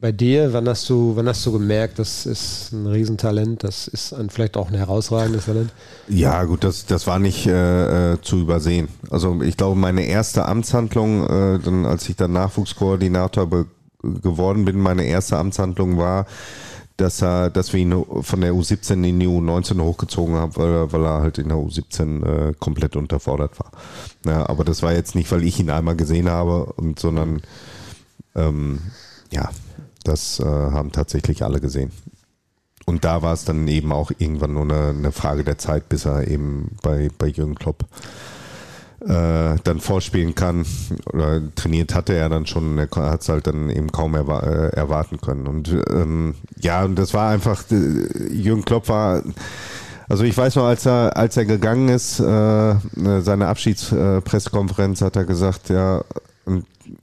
bei dir? Wann hast du, wann hast du gemerkt, das ist ein Riesentalent, das ist ein, vielleicht auch ein herausragendes Talent? Ja, gut, das, das war nicht äh, äh zu übersehen. Also ich glaube, meine erste Amtshandlung, äh, dann, als ich dann Nachwuchskoordinator geworden bin, meine erste Amtshandlung war, dass er, dass wir ihn von der U17 in die U19 hochgezogen haben, weil, weil er halt in der U17 äh, komplett unterfordert war. Ja, aber das war jetzt nicht, weil ich ihn einmal gesehen habe, und, sondern ähm, ja, das äh, haben tatsächlich alle gesehen. Und da war es dann eben auch irgendwann nur eine, eine Frage der Zeit, bis er eben bei, bei Jürgen Klopp äh, dann vorspielen kann. Oder trainiert hatte er dann schon, er hat es halt dann eben kaum erwa äh, erwarten können. Und ähm, ja, und das war einfach, äh, Jürgen Klopp war, also ich weiß noch, als er, als er gegangen ist, äh, seine Abschiedspressekonferenz hat er gesagt, ja,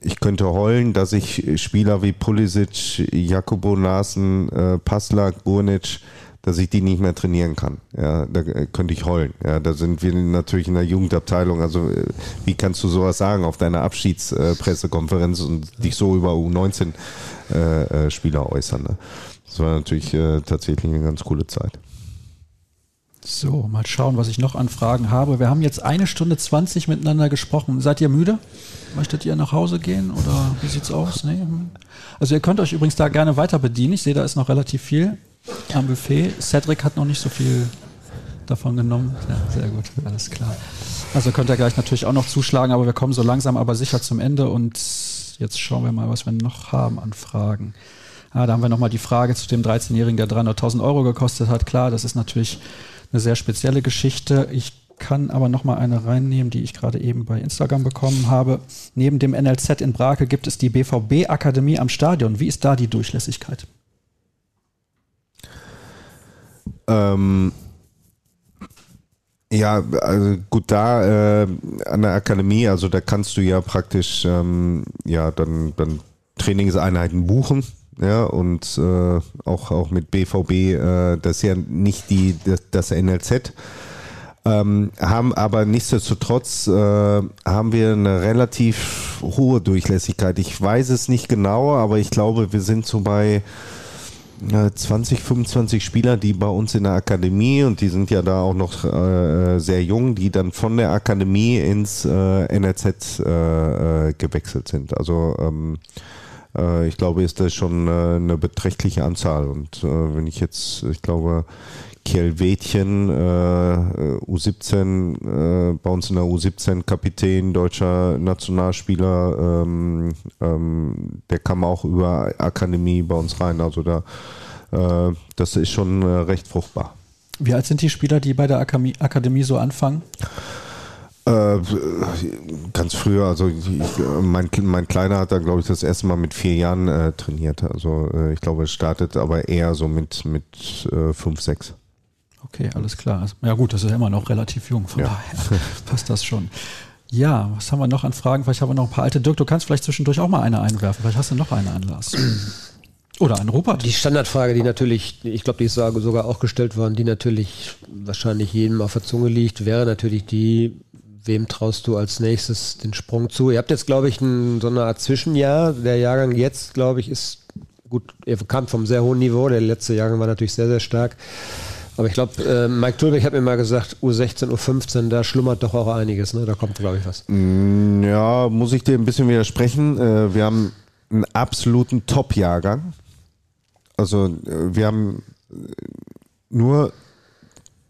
ich könnte heulen, dass ich Spieler wie Pulisic, Jakobo Nasen, äh, Paslak, Burnic, dass ich die nicht mehr trainieren kann. Ja, da könnte ich heulen. Ja, da sind wir natürlich in der Jugendabteilung. Also äh, wie kannst du sowas sagen auf deiner Abschiedspressekonferenz und dich so über U19 äh, äh, äußern? Ne? Das war natürlich äh, tatsächlich eine ganz coole Zeit. So, mal schauen, was ich noch an Fragen habe. Wir haben jetzt eine Stunde 20 miteinander gesprochen. Seid ihr müde? Möchtet ihr nach Hause gehen oder wie sieht's aus? Nee. Also ihr könnt euch übrigens da gerne weiter bedienen. Ich sehe, da ist noch relativ viel am Buffet. Cedric hat noch nicht so viel davon genommen. Ja, sehr gut, alles klar. Also könnt ihr gleich natürlich auch noch zuschlagen, aber wir kommen so langsam aber sicher zum Ende und jetzt schauen wir mal, was wir noch haben an Fragen. Ah, da haben wir nochmal die Frage zu dem 13-Jährigen, der 300.000 Euro gekostet hat. Klar, das ist natürlich eine sehr spezielle Geschichte. Ich kann aber nochmal eine reinnehmen, die ich gerade eben bei Instagram bekommen habe. Neben dem NLZ in Brake gibt es die BVB-Akademie am Stadion. Wie ist da die Durchlässigkeit? Ähm, ja, also gut, da äh, an der Akademie, also da kannst du ja praktisch ähm, ja dann, dann Trainingseinheiten buchen. Ja, und äh, auch, auch mit BVB, äh, das ist ja nicht die, das, das NLZ. Ähm, haben aber nichtsdestotrotz äh, haben wir eine relativ hohe Durchlässigkeit. Ich weiß es nicht genau, aber ich glaube, wir sind so bei 20, 25 Spieler, die bei uns in der Akademie und die sind ja da auch noch äh, sehr jung, die dann von der Akademie ins äh, NRZ äh, äh, gewechselt sind. Also ähm, äh, ich glaube, ist das schon äh, eine beträchtliche Anzahl. Und wenn ich jetzt, ich glaube, Kjell-Wädchen, äh, U17, äh, bei uns in der U17 Kapitän, deutscher Nationalspieler, ähm, ähm, der kam auch über Akademie bei uns rein. Also da, äh, das ist schon äh, recht fruchtbar. Wie alt sind die Spieler, die bei der Akademie, Akademie so anfangen? Äh, ganz früher, also ich, mein, mein Kleiner hat da, glaube ich, das erste Mal mit vier Jahren äh, trainiert. Also äh, ich glaube, es startet aber eher so mit, mit äh, fünf, sechs. Okay, alles klar. Also, ja gut, das ist ja immer noch relativ jung, von ja. daher passt das schon. Ja, was haben wir noch an Fragen? Vielleicht haben wir noch ein paar alte. Dirk, du kannst vielleicht zwischendurch auch mal eine einwerfen. Vielleicht hast du noch eine Anlass. Oder einen Rupert. Die Standardfrage, die natürlich, ich glaube, die ist sogar auch gestellt worden, die natürlich wahrscheinlich jedem auf der Zunge liegt, wäre natürlich die, wem traust du als nächstes den Sprung zu? Ihr habt jetzt, glaube ich, ein, so eine Art Zwischenjahr. Der Jahrgang jetzt, glaube ich, ist gut, er kam vom sehr hohen Niveau. Der letzte Jahrgang war natürlich sehr, sehr stark. Aber ich glaube, äh, Mike Tulbeck hat mir mal gesagt, U16, U15, da schlummert doch auch einiges, ne? Da kommt, glaube ich, was. Mm, ja, muss ich dir ein bisschen widersprechen. Äh, wir haben einen absoluten Top-Jahrgang. Also äh, wir haben äh, nur,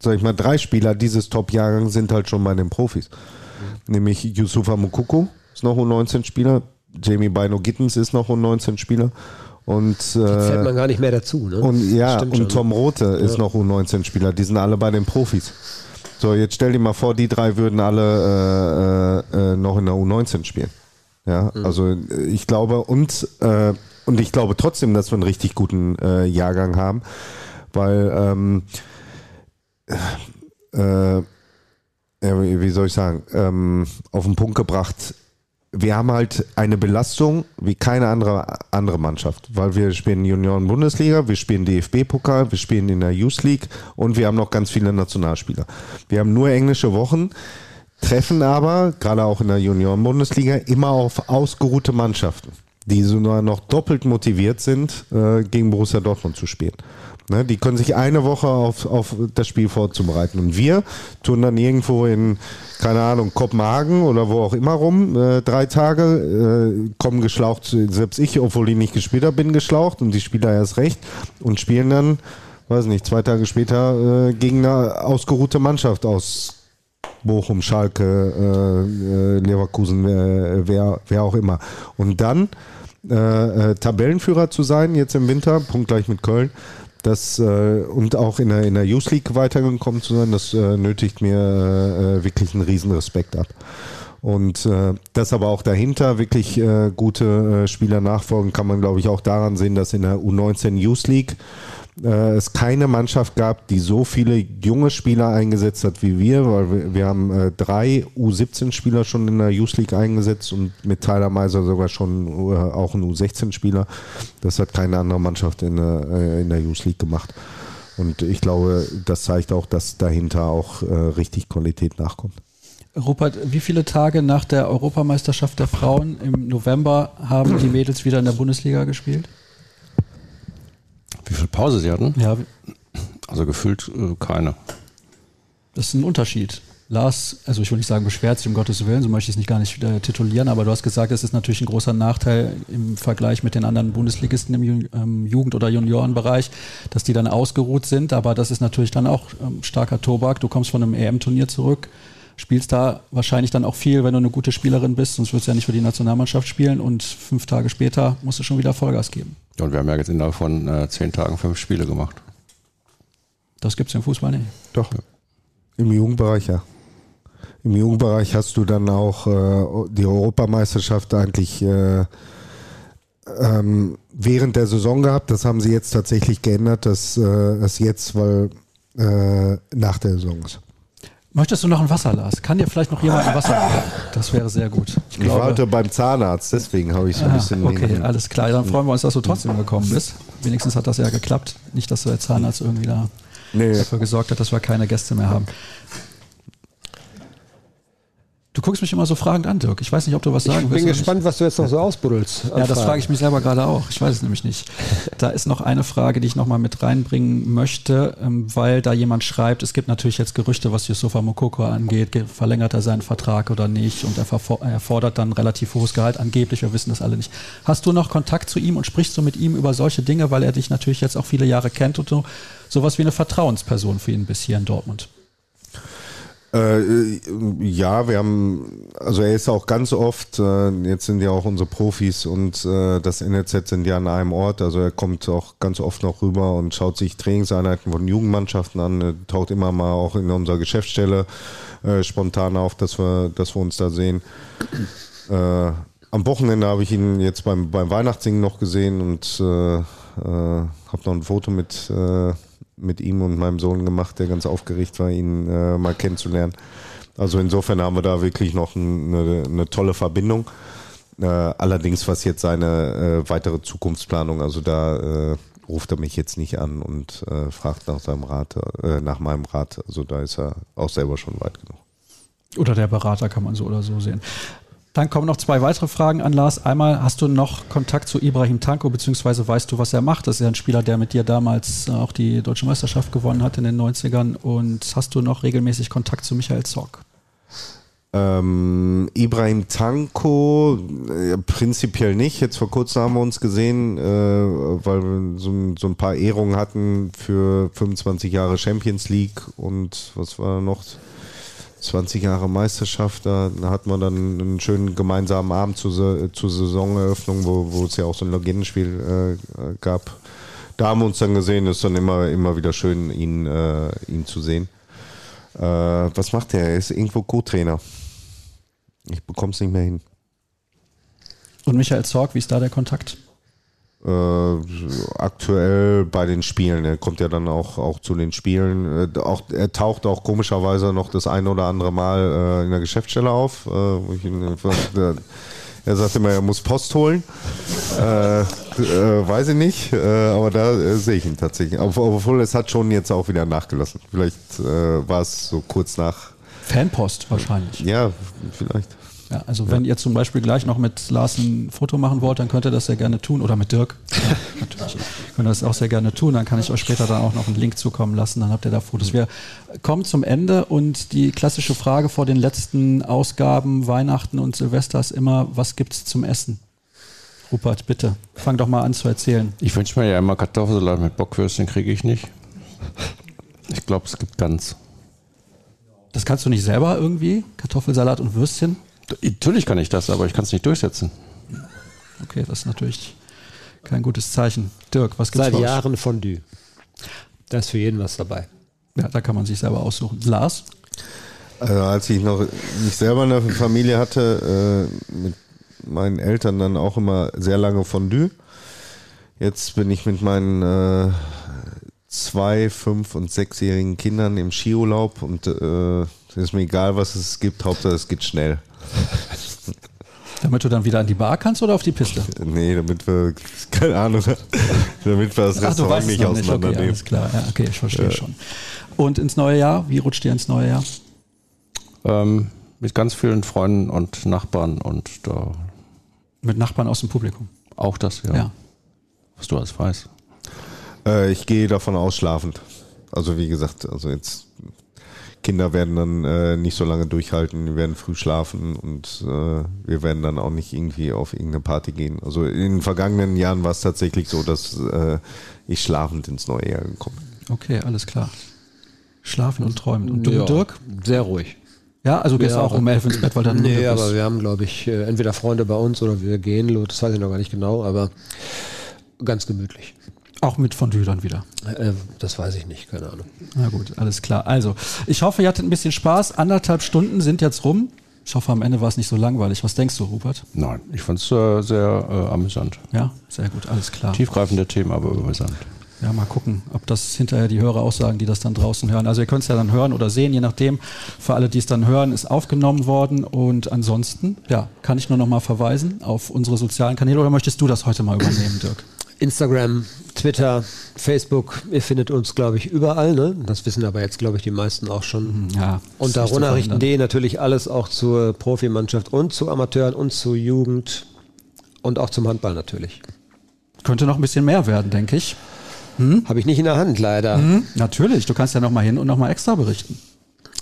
sag ich mal, drei Spieler dieses Top-Jahrgangs sind halt schon bei den Profis. Mhm. Nämlich Yusufa Mukoko ist noch U19-Spieler, Jamie Bino Gittens ist noch U19-Spieler und, äh, fällt man gar nicht mehr dazu. Ne? Und ja, und Tom Rote ja. ist noch U19-Spieler. Die sind alle bei den Profis. So, jetzt stell dir mal vor, die drei würden alle äh, äh, äh noch in der U19 spielen. Ja, mhm. also ich glaube und äh, und ich glaube trotzdem, dass wir einen richtig guten äh, Jahrgang haben, weil ähm, äh, ja, wie soll ich sagen, ähm, auf den Punkt gebracht, wir haben halt eine Belastung wie keine andere, andere Mannschaft, weil wir spielen Junioren-Bundesliga, wir spielen DFB-Pokal, wir spielen in der Youth League und wir haben noch ganz viele Nationalspieler. Wir haben nur englische Wochen, treffen aber, gerade auch in der Junioren-Bundesliga, immer auf ausgeruhte Mannschaften, die sogar noch doppelt motiviert sind, äh, gegen Borussia Dortmund zu spielen. Ne, die können sich eine Woche auf, auf das Spiel vorzubereiten. Und wir tun dann irgendwo in, keine Ahnung, Kopenhagen oder wo auch immer rum, äh, drei Tage, äh, kommen geschlaucht, selbst ich, obwohl ich nicht gespielt habe, bin geschlaucht und die Spieler erst recht und spielen dann, weiß nicht, zwei Tage später äh, gegen eine ausgeruhte Mannschaft aus Bochum, Schalke, äh, äh, Leverkusen, äh, wer, wer auch immer. Und dann Tabellenführer zu sein, jetzt im Winter, punktgleich mit Köln, das, äh, und auch in der, in der Youth League weitergekommen zu sein, das äh, nötigt mir äh, wirklich einen riesen Respekt ab. Und äh, das aber auch dahinter wirklich äh, gute äh, Spieler nachfolgen, kann man glaube ich auch daran sehen, dass in der U19 Youth League äh, es keine Mannschaft gab, die so viele junge Spieler eingesetzt hat wie wir, weil wir, wir haben äh, drei U17-Spieler schon in der Youth League eingesetzt und mit Tyler Meiser sogar schon äh, auch ein U16-Spieler. Das hat keine andere Mannschaft in, äh, in der Youth League gemacht. Und ich glaube, das zeigt auch, dass dahinter auch äh, richtig Qualität nachkommt. Rupert, wie viele Tage nach der Europameisterschaft der Frauen im November haben die Mädels wieder in der Bundesliga gespielt? Wie viel Pause sie hatten? Ja. Also gefühlt äh, keine. Das ist ein Unterschied. Lars, also ich will nicht sagen beschwert sich, um Gottes Willen, so möchte ich es nicht gar nicht äh, titulieren, aber du hast gesagt, es ist natürlich ein großer Nachteil im Vergleich mit den anderen Bundesligisten im ähm, Jugend- oder Juniorenbereich, dass die dann ausgeruht sind, aber das ist natürlich dann auch ähm, starker Tobak. Du kommst von einem EM-Turnier zurück, spielst da wahrscheinlich dann auch viel, wenn du eine gute Spielerin bist, sonst würdest du ja nicht für die Nationalmannschaft spielen und fünf Tage später musst du schon wieder Vollgas geben. Und wir haben ja jetzt innerhalb von äh, zehn Tagen fünf Spiele gemacht. Das gibt es im Fußball nicht. Doch. Im Jugendbereich ja. Im Jugendbereich hast du dann auch äh, die Europameisterschaft eigentlich äh, ähm, während der Saison gehabt. Das haben sie jetzt tatsächlich geändert, dass äh, es jetzt, weil äh, nach der Saison ist. Möchtest du noch ein Wasser, Lars? Kann dir vielleicht noch jemand ein Wasser geben? Das wäre sehr gut. Ich, ich warte beim Zahnarzt, deswegen habe ich so ein ah, bisschen. Okay, den, alles klar. Dann freuen wir uns, dass du trotzdem gekommen bist. Wenigstens hat das ja geklappt. Nicht, dass der Zahnarzt irgendwie da nee. dafür gesorgt hat, dass wir keine Gäste mehr haben. Du guckst mich immer so fragend an, Dirk. Ich weiß nicht, ob du was sagen willst. Ich bin gespannt, was du jetzt noch so ausbuddelst. Ja, das frage ich mich selber gerade auch. Ich weiß es nämlich nicht. Da ist noch eine Frage, die ich nochmal mit reinbringen möchte, ähm, weil da jemand schreibt, es gibt natürlich jetzt Gerüchte, was Yusufa Mokoko angeht. Verlängert er seinen Vertrag oder nicht? Und er fordert dann relativ hohes Gehalt. Angeblich, wir wissen das alle nicht. Hast du noch Kontakt zu ihm und sprichst du mit ihm über solche Dinge, weil er dich natürlich jetzt auch viele Jahre kennt und so sowas wie eine Vertrauensperson für ihn bis hier in Dortmund? Äh, ja, wir haben, also er ist auch ganz oft, äh, jetzt sind ja auch unsere Profis und äh, das NLZ sind ja an einem Ort, also er kommt auch ganz oft noch rüber und schaut sich Trainingseinheiten von Jugendmannschaften an, taucht immer mal auch in unserer Geschäftsstelle äh, spontan auf, dass wir, dass wir uns da sehen. Äh, am Wochenende habe ich ihn jetzt beim, beim Weihnachtssingen noch gesehen und äh, äh, habe noch ein Foto mit äh, mit ihm und meinem Sohn gemacht, der ganz aufgeregt war, ihn äh, mal kennenzulernen. Also insofern haben wir da wirklich noch eine, eine tolle Verbindung. Äh, allerdings, was jetzt seine äh, weitere Zukunftsplanung, also da äh, ruft er mich jetzt nicht an und äh, fragt nach seinem Rat, äh, nach meinem Rat. Also da ist er auch selber schon weit genug. Oder der Berater kann man so oder so sehen. Dann kommen noch zwei weitere Fragen an Lars. Einmal, hast du noch Kontakt zu Ibrahim Tanko, beziehungsweise weißt du, was er macht? Das ist ja ein Spieler, der mit dir damals auch die deutsche Meisterschaft gewonnen hat in den 90ern. Und hast du noch regelmäßig Kontakt zu Michael Zock? Ähm, Ibrahim Tanko äh, prinzipiell nicht. Jetzt vor kurzem haben wir uns gesehen, äh, weil wir so, so, ein paar Ehrungen hatten für 25 Jahre Champions League und was war noch? 20 Jahre Meisterschaft, da, hat man dann einen schönen gemeinsamen Abend zur, zur Saisoneröffnung, wo, wo es ja auch so ein Legendenspiel äh, gab. Da haben wir uns dann gesehen, ist dann immer, immer wieder schön, ihn, äh, ihn zu sehen. Äh, was macht er? Er ist irgendwo Co-Trainer. Ich bekomme es nicht mehr hin. Und Michael Zorg, wie ist da der Kontakt? Äh, aktuell bei den Spielen. Er kommt ja dann auch, auch zu den Spielen. Äh, auch, er taucht auch komischerweise noch das eine oder andere Mal äh, in der Geschäftsstelle auf. Äh, ihn, äh, er sagt immer, er muss Post holen. Äh, weiß ich nicht, aber da sehe ich ihn tatsächlich. Obwohl es hat schon jetzt auch wieder nachgelassen. Vielleicht war es so kurz nach. Fanpost wahrscheinlich. Ja, vielleicht. Ja, also wenn ihr zum Beispiel gleich noch mit Lars ein Foto machen wollt, dann könnt ihr das sehr gerne tun. Oder mit Dirk. Ja, natürlich. Könnt ihr das auch sehr gerne tun. Dann kann ich euch später dann auch noch einen Link zukommen lassen. Dann habt ihr da Fotos. Wir kommen zum Ende und die klassische Frage vor den letzten Ausgaben Weihnachten und Silvester ist immer, was gibt's zum Essen? Rupert, bitte, fang doch mal an zu erzählen. Ich wünsche mir ja immer Kartoffelsalat mit Bockwürstchen, kriege ich nicht. Ich glaube, es gibt ganz. Das kannst du nicht selber irgendwie? Kartoffelsalat und Würstchen? Natürlich kann ich das, aber ich kann es nicht durchsetzen. Okay, das ist natürlich kein gutes Zeichen. Dirk, was gibt's Seit? Jahren Fondue. Da ist für jeden was dabei. Ja, da kann man sich selber aussuchen. Lars? Also als ich noch nicht selber eine Familie hatte, äh, mit meinen Eltern dann auch immer sehr lange Fondue. Jetzt bin ich mit meinen äh, zwei, fünf und sechsjährigen Kindern im Skiurlaub und äh, es ist mir egal, was es gibt, Hauptsache es geht schnell. Damit du dann wieder an die Bar kannst oder auf die Piste? Nee, damit wir, keine Ahnung, damit wir das Ach, Restaurant nicht nicht. Okay, auseinandernehmen. alles klar. Ja, okay, ich verstehe schon. Und ins neue Jahr? Wie rutscht ihr ins neue Jahr? Ähm, mit ganz vielen Freunden und Nachbarn und da Mit Nachbarn aus dem Publikum. auch das, ja. Ja. Was du alles weißt. Äh, ich gehe davon aus, schlafend. Also wie gesagt, also jetzt Kinder werden dann äh, nicht so lange durchhalten, die werden früh schlafen und äh, wir werden dann auch nicht irgendwie auf irgendeine Party gehen. Also in den vergangenen Jahren war es tatsächlich so, dass äh, ich schlafend ins neue Jahr gekommen bin. Okay, alles klar. Schlafen und träumen. Und du, Ja, Dirk? Sehr ruhig. Ja, also gehst du Ja, auch um elf ins Bett, weil dann Nee, aber wir haben, glaube ich, äh, entweder Freunde bei uns oder wir gehen, los, das weiß ich noch gar nicht genau, aber ganz gemütlich. Auch mit Fondue dann wieder. Äh, das weiß ich nicht, keine Ahnung. Na gut, alles klar. Also, ich hoffe, ihr hattet ein bisschen Spaß. Anderthalb Stunden sind jetzt rum. Ich hoffe, am Ende war es nicht so langweilig. Was denkst du, Rupert? Nein, ich fand es äh, sehr äh, amüsant. Ja, sehr gut, alles klar. Tiefgreifende Themen, aber amüsant. Ja, mal gucken, ob das hinterher die Hörer auch sagen, die das dann draußen hören. Also ihr könnt es ja dann hören oder sehen, je nachdem. Für alle, die es dann hören, ist aufgenommen worden. Und ansonsten, ja, kann ich nur noch mal verweisen auf unsere sozialen Kanäle. Oder möchtest du das heute mal übernehmen, Dirk? Instagram, Twitter, Facebook, ihr findet uns, glaube ich, überall. Ne? Das wissen aber jetzt, glaube ich, die meisten auch schon. Ja. Unter ist nicht zu Runterrichten.de natürlich alles auch zur Profimannschaft und zu Amateuren und zu Jugend und auch zum Handball natürlich. Könnte noch ein bisschen mehr werden, denke ich. Habe ich nicht in der Hand, leider. Hm? Natürlich, du kannst ja noch mal hin und noch mal extra berichten.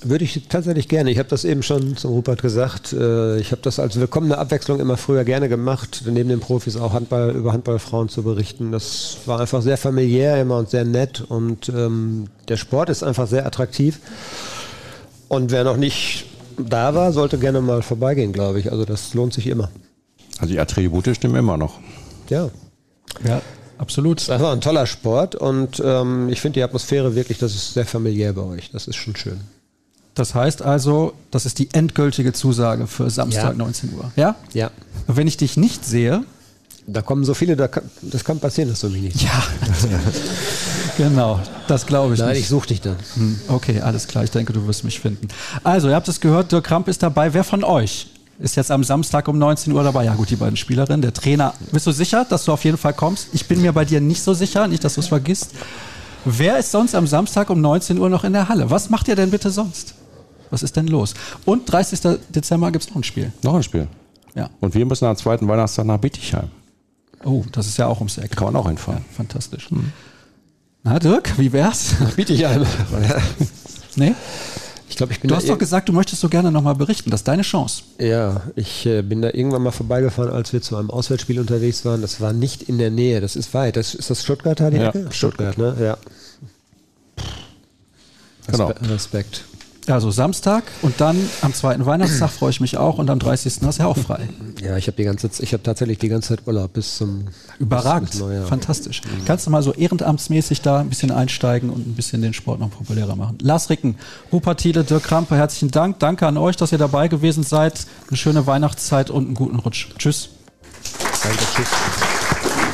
Würde ich tatsächlich gerne. Ich habe das eben schon zum Rupert gesagt. Äh, Ich habe das als willkommene Abwechslung immer früher gerne gemacht, neben den Profis auch Handball über Handballfrauen zu berichten. Das war einfach sehr familiär immer und sehr nett und ähm, der Sport ist einfach sehr attraktiv. Und wer noch nicht da war, sollte gerne mal vorbeigehen, glaube ich. Also das lohnt sich immer. Also die Attribute stimmen immer noch. Ja, Ja, absolut. ist einfach ein toller Sport und ähm, ich finde die Atmosphäre wirklich, das ist sehr familiär bei euch. Das ist schon schön. Das heißt also, das ist die endgültige Zusage für Samstag Ja. 19 Uhr. Ja? Ja, Und wenn ich dich nicht sehe, da kommen so viele, da kann, das kann passieren, dass du mich nicht. ja, genau, das glaube ich Nein, nicht. ich suche dich dann. Hm, Okay, alles klar. Ich denke, du wirst mich finden. Also, ihr habt es gehört, Dirk Kramp ist dabei. Wer von euch ist jetzt am Samstag um 19 Uhr dabei? Ja gut, die beiden Spielerinnen. Der Trainer. Bist du sicher, dass du auf jeden Fall kommst? Ich bin mir bei dir nicht so sicher, nicht, dass du es vergisst. Wer ist sonst am Samstag um 19 Uhr noch in der Halle? Was macht ihr denn bitte sonst? Was ist denn los? Und 30. Dezember gibt es noch ein Spiel. Noch ein Spiel. Ja. Und wir müssen am zweiten Weihnachtstag nach Bietigheim. Oh, das ist ja auch ums Eck. Kann man auch hinfahren. Fantastisch. Na, Dirk, wie wär's? Biete ich ein. nee? Ich glaube, ich bin Du hast doch ir- gesagt, du möchtest so gerne nochmal berichten. Das ist deine Chance. Ja, ich äh, bin da irgendwann mal vorbeigefahren, als wir zu einem Auswärtsspiel unterwegs waren. Das war nicht in der Nähe, das ist weit. Das, ist das Stuttgart da die Ja, Ecke? Stuttgart, ne? Ja. Genau. Respe Respekt. Also Samstag und dann am zweiten Weihnachtstag freue ich mich auch und am 30. hast du ja auch frei. Ja, ich habe die ganze ich habe tatsächlich die ganze Zeit Urlaub bis zum Überragend, bis Neujahr. fantastisch. Kannst du mal so ehrenamtsmäßig da ein bisschen einsteigen und ein bisschen den Sport noch populärer machen. Lars Ricken, Rupert Thiele, Dirk Krampe, herzlichen Dank. Danke an euch, dass ihr dabei gewesen seid. Eine schöne Weihnachtszeit und einen guten Rutsch. Tschüss. Danke, tschüss.